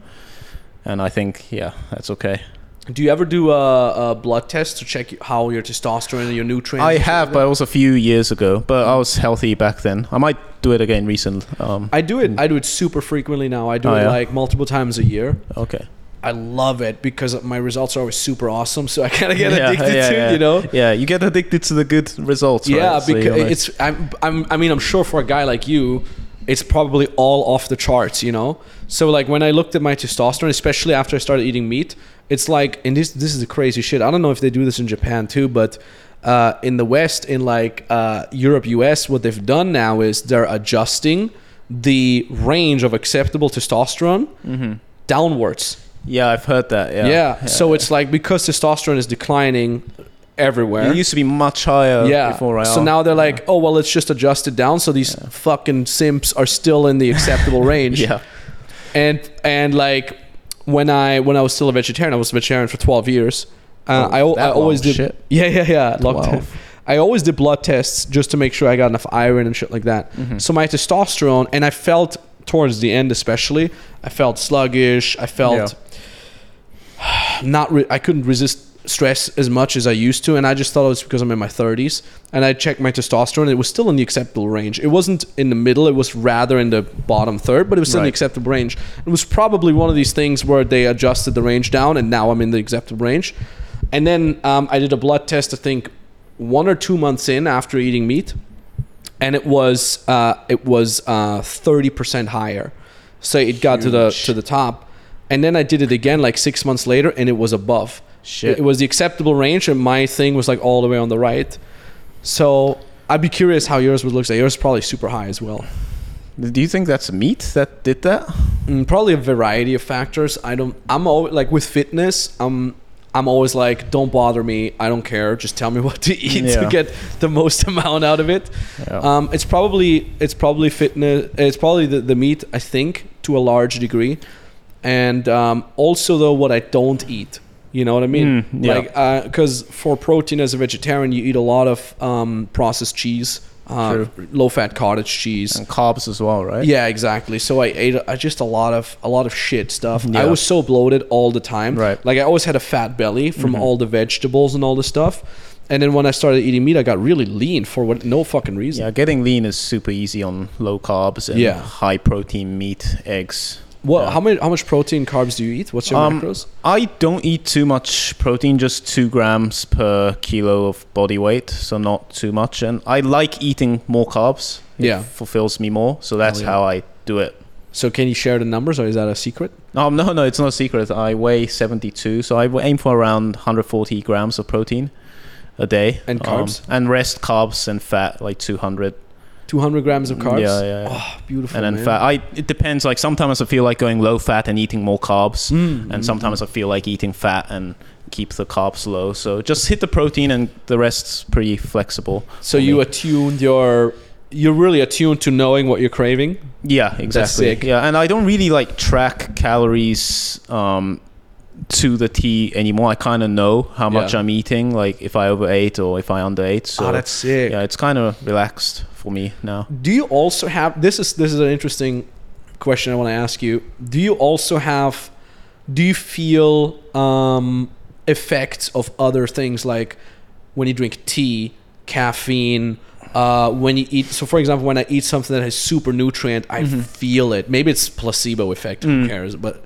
[SPEAKER 1] and I think yeah, that's okay.
[SPEAKER 2] Do you ever do a, a blood test to check how your testosterone and your nutrients?
[SPEAKER 1] I have, but it was a few years ago. But I was healthy back then. I might do it again recently? Um,
[SPEAKER 2] I do it. I do it super frequently now. I do
[SPEAKER 1] Oh,
[SPEAKER 2] it
[SPEAKER 1] yeah?
[SPEAKER 2] like multiple times a year.
[SPEAKER 1] okay.
[SPEAKER 2] I love it because my results are always super awesome. So I kind of get [laughs]
[SPEAKER 1] Yeah,
[SPEAKER 2] addicted
[SPEAKER 1] yeah,
[SPEAKER 2] to
[SPEAKER 1] yeah.
[SPEAKER 2] it, you know.
[SPEAKER 1] Yeah, you get addicted to the good results.
[SPEAKER 2] Yeah,
[SPEAKER 1] right? So
[SPEAKER 2] because
[SPEAKER 1] wanna-
[SPEAKER 2] it's. I'm, I'm. I mean, I'm sure for a guy like you, it's probably all off the charts, you know. So like when I looked at my testosterone, especially after I started eating meat, it's like, and this this is the crazy shit. I don't know if they do this in Japan too, but uh, in the West, in like uh, Europe, US, what they've done now is they're adjusting the range of acceptable testosterone downwards.
[SPEAKER 1] yeah, I've heard that. Yeah.
[SPEAKER 2] Yeah. so it's like because testosterone is declining everywhere.
[SPEAKER 1] it used to be much higher.
[SPEAKER 2] yeah.
[SPEAKER 1] Before right?
[SPEAKER 2] so now they're like, oh well, let's just adjust it down. So these fucking simps are still in the acceptable [laughs] range.
[SPEAKER 1] Yeah.
[SPEAKER 2] And and like when I when I was still a vegetarian, I was a vegetarian for twelve years. Uh,
[SPEAKER 1] Oh,
[SPEAKER 2] I, I always did.
[SPEAKER 1] shit. [laughs]
[SPEAKER 2] Yeah, yeah, yeah.
[SPEAKER 1] 12.
[SPEAKER 2] I always did blood tests just to make sure I got enough iron and shit like that.
[SPEAKER 1] Mm-hmm.
[SPEAKER 2] So my testosterone, and I felt towards the end especially, I felt sluggish. I felt [sighs] not. Re- I couldn't resist stress as much as I used to, and I just thought it was because I'm in my 30s. And I checked my testosterone; it was still in the acceptable range. It wasn't in the middle; it was rather in the bottom third, but it was still in the acceptable range. It was probably one of these things where they adjusted the range down, and now I'm in the acceptable range. And then um, I did a blood test. I think one or two months in after eating meat, and it was uh, it was thirty percent higher. So it got to the to the top, and then I did it again like six months later, and it was above.
[SPEAKER 1] Shit.
[SPEAKER 2] It was the acceptable range, and my thing was like all the way on the right. So I'd be curious how yours would look like. Yours is probably super high as well.
[SPEAKER 1] Do you think that's meat that did that?
[SPEAKER 2] Mm, probably a variety of factors. I don't. I'm always like with fitness. I'm. I'm always like, don't bother me. I don't care. Just tell me [laughs] what to eat to get the most [laughs] amount out of it.
[SPEAKER 1] Yeah.
[SPEAKER 2] Um, it's probably it's probably fitness. It's probably the, the meat. I think to a large degree, and um, also though what I don't eat. You know what I mean?
[SPEAKER 1] Mm, yeah.
[SPEAKER 2] Like because for protein as a vegetarian, you eat a lot of um, processed cheese, uh, low fat cottage cheese.
[SPEAKER 1] and carbs as well, right?
[SPEAKER 2] Yeah, exactly. So I ate uh, just a lot of a lot of shit stuff. I was so bloated all the time.
[SPEAKER 1] Right.
[SPEAKER 2] Like I always had a fat belly from
[SPEAKER 1] Mhm.
[SPEAKER 2] all the vegetables and all the stuff. And then when I started eating meat, I got really lean for what no fucking reason.
[SPEAKER 1] Yeah, getting lean is super easy on low carbs and
[SPEAKER 2] Yeah.
[SPEAKER 1] high protein meat, eggs.
[SPEAKER 2] What?
[SPEAKER 1] Yeah.
[SPEAKER 2] How many? How much protein carbs do you eat? What's your
[SPEAKER 1] Um,
[SPEAKER 2] macros?
[SPEAKER 1] I don't eat too much protein, just two grams per kilo of body weight, so not too much. And I like eating more carbs.
[SPEAKER 2] Yeah, it
[SPEAKER 1] fulfills me more, so that's
[SPEAKER 2] yeah.
[SPEAKER 1] how I do it.
[SPEAKER 2] So can you share the numbers, or is that a secret?
[SPEAKER 1] Um, no, no, it's not a secret. I weigh 72, so I aim for around 140 grams of protein a day.
[SPEAKER 2] And
[SPEAKER 1] Um,
[SPEAKER 2] carbs?
[SPEAKER 1] and rest carbs and fat, like
[SPEAKER 2] Two hundred grams of carbs.
[SPEAKER 1] Yeah, yeah. yeah.
[SPEAKER 2] Oh, beautiful.
[SPEAKER 1] and then
[SPEAKER 2] man.
[SPEAKER 1] fat. I it depends. Like sometimes I feel like going low fat and eating more carbs,
[SPEAKER 2] Mm,
[SPEAKER 1] and sometimes I feel like eating fat and keep the carbs low. So just hit the protein, and the rest's pretty flexible.
[SPEAKER 2] So you
[SPEAKER 1] me.
[SPEAKER 2] attuned your. You're really attuned to knowing what you're craving.
[SPEAKER 1] Yeah, exactly. Yeah, and I don't really like track calories um, to the T anymore. I kind of know how much
[SPEAKER 2] Yeah.
[SPEAKER 1] I'm eating, like if I overate or if I underate. So
[SPEAKER 2] oh, that's sick.
[SPEAKER 1] yeah, it's kind of relaxed for me now.
[SPEAKER 2] Do you also have this is this is an interesting question I want to ask you. Do you also have do you feel um effects of other things like when you drink tea, caffeine, uh, when you eat so for example when I eat something that has super nutrient, I feel it. Maybe it's placebo effect, who
[SPEAKER 1] Mm.
[SPEAKER 2] cares? But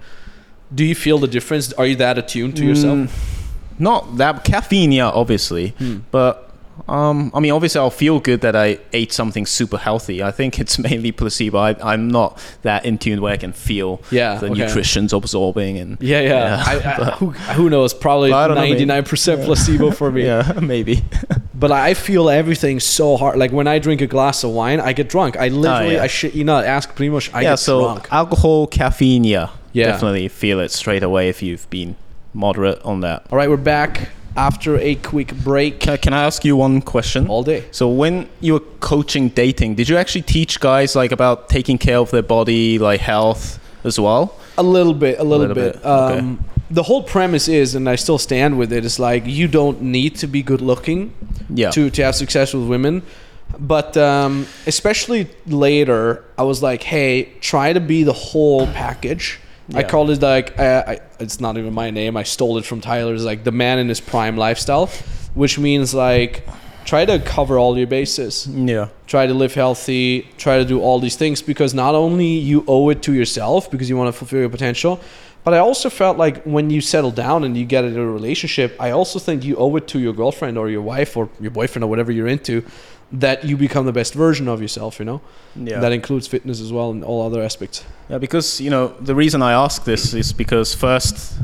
[SPEAKER 2] do you feel the difference? Are you that attuned to yourself?
[SPEAKER 1] Mm, Not that caffeine, yeah, obviously,
[SPEAKER 2] Hmm.
[SPEAKER 1] but um, I mean, obviously, I'll feel good that I ate something super healthy. I think it's [laughs] mainly placebo. I, I'm not that in tune where I can feel
[SPEAKER 2] Yeah,
[SPEAKER 1] the
[SPEAKER 2] okay.
[SPEAKER 1] nutrition's absorbing and
[SPEAKER 2] Yeah, yeah.
[SPEAKER 1] Yeah,
[SPEAKER 2] I, I, [laughs] who, who knows? Probably
[SPEAKER 1] I don't know,
[SPEAKER 2] ninety nine percent placebo for me.
[SPEAKER 1] yeah, [laughs] maybe.
[SPEAKER 2] But I feel everything so hard. Like when I drink a glass of wine, I get drunk. I literally,
[SPEAKER 1] Oh, yeah.
[SPEAKER 2] I shit you not, ask Primoz, I
[SPEAKER 1] yeah,
[SPEAKER 2] get
[SPEAKER 1] so
[SPEAKER 2] drunk.
[SPEAKER 1] alcohol, caffeine, yeah,
[SPEAKER 2] Yeah.
[SPEAKER 1] definitely feel it straight away if you've been moderate on that.
[SPEAKER 2] All right, we're back after a quick break.
[SPEAKER 1] Can, can I ask you one question?
[SPEAKER 2] All day.
[SPEAKER 1] So when you were coaching dating, did you actually teach guys like about taking care of their body, like health as well?
[SPEAKER 2] A little bit, a little,
[SPEAKER 1] little
[SPEAKER 2] bit.
[SPEAKER 1] bit, okay.
[SPEAKER 2] Um, the whole premise is, and I still stand with it, is like you don't need to be good looking
[SPEAKER 1] Yeah.
[SPEAKER 2] to, to have success with women. But um, especially later, I was like, hey, try to be the whole package. I called it like, uh, I, it's not even my name. I stole it from Tyler's, like the man in his prime lifestyle, which means like try to cover all your bases
[SPEAKER 1] Yeah.
[SPEAKER 2] try to live healthy try to do all these things because not only you owe it to yourself because you want to fulfill your potential but i also felt like when you settle down and you get into a relationship i also think you owe it to your girlfriend or your wife or your boyfriend or whatever you're into that you become the best version of yourself you know
[SPEAKER 1] Yeah.
[SPEAKER 2] that includes fitness as well and all other aspects
[SPEAKER 1] Yeah, because you know the reason I ask this is because first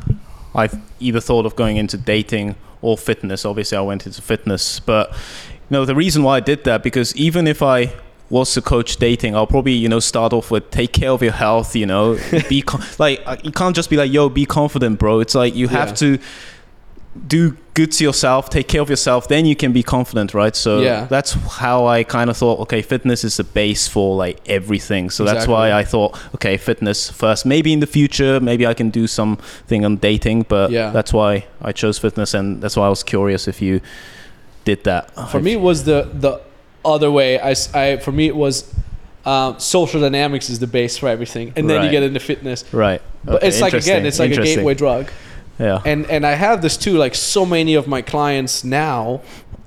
[SPEAKER 1] I've either thought of going into dating or fitness. Obviously, I went into fitness, but you know the reason why I did that because even if I was to coach dating, I'll probably you know start off with take care of your health. You know, be [laughs] con- like uh, you can't just be like yo, be confident, bro. It's like you have
[SPEAKER 2] Yeah.
[SPEAKER 1] to do good to yourself, take care of yourself, then you can be confident, right? So
[SPEAKER 2] Yeah.
[SPEAKER 1] that's how I kind of thought, okay, fitness is the base for like everything. So that's why I thought, okay, fitness first. Maybe in the future, maybe I can do something on dating, but
[SPEAKER 2] Yeah.
[SPEAKER 1] that's why I chose fitness, and that's why I was curious if you did that.
[SPEAKER 2] for me it was the the other way I, I- for me it was um, social dynamics is the base for everything and then you get into fitness
[SPEAKER 1] right?
[SPEAKER 2] but
[SPEAKER 1] Okay,
[SPEAKER 2] it's like again it's like a gateway drug
[SPEAKER 1] Yeah.
[SPEAKER 2] and and I have this too. Like so many of my clients now,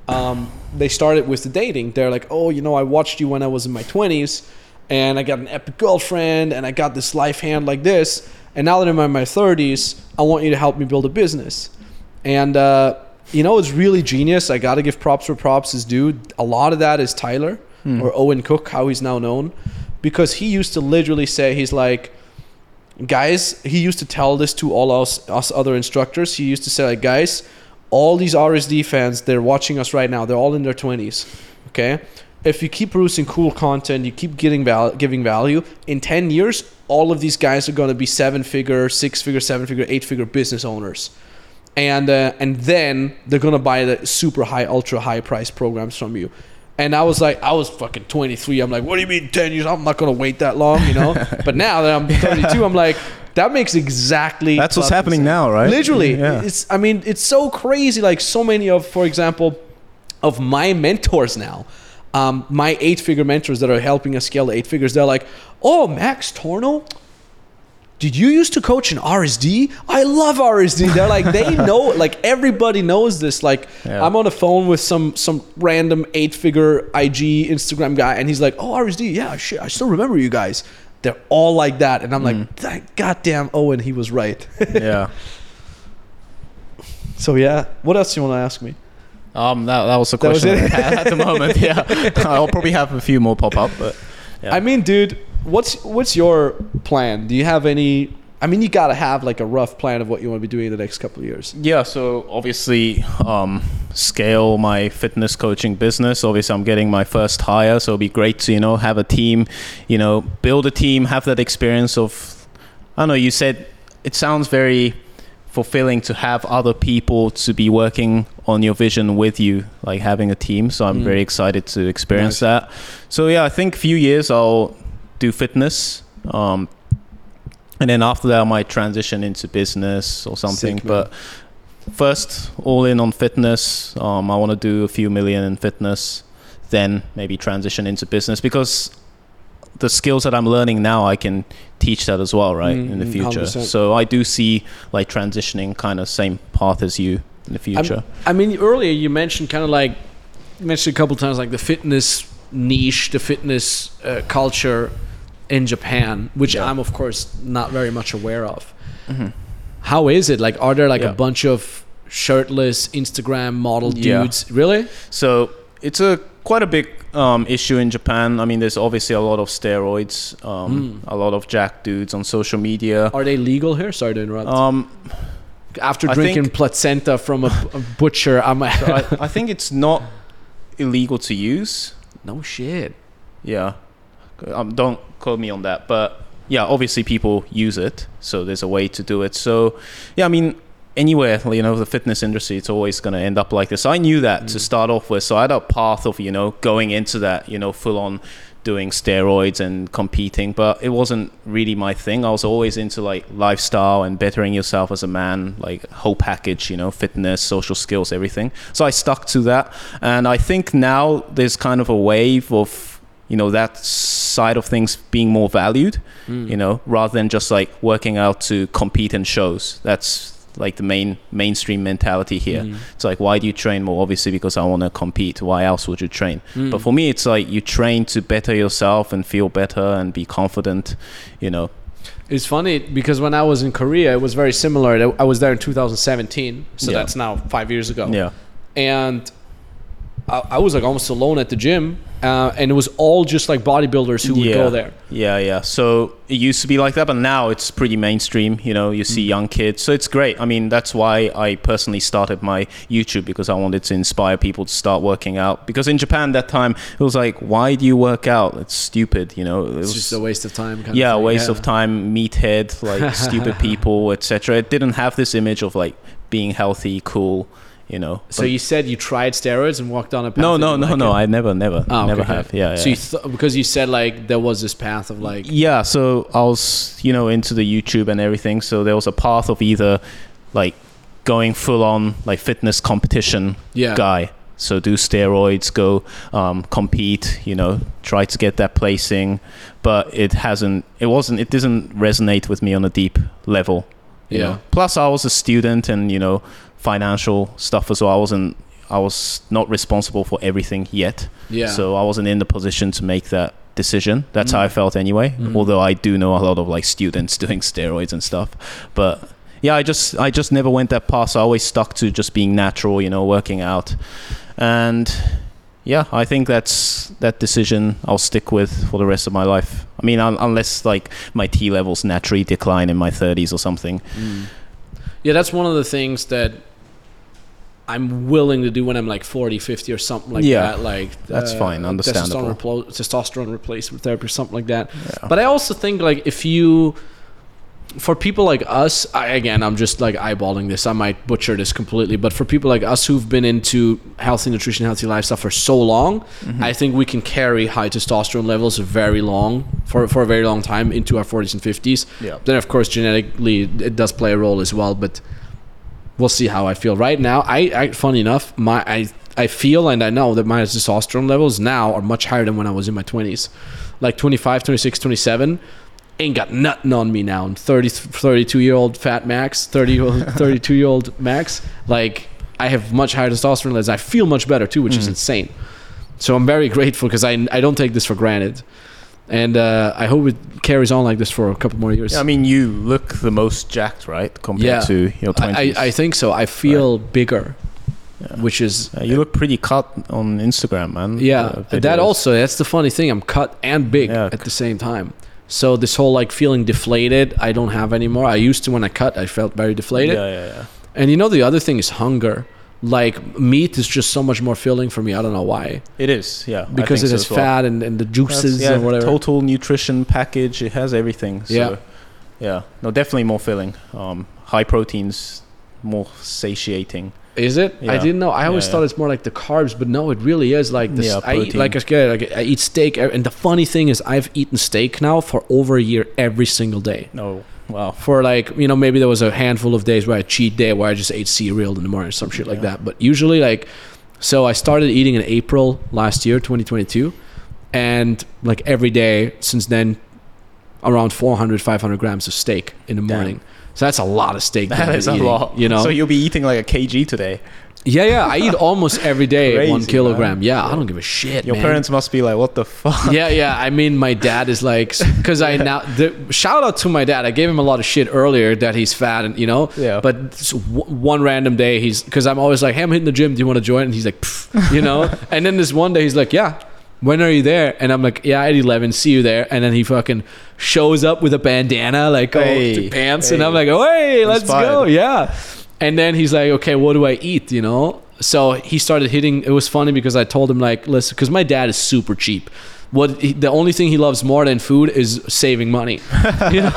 [SPEAKER 2] um, they started with the dating. They're like, oh, you know, I watched you when I was in my twenties, and I got an epic girlfriend, and I got this life hand like this. And now that I'm in my thirties, I want you to help me build a business. And uh, you know, it's really genius. I got to give props where props is due. A lot of that is Tyler or Owen Cook, how he's now known, because he used to literally say, he's like guys he used to tell this to all us us other instructors. He used to say like guys all these rsd fans they're watching us right now. They're all in their 20s okay? If you keep producing cool content you keep getting val- giving value in 10 years all of these guys are going to be seven figure six figure seven figure eight figure business owners. And uh, and then they're gonna buy the super high ultra high price programs from you and I was like, I was fucking 23. I'm like, what do you mean 10 years? I'm not gonna wait that long, you know. [laughs] but now that I'm 32, I'm like, that makes exactly.
[SPEAKER 1] That's what's happening
[SPEAKER 2] sense.
[SPEAKER 1] now, right?
[SPEAKER 2] Literally,
[SPEAKER 1] Yeah.
[SPEAKER 2] it's. I mean, it's so crazy. Like so many of, for example, of my mentors now. Um, my eight-figure mentors that are helping us scale to eight figures, they're like, "Oh, Max Tornow, did you used to coach in RSD? I love RSD. They're like they [laughs] know like everybody knows this. Like
[SPEAKER 1] Yeah.
[SPEAKER 2] I'm on the phone with some some random eight figure IG Instagram guy and he's like, "Oh, RSD. Yeah, shit. I still remember you guys." They're all like that and I'm like, "That goddamn Owen, he was right." [laughs]
[SPEAKER 1] yeah.
[SPEAKER 2] so yeah, what else do you want to ask me?
[SPEAKER 1] Um, that, that was the
[SPEAKER 2] That was
[SPEAKER 1] question
[SPEAKER 2] it?
[SPEAKER 1] I had at the moment. Yeah, [laughs] I'll probably have a few more pop up, but yeah.
[SPEAKER 2] I mean, dude, what's what's your plan? Do you have any I mean, you got to have like a rough plan of what you want to be doing in the next couple of years.
[SPEAKER 1] Yeah, so obviously, um, scale my fitness coaching business. Obviously, I'm getting my first hire, so it'll be great to you know have a team, you know, build a team, have that experience of. I don't know. You said it sounds very fulfilling to have other people to be working on your vision with you, like having a team. So I'm
[SPEAKER 2] Mm.
[SPEAKER 1] very excited to experience
[SPEAKER 2] Nice.
[SPEAKER 1] that. So yeah, I think few years I'll do fitness. Um, and then after that, I might transition into business or something.
[SPEAKER 2] Sick,
[SPEAKER 1] but first, all in on fitness. Um, I want to do a few million in fitness, then maybe transition into business because the skills that I'm learning now, I can teach that as well, right, in the
[SPEAKER 2] Mm,
[SPEAKER 1] future.
[SPEAKER 2] 100%.
[SPEAKER 1] So I do see like transitioning kind of same path as you in the future.
[SPEAKER 2] I mean, earlier you mentioned kind of like you mentioned a couple times like the fitness niche, the fitness uh, culture in Japan, which
[SPEAKER 1] Yeah.
[SPEAKER 2] I'm of course not very much aware of. How is it? Like, are there like
[SPEAKER 1] Yeah.
[SPEAKER 2] a bunch of shirtless Instagram model
[SPEAKER 1] Yeah.
[SPEAKER 2] dudes? Really?
[SPEAKER 1] So it's a quite a big um, issue in Japan. I mean, there's obviously a lot of steroids, um, a lot of jack dudes on social media.
[SPEAKER 2] Are they legal here? Sorry to interrupt.
[SPEAKER 1] Um,
[SPEAKER 2] After
[SPEAKER 1] I
[SPEAKER 2] drinking
[SPEAKER 1] think-
[SPEAKER 2] placenta from a, a butcher, I'm like,
[SPEAKER 1] so I, I [laughs] think it's not illegal to use.
[SPEAKER 2] no shit.
[SPEAKER 1] Yeah, um, don't quote me on that, but yeah, obviously people use it, so there's a way to do it. So yeah, I mean. Anywhere, you know, the fitness industry, it's always going to end up like this. I knew that to mm. start off with, so I had a path of, you know, going into that, you know, full on doing steroids and competing, but it wasn't really my thing. I was always into like lifestyle and bettering yourself as a man, like whole package, you know, fitness, social skills, everything. So I stuck to that, and I think now there's kind of a wave of you know that side of things being more valued, you know, rather than just like working out to compete in shows. That's like the main mainstream mentality here.
[SPEAKER 2] Mm.
[SPEAKER 1] It's like, why do you train more? Obviously, because I want to compete. Why else would you train?
[SPEAKER 2] Mm.
[SPEAKER 1] But for me, it's like you train to better yourself and feel better and be confident. You know.
[SPEAKER 2] It's funny because when I was in Korea, it was very similar. I was there in 2017, so
[SPEAKER 1] Yeah.
[SPEAKER 2] that's now five years ago.
[SPEAKER 1] Yeah.
[SPEAKER 2] and I, I was like almost alone at the gym, uh, and it was all just like bodybuilders who would
[SPEAKER 1] Yeah.
[SPEAKER 2] go there.
[SPEAKER 1] Yeah, yeah. So it used to be like that, but now it's pretty mainstream. You know, you see young kids, so it's great. I mean, that's why I personally started my YouTube because I wanted to inspire people to start working out. Because in Japan that time, it was like, why do you work out? It's stupid. You know, it
[SPEAKER 2] It's
[SPEAKER 1] was
[SPEAKER 2] just a waste of time. Kind
[SPEAKER 1] yeah,
[SPEAKER 2] of
[SPEAKER 1] waste
[SPEAKER 2] Yeah.
[SPEAKER 1] of time, meathead, like [laughs] stupid people, etc. It didn't have this image of like being healthy, cool. You know.
[SPEAKER 2] So you said you tried steroids and walked on a path.
[SPEAKER 1] no, no, no,
[SPEAKER 2] like
[SPEAKER 1] no.
[SPEAKER 2] it?
[SPEAKER 1] I never, never,
[SPEAKER 2] Oh,
[SPEAKER 1] never
[SPEAKER 2] okay.
[SPEAKER 1] have. Yeah, yeah.
[SPEAKER 2] So you th- because you said like there was this path of like
[SPEAKER 1] yeah so i was you know into the youtube and everything so there was a path of either like going full on like fitness competition
[SPEAKER 2] yeah
[SPEAKER 1] guy so do steroids go um, compete you know try to get that placing but it hasn't it wasn't it doesn't resonate with me on a deep level you
[SPEAKER 2] Yeah.
[SPEAKER 1] know plus i was a student and you know financial stuff as well i wasn't i was not responsible for everything yet
[SPEAKER 2] yeah.
[SPEAKER 1] so I wasn't in the position to make that decision. That's how I
[SPEAKER 2] Mm.
[SPEAKER 1] felt anyway.
[SPEAKER 2] Mhm.
[SPEAKER 1] Although I do know a lot of like students [laughs] doing steroids and stuff, but yeah, I just I just never went that path. So I always stuck to just being natural, you know, working out, and yeah, I think that's that decision I'll stick with for the rest of my life. I mean, un- unless like my T levels naturally decline in my 30s or something.
[SPEAKER 2] Mm. Yeah, that's one of the things that I'm willing to do when I'm like 40, 50 or something like
[SPEAKER 1] Yeah,
[SPEAKER 2] that. Like
[SPEAKER 1] that's fine, understandable.
[SPEAKER 2] Testosterone, replo- testosterone replacement therapy or something like that.
[SPEAKER 1] Yeah.
[SPEAKER 2] But I also think like if you, for people like us, I, again, I'm just like eyeballing this. I might butcher this completely, but for people like us who've been into healthy nutrition, healthy lifestyle for so long,
[SPEAKER 1] Mm-hmm.
[SPEAKER 2] I think we can carry high testosterone levels very long for for a very long time into our 40s and 50s.
[SPEAKER 1] Yeah.
[SPEAKER 2] Then of course genetically it does play a role as well, but we'll see how I feel. Right now, I, I funny enough, my I I feel and I know that my testosterone levels now are much higher than when I was in my 20s. Like 25, 26, 27 ain't got nothing on me now. I'm 30 32 year old fat max, 30 [laughs] year old 32 year old max. Like I have much higher testosterone levels. I feel much better too, which is
[SPEAKER 1] Mhm.
[SPEAKER 2] insane. So I'm very grateful because I I don't take this for granted. And uh, I hope it carries on like this for a couple more years.
[SPEAKER 1] Yeah, I mean, you look the most jacked, right, compared
[SPEAKER 2] Yeah.
[SPEAKER 1] to your 20s.
[SPEAKER 2] I, I, think so. I feel bigger,
[SPEAKER 1] Yeah.
[SPEAKER 2] which is
[SPEAKER 1] Uh, you look pretty cut on Instagram, man.
[SPEAKER 2] yeah. That also that's the funny thing. I'm cut and big
[SPEAKER 1] Yeah.
[SPEAKER 2] at the same time. So this whole like feeling deflated, I don't have anymore. I used to when I cut, I felt very deflated.
[SPEAKER 1] Yeah, yeah, yeah.
[SPEAKER 2] And you know the other thing is hunger. Like meat is just so much more filling for me. I don't know why.
[SPEAKER 1] It is, yeah.
[SPEAKER 2] Because it
[SPEAKER 1] so
[SPEAKER 2] has
[SPEAKER 1] well.
[SPEAKER 2] fat and, and the juices
[SPEAKER 1] That's- yeah,
[SPEAKER 2] or whatever.
[SPEAKER 1] Total nutrition package. It has everything. So,
[SPEAKER 2] Yeah.
[SPEAKER 1] yeah. No, definitely more filling. Um, high proteins, more satiating.
[SPEAKER 2] Is it? I didn't know. I always
[SPEAKER 1] Yeah,
[SPEAKER 2] thought
[SPEAKER 1] yeah.
[SPEAKER 2] it's more like the carbs, but no, it really is like this.
[SPEAKER 1] Yeah,
[SPEAKER 2] I eat, like I said, like I eat steak, and the funny thing is, I've eaten steak now for over a year every single day.
[SPEAKER 1] No, wow.
[SPEAKER 2] For like you know, maybe there was a handful of days where I cheat day where I just ate cereal in the morning or some shit like that. But usually, like, so I started eating in April last year, 2022, and like every day since then, around 400, 500 grams of steak in the
[SPEAKER 1] Damn.
[SPEAKER 2] morning. So that's a lot of steak.
[SPEAKER 1] That [laughs]
[SPEAKER 2] I'm
[SPEAKER 1] a lot.
[SPEAKER 2] You know,
[SPEAKER 1] So you'll be eating like a kg today.
[SPEAKER 2] Yeah, yeah. I eat almost every day
[SPEAKER 1] Crazy,
[SPEAKER 2] one kilogram.
[SPEAKER 1] man.
[SPEAKER 2] Yeah, I don't give a shit.
[SPEAKER 1] Your
[SPEAKER 2] man.
[SPEAKER 1] parents must be like, what the fuck?
[SPEAKER 2] Yeah, yeah. I mean, my dad is like, because I [laughs] now the, shout out to my dad. I gave him a lot of shit earlier that he's fat and you know.
[SPEAKER 1] Yeah.
[SPEAKER 2] But one random day he's because I'm always like, hey, I'm hitting the gym. Do you want to join? And he's like, you know. [laughs] and then this one day he's like, yeah. When are you there? And I'm like, yeah, at 11. See you there. And then he fucking shows up with a bandana, like oh,
[SPEAKER 1] Hey,
[SPEAKER 2] pants, and. I'm like, oh, hey, let's go, yeah. And then he's like, okay, what do I eat? You know. So he started hitting. It was funny because I told him like, listen, because my dad is super cheap. What he, the only thing he loves more than food is saving money. [laughs] [laughs] You know?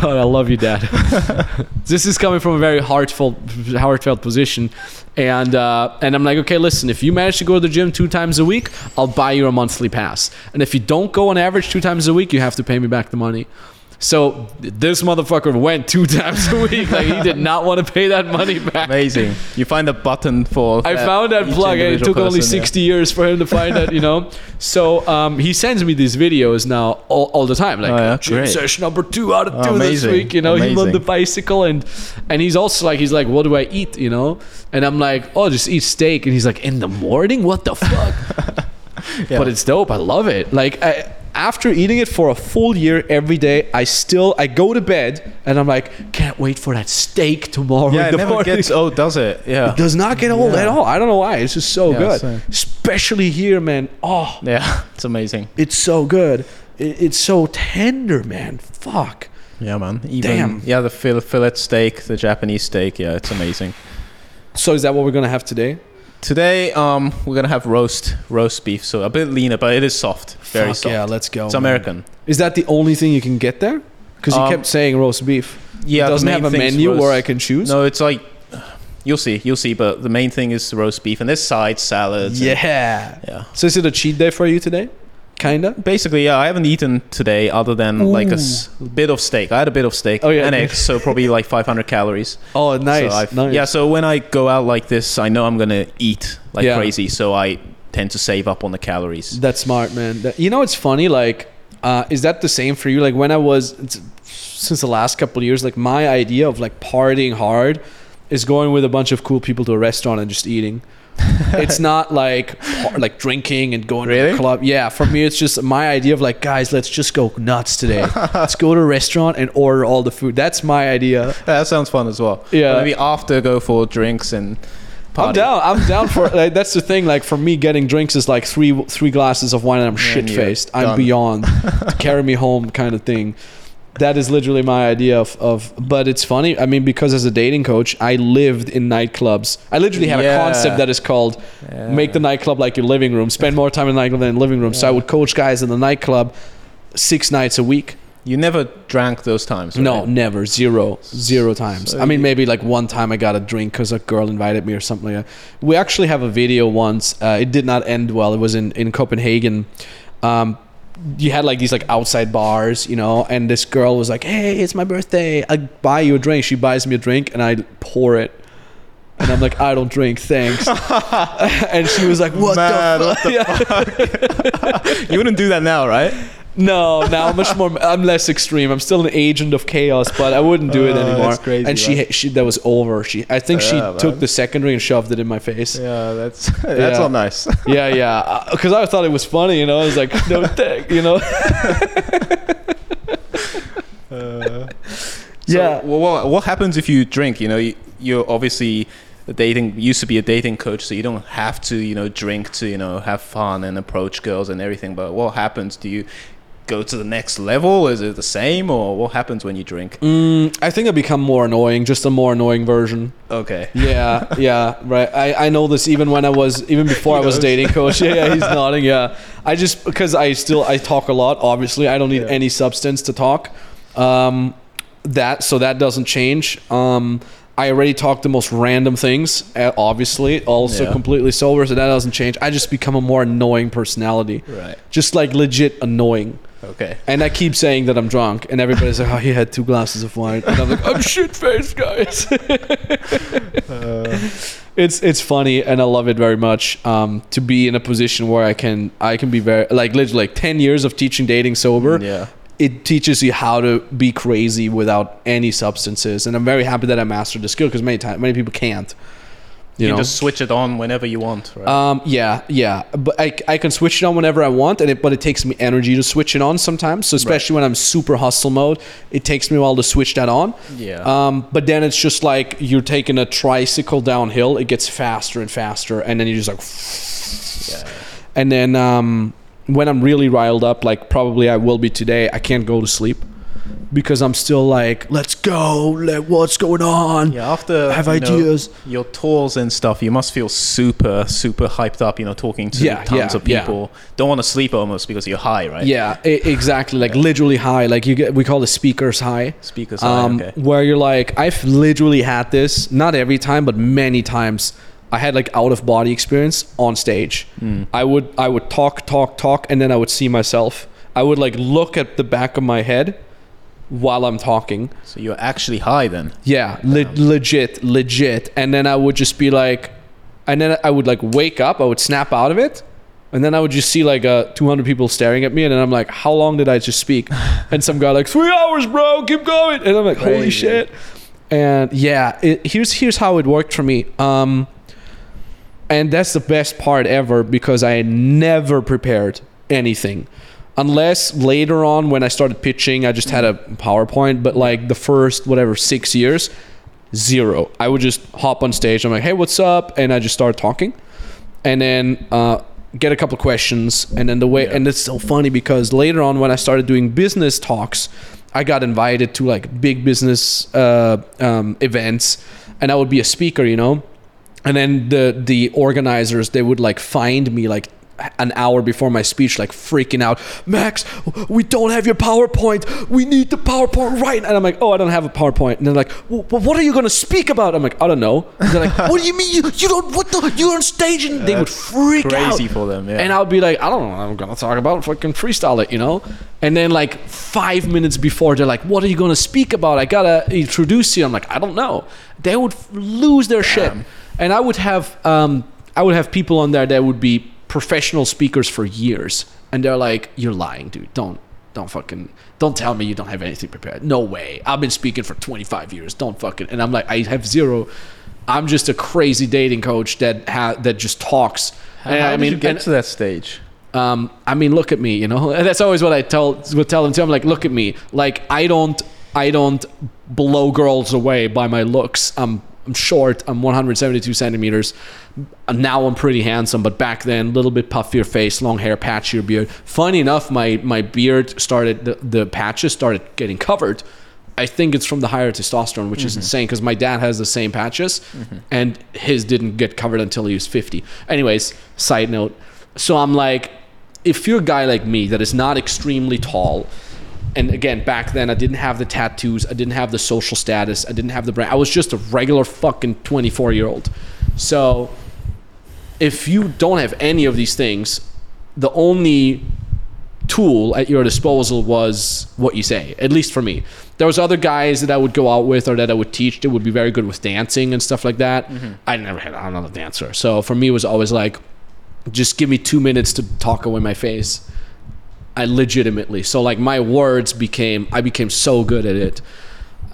[SPEAKER 2] God, I love you, Dad. [laughs] this is coming from a very heartfelt, heartfelt position, and uh, and I'm like, okay, listen, if you manage to go to the gym two times a week, I'll buy you a monthly pass, and if you don't go on average two times a week, you have to pay me back the money. So this motherfucker went two [laughs] times a week. Like he did not want to pay that money back.
[SPEAKER 1] Amazing. You find a button for.
[SPEAKER 2] I found that plug, and it took only
[SPEAKER 1] person, yeah.
[SPEAKER 2] 60 years for him to find that, you know. So um, he sends me these videos now all, all the time, like
[SPEAKER 1] Oh, yeah?
[SPEAKER 2] Session number two out of
[SPEAKER 1] Oh,
[SPEAKER 2] two this week. You know, him on the bicycle, and and he's also like, he's like, what do I eat? You know, and I'm like, oh, just eat steak, and he's like, in the morning, what the fuck? [laughs]
[SPEAKER 1] Yeah.
[SPEAKER 2] But it's dope. I love it. Like I, after eating it for a full year every day, I still I go to bed and I'm like, can't wait for that steak tomorrow.
[SPEAKER 1] Yeah, it never
[SPEAKER 2] morning."
[SPEAKER 1] gets old, does it? [laughs] Yeah.
[SPEAKER 2] It does not get old
[SPEAKER 1] Yeah.
[SPEAKER 2] at all. I don't know why. It's just so
[SPEAKER 1] Yeah,
[SPEAKER 2] good.
[SPEAKER 1] same.
[SPEAKER 2] Especially here, man. Oh,
[SPEAKER 1] Yeah, [laughs] it's amazing.
[SPEAKER 2] it's so good. It, it's so tender, man. Fuck.
[SPEAKER 1] Yeah, man. Even,
[SPEAKER 2] Damn.
[SPEAKER 1] Yeah, the fillet steak, the Japanese steak. Yeah, it's amazing.
[SPEAKER 2] So is that what we're gonna have today?
[SPEAKER 1] Today, um, we're gonna have roast roast beef, so a bit leaner, but it is soft, very
[SPEAKER 2] Fuck
[SPEAKER 1] soft.
[SPEAKER 2] yeah, let's go.
[SPEAKER 1] it's
[SPEAKER 2] man.
[SPEAKER 1] American.
[SPEAKER 2] Is that the only thing you can get there? Because you
[SPEAKER 1] Um,
[SPEAKER 2] kept saying roast beef.
[SPEAKER 1] Yeah,
[SPEAKER 2] it
[SPEAKER 1] the
[SPEAKER 2] doesn't
[SPEAKER 1] main
[SPEAKER 2] have a menu where
[SPEAKER 1] roast-
[SPEAKER 2] I can choose.
[SPEAKER 1] No, it's like you'll see, you'll see. But the main thing is roast beef, and there's sides, salads. and-
[SPEAKER 2] Yeah.
[SPEAKER 1] yeah.
[SPEAKER 2] So is it a cheat day for you today? Kinda.
[SPEAKER 1] Basically, yeah, I haven't eaten today other than like a s- bit of steak. I had a bit of steak
[SPEAKER 2] Oh, yeah,
[SPEAKER 1] and eggs, so probably like 500 calories.
[SPEAKER 2] Oh, nice.
[SPEAKER 1] So
[SPEAKER 2] nice.
[SPEAKER 1] Yeah, so when I go out like this, I know I'm gonna eat like
[SPEAKER 2] Yeah.
[SPEAKER 1] crazy, so I tend to save up on the calories.
[SPEAKER 2] That's smart, man. That- you know, it's funny. Like, uh, is that the same for you? Like, when I was since the last couple of years, like my idea of like partying hard is going with a bunch of cool people to a restaurant and just eating. [laughs] it's not like like drinking and going to
[SPEAKER 1] Really?
[SPEAKER 2] the club. Yeah, for me, it's just my idea of like, guys, let's just go nuts today. [laughs] let's go to a restaurant and order all the food. That's my idea.
[SPEAKER 1] that sounds fun as well.
[SPEAKER 2] Yeah.
[SPEAKER 1] But maybe after go for drinks and party.
[SPEAKER 2] I'm down. I'm down for [laughs] like, that's the thing. Like for me, getting drinks is like three three glasses of wine and I'm shit faced. I'm beyond to carry me home kind of thing. That is literally my idea of, of but it's funny. I mean, because as a dating coach, I lived in nightclubs. I literally have
[SPEAKER 1] Yeah.
[SPEAKER 2] a concept that is called
[SPEAKER 1] Yeah.
[SPEAKER 2] make the nightclub like your living room. Spend more time in the nightclub than in the living room. So I would coach guys in the nightclub six nights a week.
[SPEAKER 1] You never drank those times. Right?
[SPEAKER 2] No, never. Zero. Zero times.
[SPEAKER 1] So
[SPEAKER 2] I mean, maybe like one time I got a drink because a girl invited me or something like that. We actually have a video once. Uh, it did not end well. It was in, in Copenhagen. Um, you had like these like outside bars, you know, and this girl was like, hey, it's my birthday. I buy you a drink. She buys me a drink and I pour it. And I'm like, I don't drink, thanks. [laughs] [laughs] and she was like, what
[SPEAKER 1] Man,
[SPEAKER 2] the [laughs] fuck? Yeah.
[SPEAKER 1] You wouldn't do that now, right?
[SPEAKER 2] No, now I'm much more. I'm less extreme. I'm still an agent of chaos, but I wouldn't do it
[SPEAKER 1] Oh,
[SPEAKER 2] anymore.
[SPEAKER 1] that's crazy,
[SPEAKER 2] and she,
[SPEAKER 1] man.
[SPEAKER 2] she, that was over. She, I think she
[SPEAKER 1] Yeah,
[SPEAKER 2] took the second ring and shoved it in my face.
[SPEAKER 1] Yeah, that's [laughs] that's
[SPEAKER 2] Yeah.
[SPEAKER 1] not nice. [laughs]
[SPEAKER 2] Yeah, yeah. Uh, because I thought it was funny, you know. I was like, [laughs] no, thank, you know. Uh, yeah.
[SPEAKER 1] So, well, what, what happens if you drink? You know, you, you're obviously a dating used to be a dating coach, so you don't have to, you know, drink to, you know, have fun and approach girls and everything. But what happens? Do you go to the next level? Is it the same, or what happens when you drink?
[SPEAKER 2] Mm, I think I become more annoying, just a more annoying version.
[SPEAKER 1] Okay. [laughs]
[SPEAKER 2] Yeah, yeah, right. I, I know this even when I was even before I was dating coach. Yeah, yeah, he's [laughs] nodding. Yeah, I just because I still I talk a lot. Obviously, I don't need
[SPEAKER 1] Yeah.
[SPEAKER 2] any substance to talk. Um, that so that doesn't change. Um, I already talk the most random things. uh, Obviously, also
[SPEAKER 1] Yeah.
[SPEAKER 2] completely sober, so that doesn't change. I just become a more annoying personality,
[SPEAKER 1] Right.
[SPEAKER 2] just like legit annoying.
[SPEAKER 1] Okay.
[SPEAKER 2] And I keep saying that I'm drunk, and everybody's like, "Oh, he had two glasses of wine," and I'm like, "I'm [laughs] shit faced, guys." it's it's funny, and I love it very much. Um, to be in a position where I can I can be very like literally like ten years of teaching dating sober.
[SPEAKER 1] Yeah.
[SPEAKER 2] It teaches you how to be crazy without any substances, and I'm very happy that I mastered the skill because many times many people can't.
[SPEAKER 1] You,
[SPEAKER 2] You,
[SPEAKER 1] can
[SPEAKER 2] know.
[SPEAKER 1] just switch it on whenever you want, right?
[SPEAKER 2] Um, yeah, yeah, but I, I can switch it on whenever I want, and it but it takes me energy to switch it on sometimes. So especially when I'm super hustle mode, it takes me a while to switch that on.
[SPEAKER 1] yeah.
[SPEAKER 2] Um, but then it's just like you're taking a tricycle downhill. It gets faster and faster, and then you're just like,
[SPEAKER 1] yeah.
[SPEAKER 2] and then um, when I'm really riled up, like probably I will be today, I can't go to sleep because I'm still like, let's go, like, what's going on?
[SPEAKER 1] Yeah, after
[SPEAKER 2] I have
[SPEAKER 1] you know,
[SPEAKER 2] ideas.
[SPEAKER 1] your tours and stuff, you must feel super, super hyped up. You know, talking to
[SPEAKER 2] Yeah,
[SPEAKER 1] tons
[SPEAKER 2] yeah,
[SPEAKER 1] of
[SPEAKER 2] yeah.
[SPEAKER 1] people. Don't want to sleep almost because you're high, right?
[SPEAKER 2] Yeah, exactly. Like literally high. Like you get, we call it speakers high.
[SPEAKER 1] Speakers high.
[SPEAKER 2] um,
[SPEAKER 1] okay.
[SPEAKER 2] where you're like, I've literally had this, not every time, but many times. I had like out of body experience on stage.
[SPEAKER 1] Mm.
[SPEAKER 2] I would I would talk, talk, talk, and then I would see myself. I would like look at the back of my head, while I'm talking.
[SPEAKER 1] So you're actually high then.
[SPEAKER 2] Yeah, le- legit, legit. And then I would just be like, and then I would like wake up, I would snap out of it. And then I would just see like uh, 200 people staring at me, and then I'm like, "How long did I just speak?" [laughs] And some guy like, three hours, bro. Keep going." And I'm like, "Holy shit!" And yeah, it, here's here's how it worked for me. Um, and that's the best part ever because I never prepared anything. Unless later on when I started pitching, I just had a PowerPoint, but like the first whatever six years, zero. I would just hop on stage. I'm like, hey, what's up? And I just start talking. And then uh, get a couple of questions. And then the way,
[SPEAKER 1] Yeah.
[SPEAKER 2] and it's so funny because later on when I started doing business talks, I got invited to like big business uh, um, events and I would be a speaker, you know? and then the the organizers they would like find me like an hour before my speech like freaking out max we don't have your powerpoint we need the powerpoint right and i'm like oh i don't have a powerpoint and they're like well, what are you going to speak about i'm like i don't know and they're like [laughs] what do you mean you, you don't what the you're on stage and they would freak out
[SPEAKER 1] Crazy for them. Yeah.
[SPEAKER 2] and I would be like, I don't know what I'm gonna talk about. Fucking freestyle it, you know. And then like five minutes before, they're like, "What are you gonna speak about? I gotta introduce you." I'm like, I don't know. They would lose their shit, and I would have um, I would have people on there that would be professional speakers for years, and they're like, "You're lying, dude. Don't." Don't fucking don't tell me you don't have anything prepared. No way. I've been speaking for 25 years. Don't fucking and I'm like I have zero. I'm just a crazy dating coach that ha- that just talks.
[SPEAKER 1] how,
[SPEAKER 2] And
[SPEAKER 1] how
[SPEAKER 2] I
[SPEAKER 1] did
[SPEAKER 2] mean,
[SPEAKER 1] you get
[SPEAKER 2] and-
[SPEAKER 1] to that stage?
[SPEAKER 2] um, I mean, look at me, you know. And [laughs] that's always what I tell would tell them too. I'm like, look at me. Like I don't I don't blow girls away by my looks. I'm I'm short. I'm 172 centimeters. Now I'm pretty handsome, but back then, a little bit puffier face, long hair, patchier beard. Funny enough, my my beard started the, the patches started getting covered. I think it's from the higher testosterone, which is mm-hmm. insane because my dad has the same patches, mm-hmm. and his didn't get covered until he was 50. Anyways, side note. So I'm like, if you're a guy like me that is not extremely tall, and again, back then I didn't have the tattoos, I didn't have the social status, I didn't have the brand. I was just a regular fucking 24 year old. So if you don't have any of these things, the only tool at your disposal was what you say at least for me. There was other guys that i would go out with or that i would teach that would be very good with dancing and stuff like that. Mm-hmm. I never had i'm not a dancer. So for me it was always like just give me two minutes to talk away my face i legitimately so like my words became i became so good at it.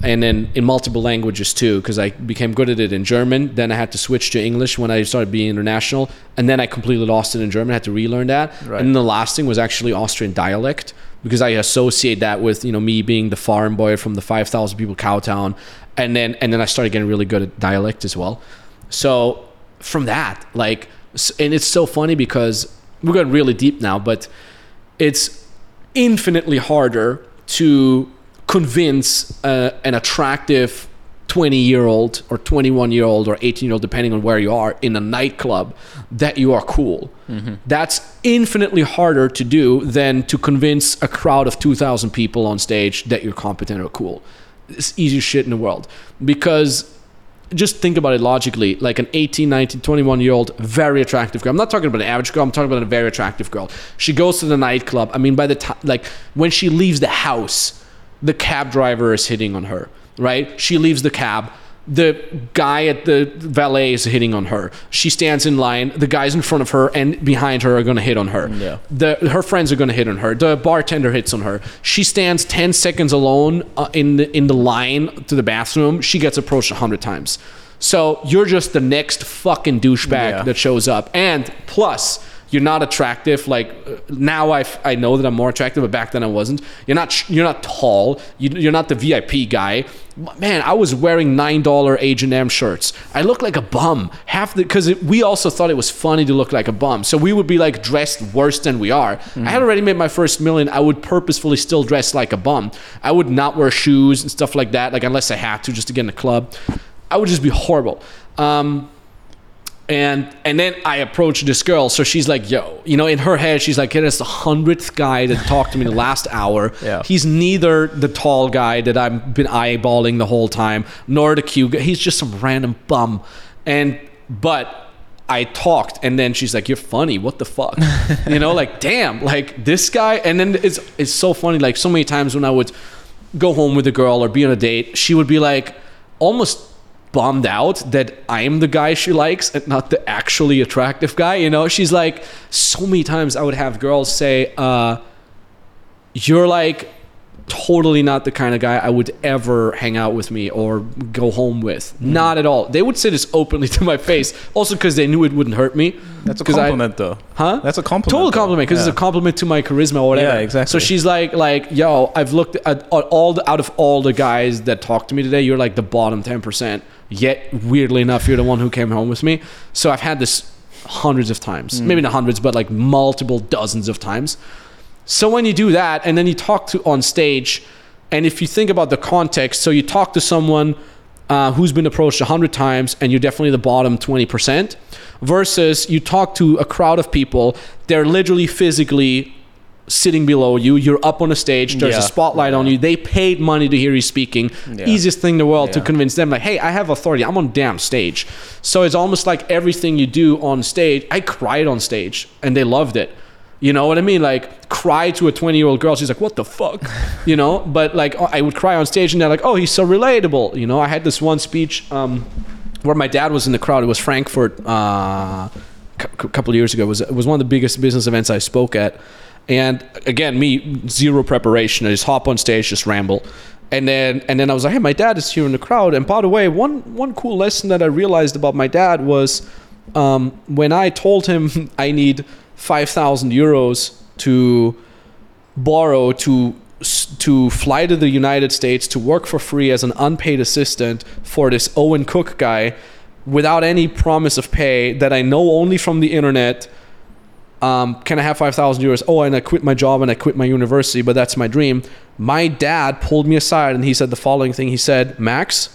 [SPEAKER 2] And then in multiple languages too because i became good at it in german. Then i had to switch to english when i started being international. And then i completely lost it in german. I had to relearn that.
[SPEAKER 1] Right.
[SPEAKER 2] and the last thing was actually austrian dialect because i associate that with you know me being the farm boy from the 5000 people cow town. And then and then i started getting really good at dialect as well. So from that like and it's so funny because we're going really deep now but it's infinitely harder to convince uh, an attractive 20 year old or 21 year old or 18 year old depending on where you are in a nightclub that you are cool. That's infinitely harder to do than to convince a crowd of 2000 people on stage that you're competent or cool. It's easiest shit in the world. Because just think about it logically. Like an 18 19 21 year old very attractive girl. I'm not talking about an average girl. I'm talking about a very attractive girl. She goes to the nightclub. I mean by the time like when she leaves the house the cab driver is hitting on her right? She leaves the cab the guy at the valet is hitting on her she stands in line the guys in front of her and behind her are going to hit on her
[SPEAKER 1] Yeah.
[SPEAKER 2] the her friends are going to hit on her. The bartender hits on her. She stands 10 seconds alone uh, in the in the line to the bathroom. She gets approached 100 times. So you're just the next fucking douchebag
[SPEAKER 1] Yeah.
[SPEAKER 2] that shows up. And plus, you're not attractive. Like uh, now, I I know that I'm more attractive, but back then I wasn't. You're not you're not tall. You, you're not the VIP guy. Man, I was wearing nine dollar H and M shirts. I look like a bum. Half the because we also thought it was funny to look like a bum. So we would be like dressed worse than we are. I had already made my first million. I would purposefully still dress like a bum. I would not wear shoes and stuff like that. Like unless I had to, just to get in the club. I would just be horrible. Um, and and then I approach this girl, so she's like, "Yo," you know, in her head, she's like, "It is the hundredth guy that talked to me the last hour. [laughs]
[SPEAKER 1] Yeah.
[SPEAKER 2] He's neither the tall guy that I've been eyeballing the whole time, nor the cute guy. He's just some random bum." And but I talked, and then she's like, "You're funny. What the fuck?" [laughs] you know, like, damn, like this guy. And then it's it's so funny. Like so many times when I would go home with a girl or be on a date, she would be like almost bummed out that I'm the guy she likes and not the actually attractive guy. You know, she's like, so many times I would have girls say, uh, you're like totally not the kind of guy I would ever hang out with me or go home with.
[SPEAKER 1] Mm-hmm.
[SPEAKER 2] Not at all. They would say this openly [laughs] to my face, also because they knew it wouldn't hurt me.
[SPEAKER 1] That's a
[SPEAKER 2] 'Cause I-
[SPEAKER 1] compliment, though.
[SPEAKER 2] Huh?
[SPEAKER 1] That's a compliment.
[SPEAKER 2] Total compliment because
[SPEAKER 1] Yeah.
[SPEAKER 2] it's a compliment to my charisma or whatever.
[SPEAKER 1] Yeah, exactly.
[SPEAKER 2] So she's like, like, yo, I've looked at at all the, out of all the guys that talked to me today, you're like the bottom ten percent. Yet, weirdly enough, you're the one who came home with me. So I've had this hundreds of times,
[SPEAKER 1] Mm.
[SPEAKER 2] maybe not hundreds, but like multiple dozens of times. So when you do that, and then you talk to on stage, and if you think about the context, so you talk to someone uh, who's been approached a hundred times, and you're definitely the bottom twenty percent, versus you talk to a crowd of people, they're literally physically sitting below you. You're up on a stage. There's
[SPEAKER 1] Yeah.
[SPEAKER 2] a spotlight on you. They paid money to hear you speaking.
[SPEAKER 1] Yeah.
[SPEAKER 2] Easiest thing in the world to convince them, like, hey, I have authority. I'm on damn stage. So it's almost like everything you do on stage. I cried on stage, and they loved it. You know what I mean? Like cry to a 20 year old girl. She's like, what the fuck? [laughs] You know? But like I would cry on stage and they're like, oh, he's so relatable. You know, I had this one speech um, where my dad was in the crowd. It was Frankfurt uh, a couple of years ago. It was, it was one of the biggest business events I spoke at. And again, me, zero preparation. I just hop on stage, just ramble. And then, and then I was like, hey, my dad is here in the crowd. And by the way, one, one cool lesson that I realized about my dad was um, when I told him [laughs] I need 5,000 euros to borrow to to fly to the United States to work for free as an unpaid assistant for this Owen Cook guy without any promise of pay that I know only from the internet. Um, can I have 5,000 euros? Oh, and I quit my job and I quit my university, but that's my dream. My dad pulled me aside and he said the following thing. He said, Max,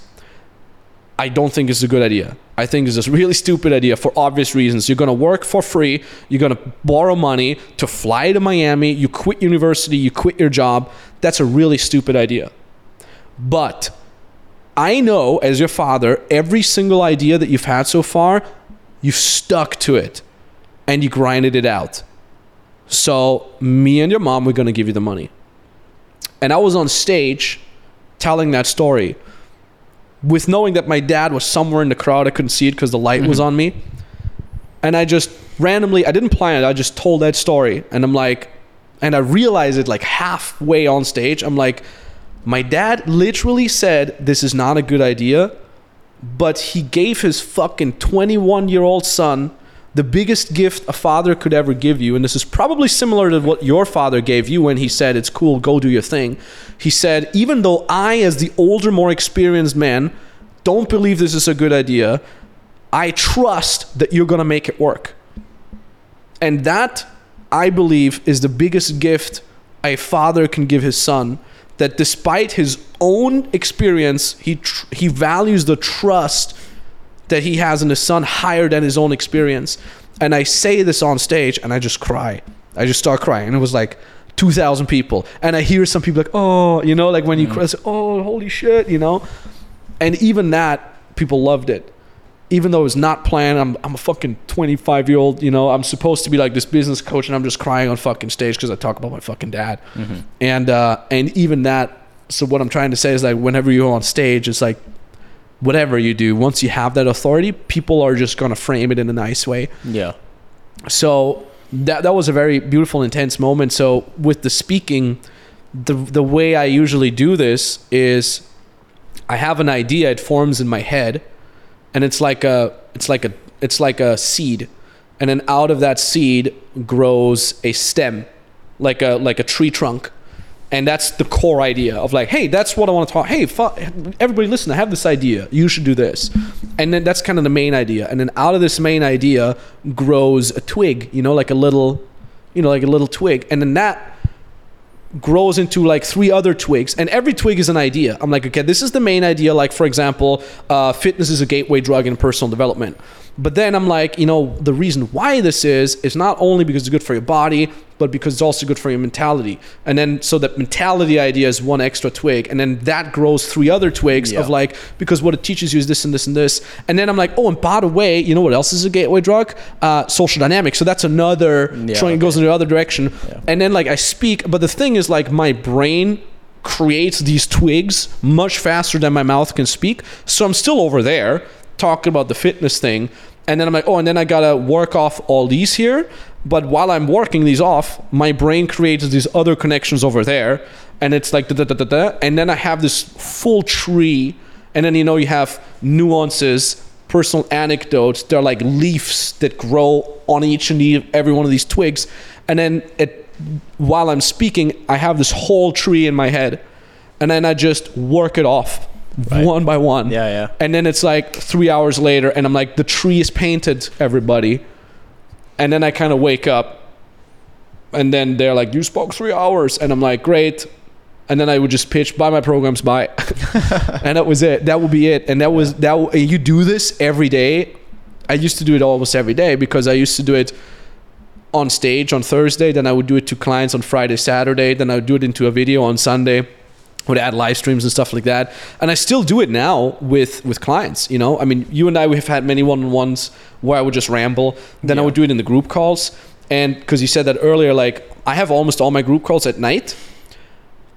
[SPEAKER 2] I don't think it's a good idea. I think it's a really stupid idea for obvious reasons. You're going to work for free. You're going to borrow money to fly to Miami. You quit university. You quit your job. That's a really stupid idea. But I know, as your father, every single idea that you've had so far, you've stuck to it and you grinded it out. So, me and your mom, we're to give you the money. And I was on stage telling that story with knowing that my dad was somewhere in the crowd. I couldn't see it because the light was mm-hmm. on me. And I just randomly, I didn't plan it. I just told that story. And I'm like, and I realized it like halfway on stage. I'm like, my dad literally said, This is not a good idea. But he gave his fucking 21 year old son the biggest gift a father could ever give you. And this is probably similar to what your father gave you when he said, It's cool, go do your thing. He said, Even though I, as the older, more experienced man, don't believe this is a good idea, I trust that you're going to make it work. And that, I believe, is the biggest gift a father can give his son. That despite his own experience, he, tr- he values the trust that he has in his son higher than his own experience. And I say this on stage and I just cry. I just start crying. And it was like 2,000 people. And I hear some people like, oh, you know, like when you cry, it's, oh, holy shit, you know? And even that, people loved it. Even though it was not planned, I'm, I'm a fucking 25 year old, you know, I'm supposed to be like this business coach and I'm just crying on fucking stage because I talk about my fucking dad. And, uh, and even that, so what I'm trying to say is like whenever you're on stage, it's like whatever you do, once you have that authority, people are just gonna frame it in a nice way.
[SPEAKER 1] Yeah.
[SPEAKER 2] So that that was a very beautiful, intense moment. So with the speaking, the the way I usually do this is I have an idea, it forms in my head, and it's like a it's like a it's like a seed. And then out of that seed grows a stem, like a like a tree trunk and that's the core idea of like hey that's what i want to talk hey fu- everybody listen i have this idea you should do this. And then that's kind of the main idea. And then out of this main idea grows a twig you know like a little you know like a little twig. And then that grows into like three other twigs. And every twig is an idea. I'm like okay this is the main idea. Like for example uh, fitness is a gateway drug in personal development. But then i'm like you know the reason why this is is not only because it's good for your body but because it's also good for your mentality and then so that mentality idea is one extra twig and then that grows three other twigs
[SPEAKER 1] Yeah.
[SPEAKER 2] of like because what it teaches you is this and this and this and then i'm like oh and by the way you know what else is a gateway drug uh, social dynamics so that's another
[SPEAKER 1] Yeah,
[SPEAKER 2] trying goes in the other direction
[SPEAKER 1] Yeah.
[SPEAKER 2] and then like I speak, but the thing is like my brain creates these twigs much faster than my mouth can speak. So I'm still over there talking about the fitness thing. And then I'm like, oh, and then I gotta work off all these here. But while I'm working these off, my brain creates these other connections over there. And it's like, da, da, da, da, da. and then I have this full tree. And then, you know, you have nuances, personal anecdotes. They're like leaves that grow on each and every one of these twigs. And then it, while I'm speaking, I have this whole tree in my head. And then I just work it off
[SPEAKER 1] Right.
[SPEAKER 2] one by one.
[SPEAKER 1] Yeah, yeah.
[SPEAKER 2] And then it's like three hours later, and I'm like, the tree is painted, everybody. And then I kind of wake up, and then they're like, you spoke three hours. And I'm like, great. And then I would just pitch, buy my programs, buy. [laughs] and that was it. That would be it. And that was, that. you do this every day. I used to do it almost every day because I used to do it on stage on Thursday. Then I would do it to clients on Friday, Saturday. Then I would do it into a video on Sunday would add live streams and stuff like that. And i still do it now with with clients you know? I mean you and i we have had many one-on-ones where i would just ramble. Then i would do it in the group calls. And because you said that earlier like i have almost all my group calls at night.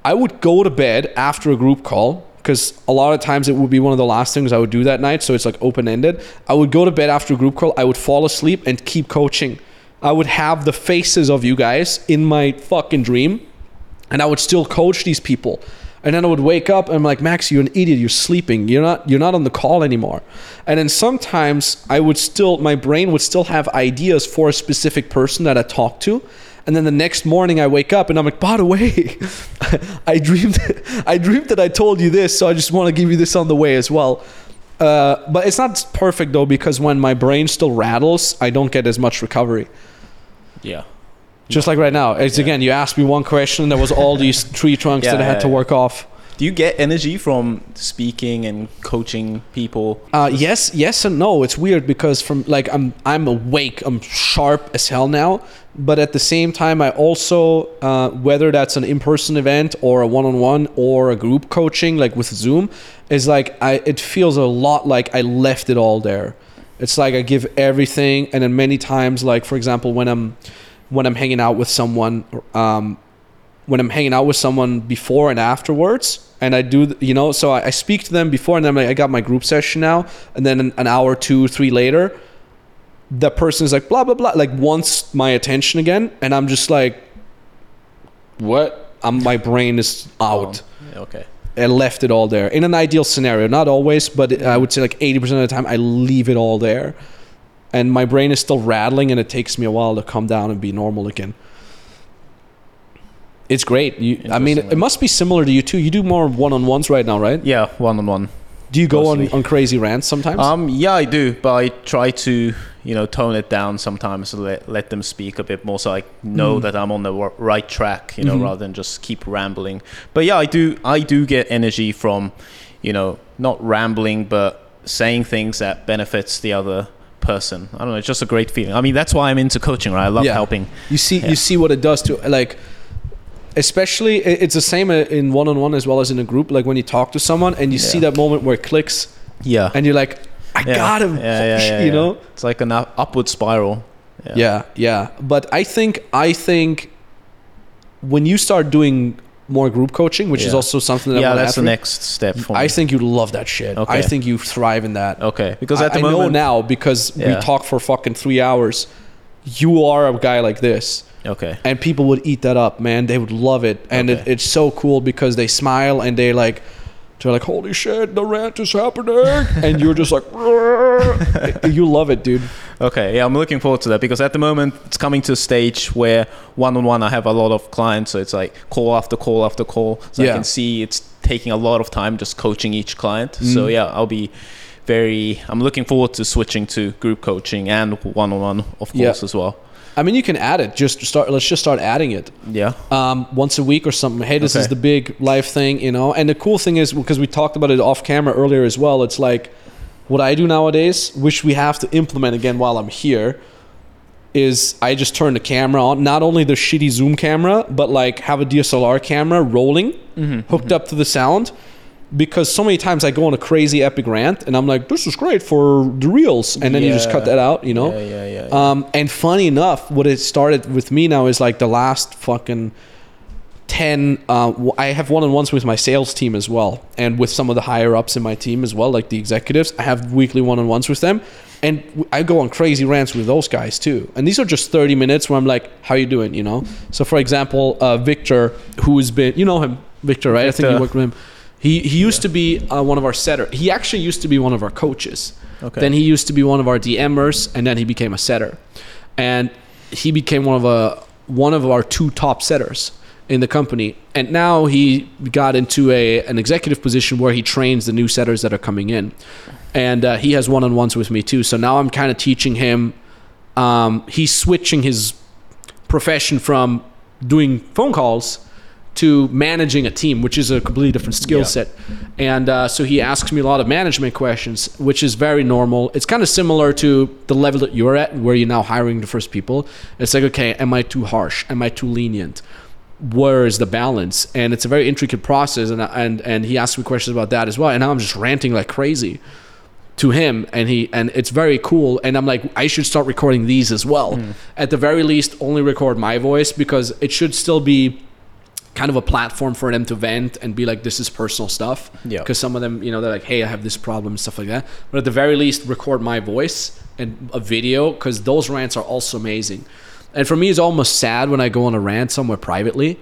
[SPEAKER 2] I would go to bed after a group call because a lot of times it would be one of the last things i would do that night so it's like open-ended. I would go to bed after a group call. I would fall asleep and keep coaching. I would have the faces of you guys in my fucking dream and I would still coach these people. And then I would wake up and I'm like, Max, you're an idiot. You're sleeping. You're not. You're not on the call anymore. And then sometimes I would still, my brain would still have ideas for a specific person that I talked to. And then the next morning I wake up and I'm like, by the way, [laughs] I dreamed, [laughs] I dreamed that I told you this, so I just want to give you this on the way as well. Uh, but it's not perfect though because when my brain still rattles, I don't get as much recovery.
[SPEAKER 1] Yeah.
[SPEAKER 2] Just like right now, it's again, you asked me one question, there was all these [laughs] tree trunks
[SPEAKER 1] Yeah,
[SPEAKER 2] that I had
[SPEAKER 1] yeah,
[SPEAKER 2] to work off.
[SPEAKER 1] Do you get energy from speaking and coaching people?
[SPEAKER 2] Uh, yes, yes and no. It's weird because from like I'm I'm awake, I'm sharp as hell now, but at the same time, I also uh, whether that's an in-person event or a one-on-one or a group coaching like with Zoom, is like I it feels a lot like I left it all there. It's like I give everything, and then many times, like for example, when I'm when I'm hanging out with someone, um, when I'm hanging out with someone before and afterwards, and I do, you know, so I, I speak to them before, and then I'm like, I got my group session now, and then an, an hour, two, three later, that person is like, blah, blah, blah, like wants my attention again, and I'm just like, what? I'm, my brain is out.
[SPEAKER 1] Yeah, okay.
[SPEAKER 2] I left it all there. In an ideal scenario, not always, but I would say like 80% of the time, I leave it all there. And my brain is still rattling, and it takes me a while to come down and be normal again. It's great. You, I mean, it must be similar to you too. You do more one-on-ones right now, right?
[SPEAKER 1] Yeah, one on one.
[SPEAKER 2] Do you go on,
[SPEAKER 1] Mostly.
[SPEAKER 2] on crazy rants sometimes?
[SPEAKER 1] Um, yeah, I do, but I try to, you know, tone it down sometimes let, let them speak a bit more, so I know
[SPEAKER 2] Mm.
[SPEAKER 1] that I'm on the w- right track, you know,
[SPEAKER 2] Mhm.
[SPEAKER 1] rather than just keep rambling. But yeah, I do, I do get energy from, you know, not rambling, but saying things that benefits the other person. I don't know, it's just a great feeling. I mean, that's why I'm into coaching, right? I love
[SPEAKER 2] Yeah.
[SPEAKER 1] helping.
[SPEAKER 2] You see,
[SPEAKER 1] Yeah.
[SPEAKER 2] you see what it does to like, especially it's the same uh, in one on one as well as in a group. Like when you talk to someone and you see that moment where it clicks,
[SPEAKER 1] Yeah.
[SPEAKER 2] and you're like, I
[SPEAKER 1] yeah.
[SPEAKER 2] got him,
[SPEAKER 1] Yeah, yeah, [laughs] yeah,
[SPEAKER 2] you
[SPEAKER 1] yeah.
[SPEAKER 2] know.
[SPEAKER 1] It's like an up- upward spiral.
[SPEAKER 2] Yeah. yeah, But I think I think when you start doing more group coaching, which is also something that
[SPEAKER 1] Yeah, that's the next step for me.
[SPEAKER 2] I think you love that shit.
[SPEAKER 1] Okay.
[SPEAKER 2] I think you thrive in that.
[SPEAKER 1] okay, because
[SPEAKER 2] I,
[SPEAKER 1] at the
[SPEAKER 2] I
[SPEAKER 1] moment,
[SPEAKER 2] know now because we talk for fucking three hours. You are a guy like this.
[SPEAKER 1] okay,
[SPEAKER 2] and people would eat that up man they would love it and it, it's so cool because they smile and they like they're like holy shit the rant is happening and you're just like [laughs] you love it dude
[SPEAKER 1] Okay, yeah, I'm looking forward to that because at the moment it's coming to a stage where one on one I have a lot of clients, so it's like call after call after call. So
[SPEAKER 2] Yeah.
[SPEAKER 1] I can see it's taking a lot of time just coaching each client. So
[SPEAKER 2] Mm.
[SPEAKER 1] yeah, I'll be very. I'm looking forward to switching to group coaching and one on one, of
[SPEAKER 2] Yeah.
[SPEAKER 1] course, as well.
[SPEAKER 2] I mean you can add it. Just start let's just start adding it.
[SPEAKER 1] Yeah,
[SPEAKER 2] um, once a week or something. Hey this is the big life thing you know? And the cool thing is because we talked about it off camera earlier as well it's like what i do nowadays which we have to implement again while i'm here is I just turn the camera on, not only the shitty zoom camera, but like have a DSLR camera rolling, hooked up to the sound. Because so many times I go on a crazy epic rant and I'm like, this is great for the reels. And then you just cut that out, you know?
[SPEAKER 1] yeah, yeah, yeah. yeah.
[SPEAKER 2] Um, and funny enough, what it started with me now is like the last fucking 10 uh, w- i have one-on-ones with my sales team as well and with some of the higher ups in my team as well like the executives i have weekly one-on-ones with them and I go on crazy rants with those guys too and these are just 30 minutes where i'm like how you doing you know so for example uh, victor who's been you know him victor right i think you
[SPEAKER 1] Victor.
[SPEAKER 2] worked with him he, he used to be uh, one of our setter he actually used to be one of our coaches
[SPEAKER 1] Okay.
[SPEAKER 2] then he used to be one of our DMers, and then he became a setter, and he became one of a one of our two top setters in the company. And now he got into a an executive position where he trains the new setters that are coming in, and uh, he has one on ones with me too. So now I'm kind of teaching him. Um, he's switching his profession from doing phone calls to managing a team, which is a completely different skill
[SPEAKER 1] Yeah.
[SPEAKER 2] set. And uh, so he asks me a lot of management questions, which is very normal. It's kind of similar to the level that you're at, where you're now hiring the first people. It's like, okay, am I too harsh? Am I too lenient? Where is the balance? And it's a very intricate process. And and and he asked me questions about that as well. And now I'm just ranting like crazy to him and he and it's very cool and i'm like i should start recording these as well at the very least only record my voice because it should still be kind of a platform for them to vent and be like this is personal stuff
[SPEAKER 1] Yeah.
[SPEAKER 2] because some of them you know they're like hey i have this problem stuff like that but at the very least record my voice and a video because those rants are also amazing and for me it's almost sad when i go on a rant somewhere privately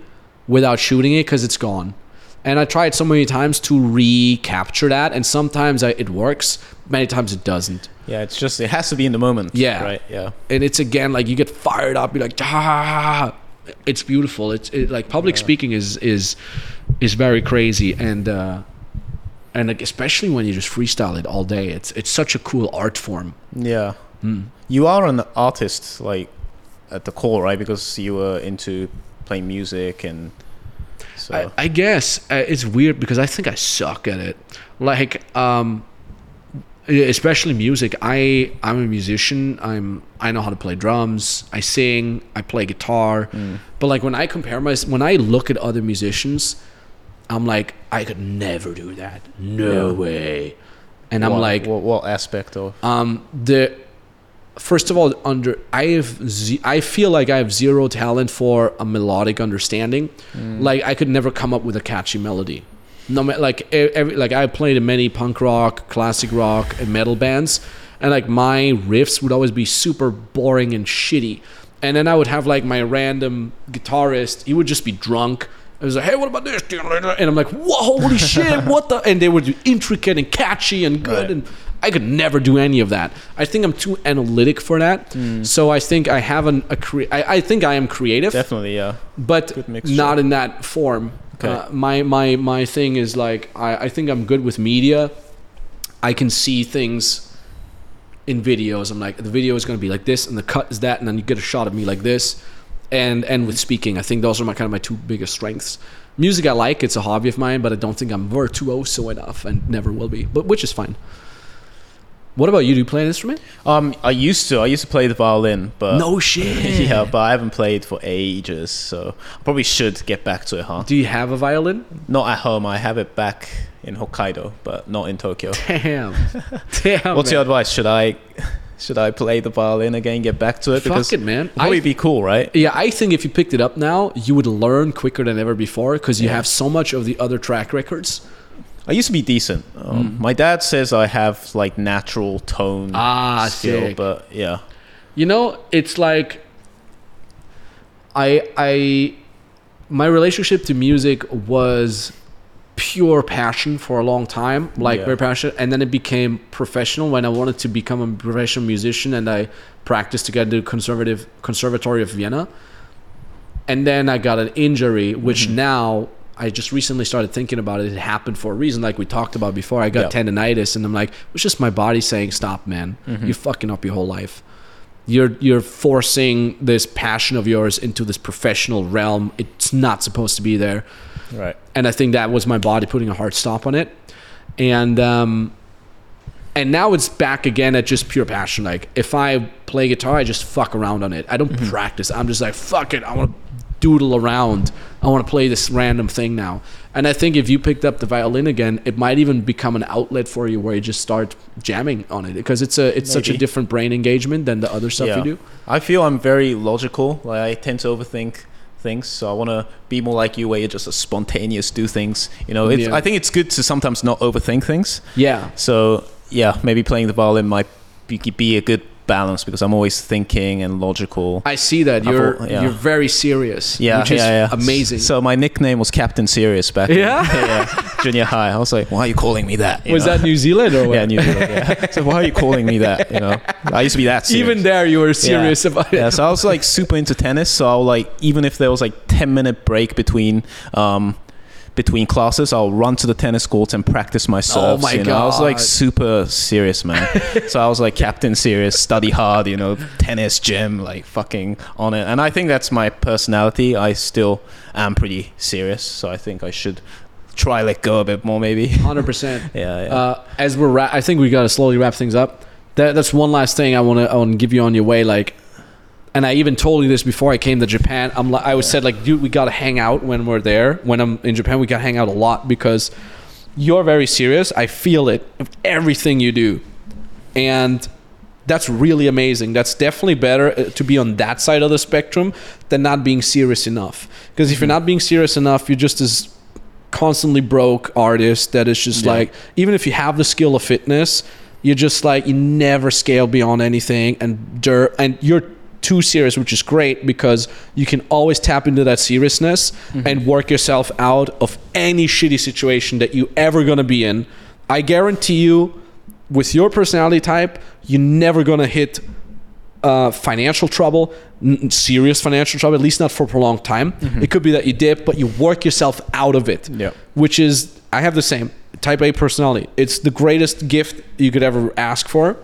[SPEAKER 2] without shooting it because it's gone and I tried so many times to recapture that, and sometimes I, it works, many times it doesn't.
[SPEAKER 1] Yeah, it's just it has to be in the moment.
[SPEAKER 2] Yeah.
[SPEAKER 1] Right. Yeah.
[SPEAKER 2] And it's again like you get fired up, you're like, ah, ah, ah, ah it's beautiful. It's it, like public speaking is is is very crazy, and uh, and like especially when you just freestyle it all day, it's it's such a cool art form.
[SPEAKER 1] Yeah.
[SPEAKER 2] Hmm.
[SPEAKER 1] You are an artist, like at the core, right? Because you were into playing music and so.
[SPEAKER 2] I, I guess uh, it's weird because I think I suck at it. Like, um, especially music. I I'm a musician. I'm I know how to play drums. I sing. I play guitar. But like when I compare my when I look at other musicians, I'm like I could never do that. No
[SPEAKER 1] Yeah.
[SPEAKER 2] way. And I'm like,
[SPEAKER 1] what, what aspect of?
[SPEAKER 2] um, the first of all, under I have ze- I feel like I have zero talent for a melodic understanding. Like I could never come up with a catchy melody. No, like every, like I played in many punk rock, classic rock, and metal bands, and like my riffs would always be super boring and shitty. And then I would have like my random guitarist. He would just be drunk. I was like, "Hey, what about this?" And I'm like, "Whoa, holy [laughs] shit, what the?" And they were intricate and catchy and good,
[SPEAKER 1] Right.
[SPEAKER 2] and I could never do any of that. I think I'm too analytic for that. Hmm. So I think I have an, a cre- I, I think I am creative,
[SPEAKER 1] Definitely, yeah.
[SPEAKER 2] but not in that form.
[SPEAKER 1] Okay.
[SPEAKER 2] Uh, my my my thing is like I, I think I'm good with media. I can see things in videos. I'm like the video is going to be like this, and the cut is that, and then you get a shot of me like this. And and with speaking, I think those are my kind of my two biggest strengths. Music I like; it's a hobby of mine, but I don't think I'm virtuoso enough, and never will be. But which is fine. What about you? Do you play an instrument?
[SPEAKER 1] Um, I used to. I used to play the violin, but
[SPEAKER 2] no [laughs] shit.
[SPEAKER 1] yeah, but I haven't played for ages, so I probably should get back to it, huh?
[SPEAKER 2] Do you have a violin?
[SPEAKER 1] Not at home. I have it back in Hokkaido, but not in Tokyo. [laughs]
[SPEAKER 2] Damn. [laughs] Damn.
[SPEAKER 1] What's
[SPEAKER 2] man.
[SPEAKER 1] your advice? Should I should I play the violin again, get back to it?
[SPEAKER 2] Fuck it, man.
[SPEAKER 1] it'd probably
[SPEAKER 2] I-
[SPEAKER 1] be cool, right?
[SPEAKER 2] Yeah, I think if you picked it up now, you would learn quicker than ever before because you
[SPEAKER 1] Yeah.
[SPEAKER 2] have so much of the other track records.
[SPEAKER 1] I used to be decent. Um, My dad says I have like natural tone.
[SPEAKER 2] Ah,
[SPEAKER 1] skill,
[SPEAKER 2] sick.
[SPEAKER 1] but yeah,
[SPEAKER 2] You know, it's like I I my relationship to music was pure passion for a long time, like
[SPEAKER 1] Yeah.
[SPEAKER 2] very passionate, and then it became professional when I wanted to become a professional musician and I practiced to get into conservative conservatory of Vienna. And then I got an injury, which
[SPEAKER 1] Mm-hmm.
[SPEAKER 2] now I just recently started thinking about it. It happened for a reason, like we talked about before. I got
[SPEAKER 1] Yeah.
[SPEAKER 2] tendonitis, and I'm like, it's just my body saying, "Stop, man!
[SPEAKER 1] Mm-hmm.
[SPEAKER 2] You're fucking up your whole life. You're you're forcing this passion of yours into this professional realm. It's not supposed to be there."
[SPEAKER 1] right.
[SPEAKER 2] and I think that was my body putting a hard stop on it, and um, and now it's back again at just pure passion. Like if I play guitar, I just fuck around on it. I don't practice. I'm just like fuck it. I want to doodle around. I want to play this random thing now. And I think if you picked up the violin again, it might even become an outlet for you where you just start jamming on it because it's a it's such a different brain engagement than the other stuff
[SPEAKER 1] yeah.
[SPEAKER 2] you do.
[SPEAKER 1] I feel I'm very logical. Like I tend to overthink things. So I want to be more like you, where you're just a spontaneous, do things. You know, it's,
[SPEAKER 2] Yeah.
[SPEAKER 1] I think it's good to sometimes not overthink things.
[SPEAKER 2] Yeah.
[SPEAKER 1] So yeah, maybe playing the violin might be, be a good balance because I'm always thinking and logical.
[SPEAKER 2] I see that you're
[SPEAKER 1] yeah.
[SPEAKER 2] you're very serious.
[SPEAKER 1] Yeah,
[SPEAKER 2] which is
[SPEAKER 1] yeah, yeah.
[SPEAKER 2] amazing.
[SPEAKER 1] So my nickname was Captain Serious back
[SPEAKER 2] Yeah?
[SPEAKER 1] in [laughs] yeah, junior high. I was like, why are you calling me that? You
[SPEAKER 2] was
[SPEAKER 1] know?
[SPEAKER 2] that New Zealand or [laughs] what?
[SPEAKER 1] yeah, New Zealand. Yeah. [laughs] so why are you calling me that? You know, I used to be that serious.
[SPEAKER 2] Even there, you were serious about it.
[SPEAKER 1] yeah, so I was like super into tennis. So I'll like even if there was like ten minute break between um between classes, I'll run to the tennis courts and practice my serves.
[SPEAKER 2] Oh my
[SPEAKER 1] you know? I was like super serious, man. [laughs] so I was like captain serious, study hard, you know, tennis gym, like fucking on it. And I think that's my personality. I still am pretty serious, so I think I should try let go a bit more, maybe. [laughs]
[SPEAKER 2] Hundred percent.
[SPEAKER 1] Yeah, yeah.
[SPEAKER 2] Uh, as we're, ra- I think we got to slowly wrap things up. That, that's one last thing I want to, I want to give you on your way. Like, and I even told you this before I came to Japan. I'm, like, I was said like, dude, we got to hang out when we're there. When I'm in Japan, we got to hang out a lot because you're very serious. I feel it of everything you do, and that's really amazing. That's definitely better uh, to be on that side of the spectrum than not being serious enough. Because if you're not being serious enough, you're just as constantly broke artist that is just
[SPEAKER 1] Yeah.
[SPEAKER 2] like even if you have the skill of fitness you're just like you never scale beyond anything and dirt and you're too serious which is great because you can always tap into that seriousness and work yourself out of any shitty situation that you ever gonna be in i guarantee you with your personality type you're never gonna hit uh, financial trouble, n- serious financial trouble, at least not for a prolonged time. It could be that you dip, but you work yourself out of it.
[SPEAKER 1] Yeah.
[SPEAKER 2] Which is, I have the same type A personality. It's the greatest gift you could ever ask for.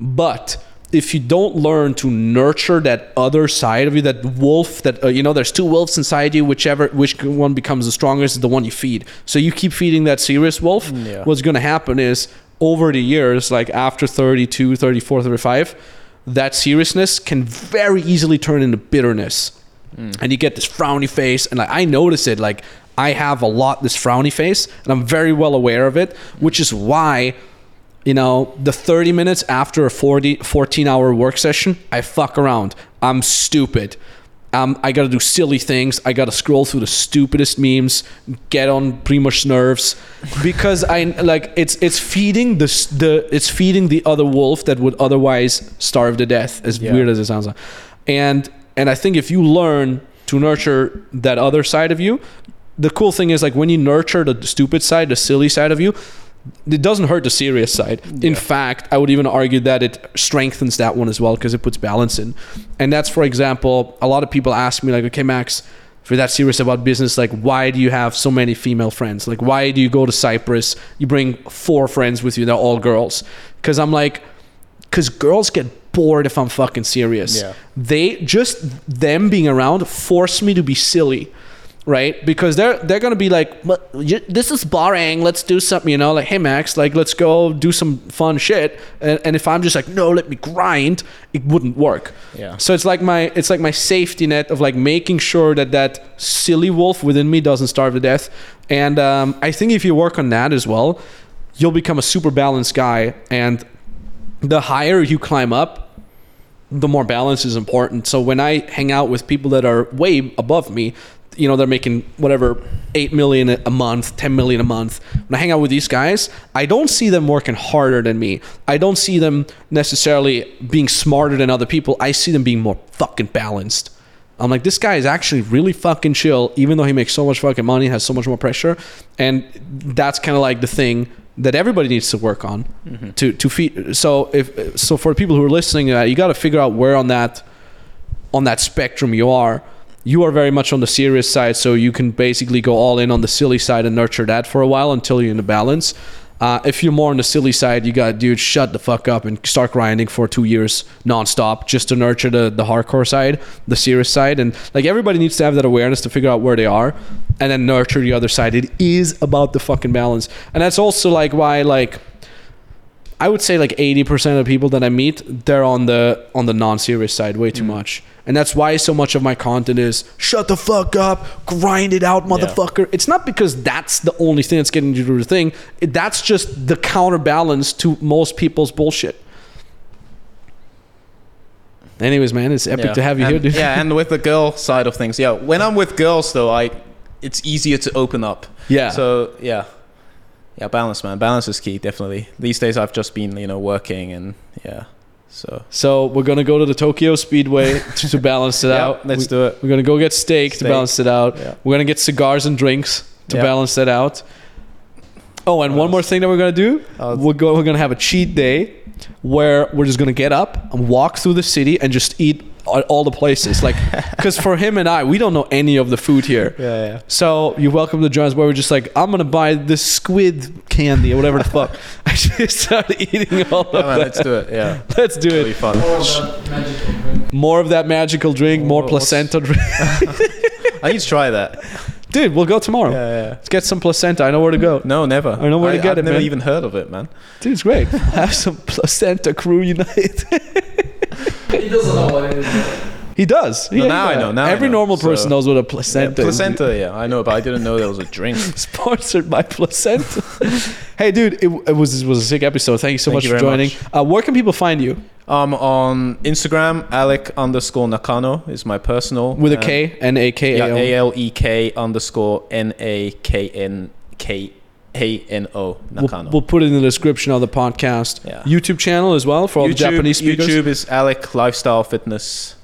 [SPEAKER 2] But if you don't learn to nurture that other side of you, that wolf, that uh, you know, there's two wolves inside you. Whichever which one becomes the strongest is the one you feed. So you keep feeding that serious wolf.
[SPEAKER 1] Yeah.
[SPEAKER 2] What's going to happen is over the years, like after 32, 34, 35, that seriousness can very easily turn into bitterness. And you get this frowny face. And like, I notice it. Like, I have a lot this frowny face, and I'm very well aware of it, which is why you know, the 30 minutes after a 40, 14 hour work session, I fuck around. I'm stupid. Um, I gotta do silly things. I gotta scroll through the stupidest memes, get on Primo's nerves, because I like it's it's feeding the the it's feeding the other wolf that would otherwise starve to death. As
[SPEAKER 1] Yeah.
[SPEAKER 2] weird as it sounds, like. and and I think if you learn to nurture that other side of you, the cool thing is like when you nurture the stupid side, the silly side of you, it doesn't hurt the serious side. In fact, I would even argue that it strengthens that one as well because it puts balance in. And that's, for example, a lot of people ask me, like, okay, Max, if you're that serious about business, like, why do you have so many female friends? Like, why do you go to Cyprus? You bring four friends with you, they're all girls. Because I'm like, because girls get bored if I'm fucking serious.
[SPEAKER 1] Yeah.
[SPEAKER 2] They just them being around force me to be silly, right? Because they're they're gonna be like, "But you, this is boring. Let's do something, you know? Like, hey Max, like let's go do some fun shit. And, and if I'm just like, no, let me grind, it wouldn't work.
[SPEAKER 1] Yeah.
[SPEAKER 2] So it's like my it's like my safety net of like making sure that that silly wolf within me doesn't starve to death. And um, I think if you work on that as well, you'll become a super balanced guy. And the higher you climb up, the more balance is important. So when I hang out with people that are way above me, you know, they're making whatever 8 million a month, 10 million a month. When I hang out with these guys, I don't see them working harder than me. I don't see them necessarily being smarter than other people. I see them being more fucking balanced. I'm like, this guy is actually really fucking chill, even though he makes so much fucking money, has so much more pressure. And that's kind of like the thing that everybody needs to work on to to feed. So if so, for people who are listening, uh, you got to figure out where on that on that spectrum you are. You are very much on the serious side, so you can basically go all in on the silly side and nurture that for a while until you're in a balance. Uh, if you're more on the silly side, you got dude, shut the fuck up and start grinding for two years nonstop just to nurture the the hardcore side, the serious side, and like everybody needs to have that awareness to figure out where they are, and then nurture the other side. It is about the fucking balance, and that's also like why like I would say like 80% of the people that I meet, they're on the on the non-serious side way too mm. much. And that's why so much of my content is shut the fuck up, grind it out, motherfucker. It's not because that's the only thing that's getting you to the thing. It, that's just the counterbalance to most people's bullshit. Anyways, man, it's epic
[SPEAKER 1] Yeah.
[SPEAKER 2] to have you
[SPEAKER 1] and,
[SPEAKER 2] here, dude.
[SPEAKER 1] Yeah, and with the girl side of things, yeah. When I'm with girls, though, I it's easier to open up.
[SPEAKER 2] Yeah.
[SPEAKER 1] So yeah, yeah, balance, man. Balance is key, definitely. These days, I've just been, you know, working and yeah. So
[SPEAKER 2] So we're gonna go to the Tokyo Speedway to, to balance it [laughs]
[SPEAKER 1] yeah,
[SPEAKER 2] out.
[SPEAKER 1] let's
[SPEAKER 2] we,
[SPEAKER 1] do it.
[SPEAKER 2] We're gonna go get steak, to balance it out.
[SPEAKER 1] Yeah.
[SPEAKER 2] We're gonna get cigars and drinks to
[SPEAKER 1] Yeah.
[SPEAKER 2] balance that out. Oh, and one more thing that we're gonna do.
[SPEAKER 1] Uh,
[SPEAKER 2] we're, go, we're gonna have a cheat day where we're just gonna get up and walk through the city and just eat all, all the places. Like, [laughs] because for him and I, we don't know any of the food here.
[SPEAKER 1] yeah, yeah.
[SPEAKER 2] So you're welcome to join us where we're just like, I'm gonna buy this squid candy or whatever the fuck. [laughs] [laughs] I just started eating all of
[SPEAKER 1] Yeah, man,
[SPEAKER 2] that.
[SPEAKER 1] let's do it. Yeah,
[SPEAKER 2] Let's do
[SPEAKER 1] it'll be fun.
[SPEAKER 3] More of that magical drink.
[SPEAKER 2] More of that magical drink, more placenta drink.
[SPEAKER 1] I need to try that.
[SPEAKER 2] Dude, we'll go tomorrow.
[SPEAKER 1] Yeah, yeah.
[SPEAKER 2] Let's get some placenta. I know where to go.
[SPEAKER 1] No, never.
[SPEAKER 2] I know where to get
[SPEAKER 1] I've
[SPEAKER 2] it,
[SPEAKER 1] never
[SPEAKER 2] man.
[SPEAKER 1] even heard of it, man.
[SPEAKER 2] Dude, it's great. Have some placenta crew unite.
[SPEAKER 3] He doesn't know what it is.
[SPEAKER 2] he does.
[SPEAKER 1] No,
[SPEAKER 2] Yeah,
[SPEAKER 1] now I know, now I
[SPEAKER 2] Every
[SPEAKER 1] know.
[SPEAKER 2] normal person
[SPEAKER 1] So-
[SPEAKER 2] knows what a
[SPEAKER 1] Yeah,
[SPEAKER 2] placenta is.
[SPEAKER 1] placenta, yeah, I know, but I didn't know there was a drink. [laughs]
[SPEAKER 2] Sponsored by placenta. [laughs] hey, dude, it, it was it was a sick episode. Thank you so
[SPEAKER 1] Thank
[SPEAKER 2] much
[SPEAKER 1] you
[SPEAKER 2] for
[SPEAKER 1] very
[SPEAKER 2] joining. Uh, where can people find you?
[SPEAKER 1] Um, on Instagram, Alek underscore Nakano is my personal.
[SPEAKER 2] With a
[SPEAKER 1] and-
[SPEAKER 2] K, N A K
[SPEAKER 1] Yeah,
[SPEAKER 2] A O.
[SPEAKER 1] A L E K underscore N A K N K A N O
[SPEAKER 2] We'll,
[SPEAKER 1] Nakano.
[SPEAKER 2] we'll put it in the description of the podcast.
[SPEAKER 1] Yeah.
[SPEAKER 2] YouTube channel as well for all the Japanese speakers.
[SPEAKER 1] YouTube is Alec Lifestyle Fitness.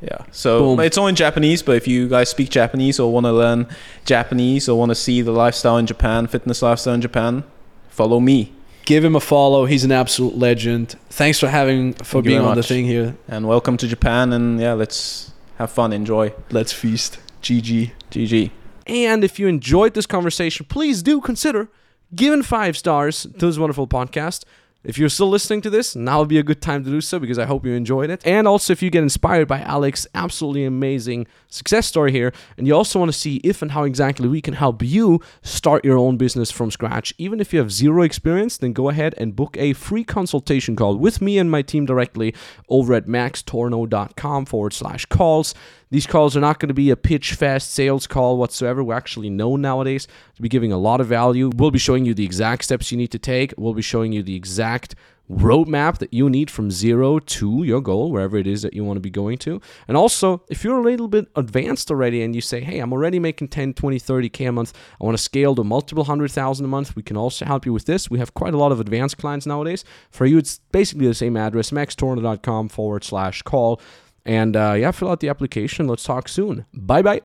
[SPEAKER 1] Yeah. So
[SPEAKER 2] Boom.
[SPEAKER 1] it's all in Japanese, but if you guys speak Japanese or want to learn Japanese or want to see the lifestyle in Japan, fitness lifestyle in Japan, follow me.
[SPEAKER 2] Give him a follow. He's an absolute legend. Thanks for having for
[SPEAKER 1] Thank
[SPEAKER 2] being on the thing here.
[SPEAKER 1] And welcome to Japan. And yeah, let's have fun, enjoy.
[SPEAKER 2] Let's feast. GG.
[SPEAKER 1] GG.
[SPEAKER 2] And if you enjoyed this conversation, please do consider giving five stars to this wonderful podcast. If you're still listening to this, now would be a good time to do so because I hope you enjoyed it. And also, if you get inspired by Alex's absolutely amazing success story here, and you also want to see if and how exactly we can help you start your own business from scratch, even if you have zero experience, then go ahead and book a free consultation call with me and my team directly over at maxtornow.com forward slash calls. These calls are not going to be a pitch fast sales call whatsoever. We're actually known nowadays to be giving a lot of value. We'll be showing you the exact steps you need to take. We'll be showing you the exact roadmap that you need from zero to your goal, wherever it is that you want to be going to. And also, if you're a little bit advanced already and you say, hey, I'm already making 10, 20, 30K a month, I want to scale to multiple hundred thousand a month, we can also help you with this. We have quite a lot of advanced clients nowadays. For you, it's basically the same address, maxtornow.com forward slash call. And uh, yeah, fill out the application. Let's talk soon. Bye bye.